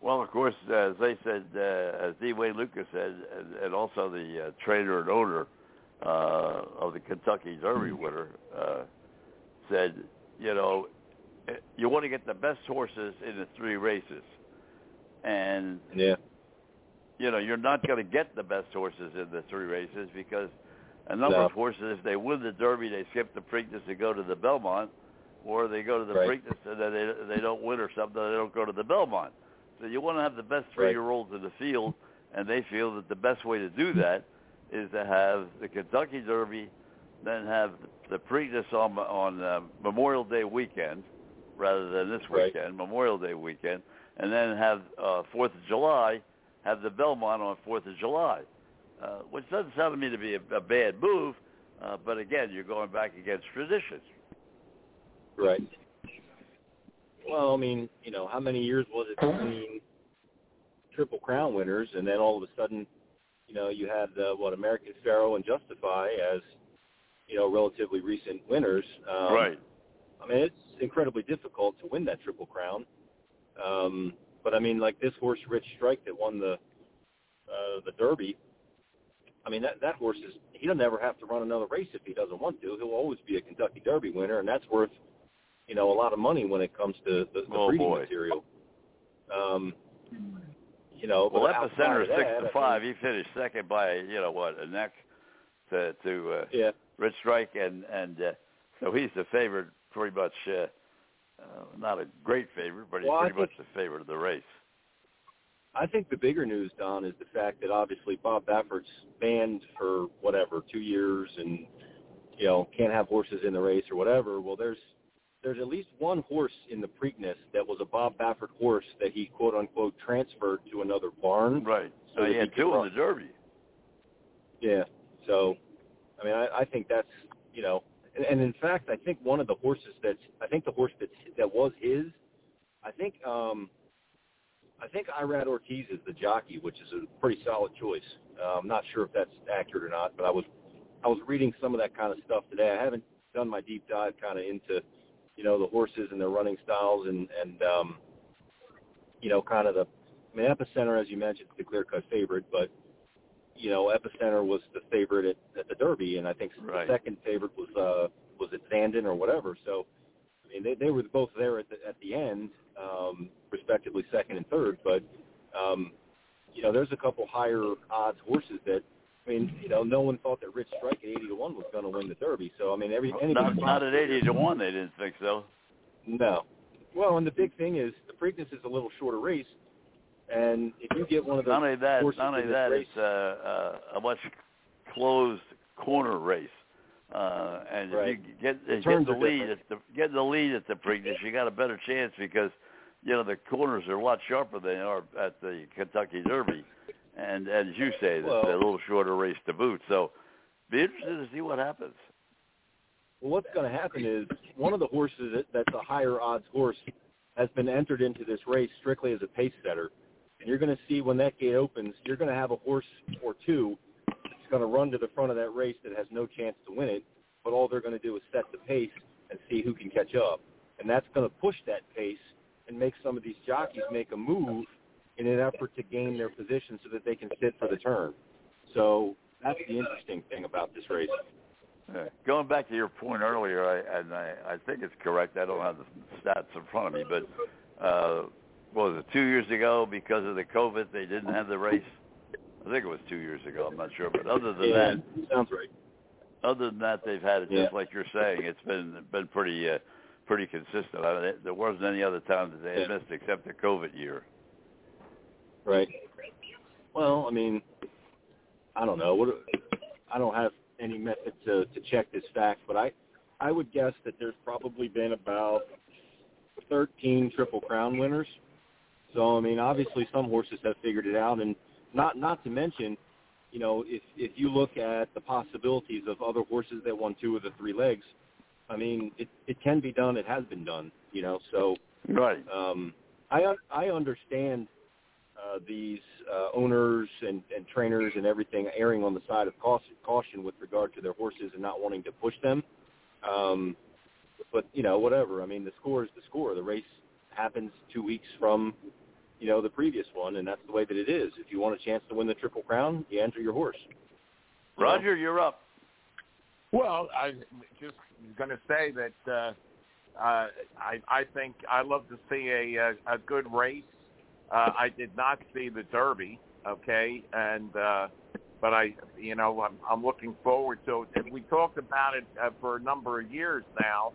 Speaker 2: Well, of course, as they said, uh, as D. Wayne Lukas said, and, and also the uh, trainer and owner uh, of the Kentucky Derby winner uh, said, you know, you want to get the best horses in the three races, and
Speaker 7: Yeah.
Speaker 2: you know you're not going to get the best horses in the three races because A number
Speaker 7: No.
Speaker 2: of horses, if they win the Derby, they skip the Preakness and go to the Belmont, or they go to the
Speaker 7: Right.
Speaker 2: Preakness and then they they don't win or something, they don't go to the Belmont. So you want to have the best three-year-olds in the field, and they feel that the best way to do that is to have the Kentucky Derby, then have the Preakness on on uh, Memorial Day weekend, rather than this
Speaker 7: Right.
Speaker 2: weekend, Memorial Day weekend, and then have uh, Fourth of July, have the Belmont on Fourth of July, uh, which doesn't sound to me to be a, a bad move. Uh, but again, you're going back against traditions.
Speaker 7: Right. Well, I mean, you know, how many years was it between Triple Crown winners, and then all of a sudden, you know, you had uh, what American Pharoah and Justify as, you know, relatively recent winners. Um,
Speaker 2: right.
Speaker 7: I mean, it's incredibly difficult to win that Triple Crown. Um, but I mean, like this horse, Rich Strike, that won the uh, the Derby. I mean, that that horse is he doesn't ever have to run another race if he doesn't want to. He'll always be a Kentucky Derby winner, and that's worth you know a lot of money when it comes to the, the
Speaker 2: Oh,
Speaker 7: breeding
Speaker 2: boy.
Speaker 7: material. Um, you know,
Speaker 2: Well, Epicenter six
Speaker 7: that,
Speaker 2: to five. He finished second by you know what a neck to to uh,
Speaker 7: yeah,
Speaker 2: Rich Strike, and and uh, so he's the favorite, pretty much. Uh, uh, not a great favorite, but he's
Speaker 7: Well,
Speaker 2: pretty much the favorite of the race.
Speaker 7: I think the bigger news, Don, is the fact that obviously Bob Baffert's banned for whatever two years, and you know can't have horses in the race or whatever. Well, there's there's at least one horse in the Preakness that was a Bob Baffert horse that he quote unquote transferred to another barn.
Speaker 2: Right.
Speaker 7: So
Speaker 2: he had two in the Derby.
Speaker 7: Yeah. So, I mean, I, I think that's you know, and, and in fact, I think one of the horses that's I think the horse that that was his, I think um, I think Irad Ortiz is the jockey, which is a pretty solid choice. Uh, I'm not sure if that's accurate or not, but I was I was reading some of that kind of stuff today. I haven't done my deep dive kind of into you know the horses and their running styles and and um, you know kind of the I mean Epicenter as you mentioned is the clear cut favorite, but you know, Epicenter was the favorite at, at the Derby, and I think
Speaker 2: Right.
Speaker 7: the second favorite was uh, was it Zandon or whatever. So, I mean, they they were both there at the at the end, um, respectively second and third. But, um, you know, there's a couple higher odds horses that, I mean, you know, no one thought that Rich Strike at 80 to one was going to win the Derby. So, I mean, every
Speaker 2: Not, not at eighty to one, they didn't think so.
Speaker 7: No. Well, and the big thing is the Preakness is a little shorter race, and if you get one of those
Speaker 2: Not only that, not only that,
Speaker 7: race,
Speaker 2: it's uh, uh, a much closed corner race. Uh, and
Speaker 7: Right.
Speaker 2: if you get if you get the lead
Speaker 7: different.
Speaker 2: at the get the lead at the Preakness, you got a better chance because you know the corners are a lot sharper than they are at the Kentucky Derby, and as you say, it's
Speaker 7: Well-
Speaker 2: a little shorter race to boot. So, be interested to see what happens.
Speaker 7: Well, what's going to happen is one of the horses that, that's a higher odds horse has been entered into this race strictly as a pace setter. And you're going to see when that gate opens, you're going to have a horse or two that's going to run to the front of that race that has no chance to win it, but all they're going to do is set the pace and see who can catch up. And that's going to push that pace and make some of these jockeys make a move in an effort to gain their position so that they can sit for the turn. So that's the interesting thing about this race.
Speaker 2: Uh, going back to your point earlier, I, and I, I think it's correct. I don't have the stats in front of me, but uh, what was it two years ago because of the COVID they didn't have the race? I think it was two years ago. I'm not sure, but other than
Speaker 7: yeah,
Speaker 2: that,
Speaker 7: sounds right.
Speaker 2: other than that, they've had it
Speaker 7: Yeah.
Speaker 2: just like you're saying. It's been been pretty uh, pretty consistent. I mean, there wasn't any other time that they had
Speaker 7: Yeah.
Speaker 2: missed except the COVID year.
Speaker 7: Right. Well, I mean, I don't know. What I don't have any method to to check this fact, but I I would guess that there's probably been about 13 Triple Crown winners. So I mean, obviously some horses have figured it out, and not not to mention, you know, if if you look at the possibilities of other horses that won two of the three legs, I mean, it it can be done. It has been done. You know, so
Speaker 2: Right.
Speaker 7: um, I I understand uh, these uh, owners and, and trainers and everything erring on the side of caution, caution with regard to their horses and not wanting to push them. Um, but you know, whatever. I mean, the score is the score. The race happens two weeks from you know the previous one, and that's the way that it is. If you want a chance to win the Triple Crown, you enter your horse. You know?
Speaker 2: Roger, you're up.
Speaker 5: Well, I just going to say that uh, uh, I, I think I love to see a, a, a good race. Uh, I did not see the Derby, okay, and uh, but I, you know, I'm, I'm looking forward to it. We talked about it uh, for a number of years now.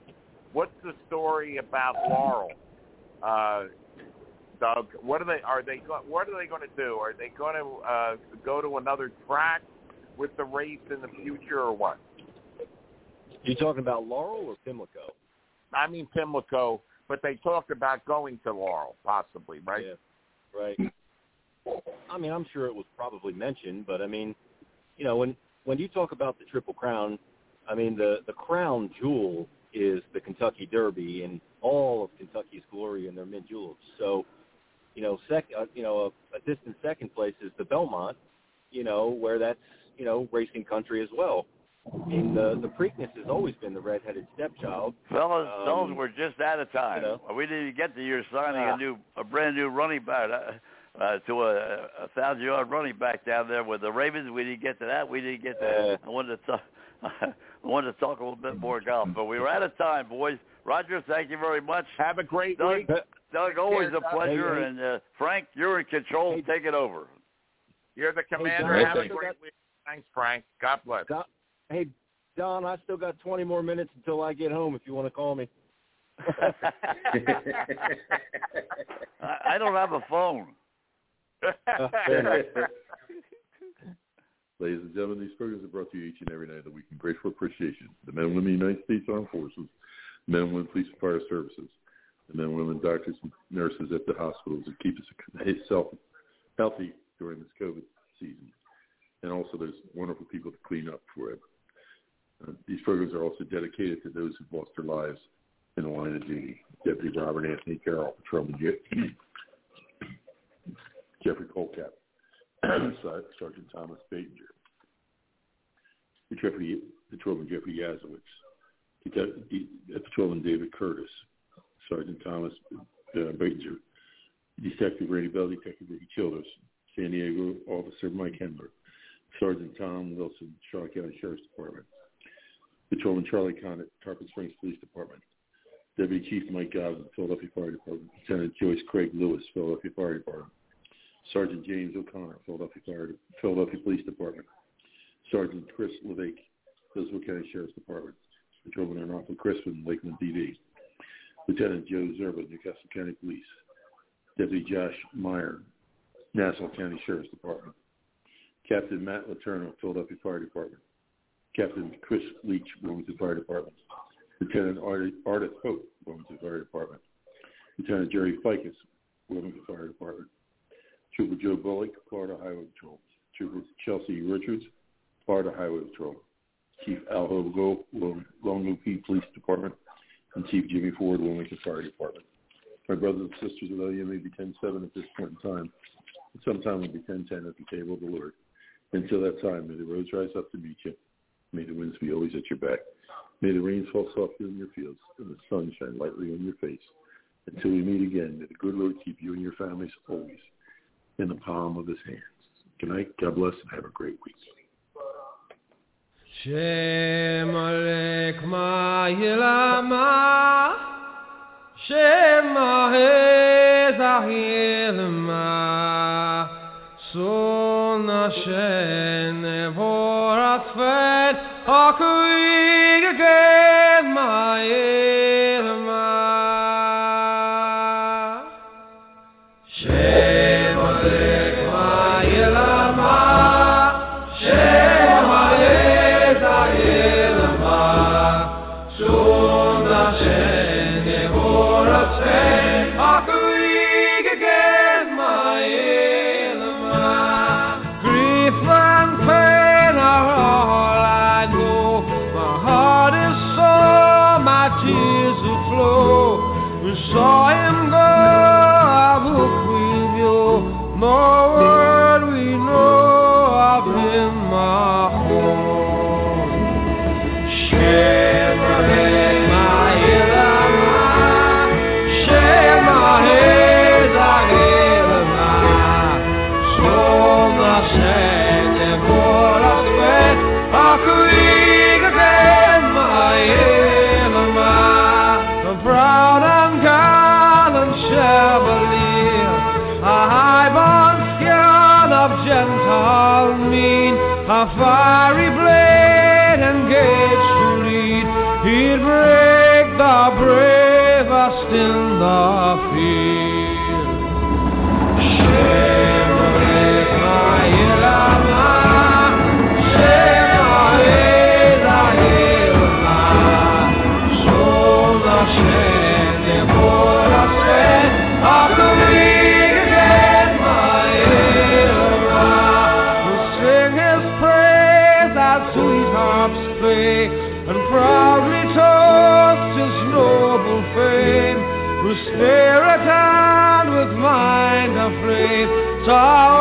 Speaker 5: What's the story about Laurel, uh, Doug? What are they? Are they? What are they going to do? Are they going to uh, go to another track with the race in the future, or what?
Speaker 7: You talking about Laurel or Pimlico?
Speaker 5: I mean Pimlico, but they talked about going to Laurel, possibly, right?
Speaker 7: Yeah, right. I mean, I'm sure it was probably mentioned, but I mean, you know, when when you talk about the Triple Crown, I mean the the crown jewel is the Kentucky Derby and all of Kentucky's glory and their mint juleps. So, you know, sec, uh, you know, a, a distant second place is the Belmont, you know, where that's you know racing country as well. I mean, the the Preakness has always been the redheaded stepchild.
Speaker 2: Fellas,
Speaker 7: Um,
Speaker 2: fellas, we're just out of time.
Speaker 7: you know.
Speaker 2: We didn't even get to your signing
Speaker 7: Ah.
Speaker 2: a new, a brand new running back uh, uh, to a, a thousand yard running back down there with the Ravens. We didn't get to that. We didn't get to.
Speaker 7: Uh.
Speaker 2: I wanted to talk. I wanted to talk a little bit more golf, but we were out of time, boys. Roger, thank you very much.
Speaker 5: Have a great
Speaker 2: Doug,
Speaker 5: week.
Speaker 2: Doug, always
Speaker 5: Cheers,
Speaker 2: a pleasure.
Speaker 7: Hey, hey.
Speaker 2: And uh, Frank, you're in control.
Speaker 7: Hey.
Speaker 2: Take it over.
Speaker 5: You're the commander.
Speaker 7: Don,
Speaker 5: Have a
Speaker 7: thanks.
Speaker 5: great week. Thanks, Frank. God bless.
Speaker 7: Don, hey, Don, I still got 20 more minutes until I get home. If you want to call me.
Speaker 2: I, I don't have a phone.
Speaker 3: Ladies and gentlemen, these programs are brought to you each and every night of the week in grateful appreciation. The men and women of the United States Armed Forces, the men and women police and fire services, the men and women doctors and nurses at the hospitals that keep us healthy during this COVID season. And also those wonderful people to clean up for it. These programs are also dedicated to those who've lost their lives in the line of duty. Deputy Robert Anthony Carroll, Patrolman Je- Jeffrey Kocab, Sergeant Thomas Baitinger, Patrolman, Patrolman Jeffrey Yaslowitz, Patrolman David Curtis, Sergeant Thomas uh, Baitinger, Detective Randy Bell, Detective Ricky Childers, San Diego Officer Mike Hendler, Sergeant Tom Wilson, Charlotte County Sheriff's Department, Patrolman Charlie Condit, Tarpon Springs Police Department, Deputy Chief Mike Godwin, Philadelphia Fire Department, Lieutenant Joyce Craig Lewis, Philadelphia Fire Department, Sergeant James O'Connor, Philadelphia Fire, Philadelphia Police Department, Sergeant Chris Levake, Hillsborough County Sheriff's Department, Patrolman Arnulfo Crispin, Lakeland PD, Lieutenant Joe Szczerba, Newcastle County Police, Deputy Josh Meyer, Nassau County Sheriff's Department, Captain Matt LeTourneau, Philadelphia Fire Department, Captain Chris Leach, Wilmington Fire Department, Lieutenant Artis Hope, Wilmington Fire Department, Lieutenant Jerry Fickes, Wilmington Fire Department, Trooper Joe Bullock, Florida Highway Patrol, Trooper Chelsea Richards, Florida Highway Patrol, Chief Al Hogo, Longview Police Department, and Chief Jimmy Ford, Wilmington Fire Department. My brothers and sisters, although you may be 10-7 at this point in time, sometime we'll be 10-10 at the table of the Lord. Until that time, may the roads rise up to meet you. May the winds be always at your back. May the rains fall softly on your fields and the sun shine lightly on your face. Until we meet again, may the good Lord keep you and your families always in the palm of his hands. Good night. God bless and have a great week.
Speaker 8: Shem Alek Ma'ilama Shem Ahezahilma Son Hashem Nevorat Fet Akuig Again Ma'ilma saw afraid,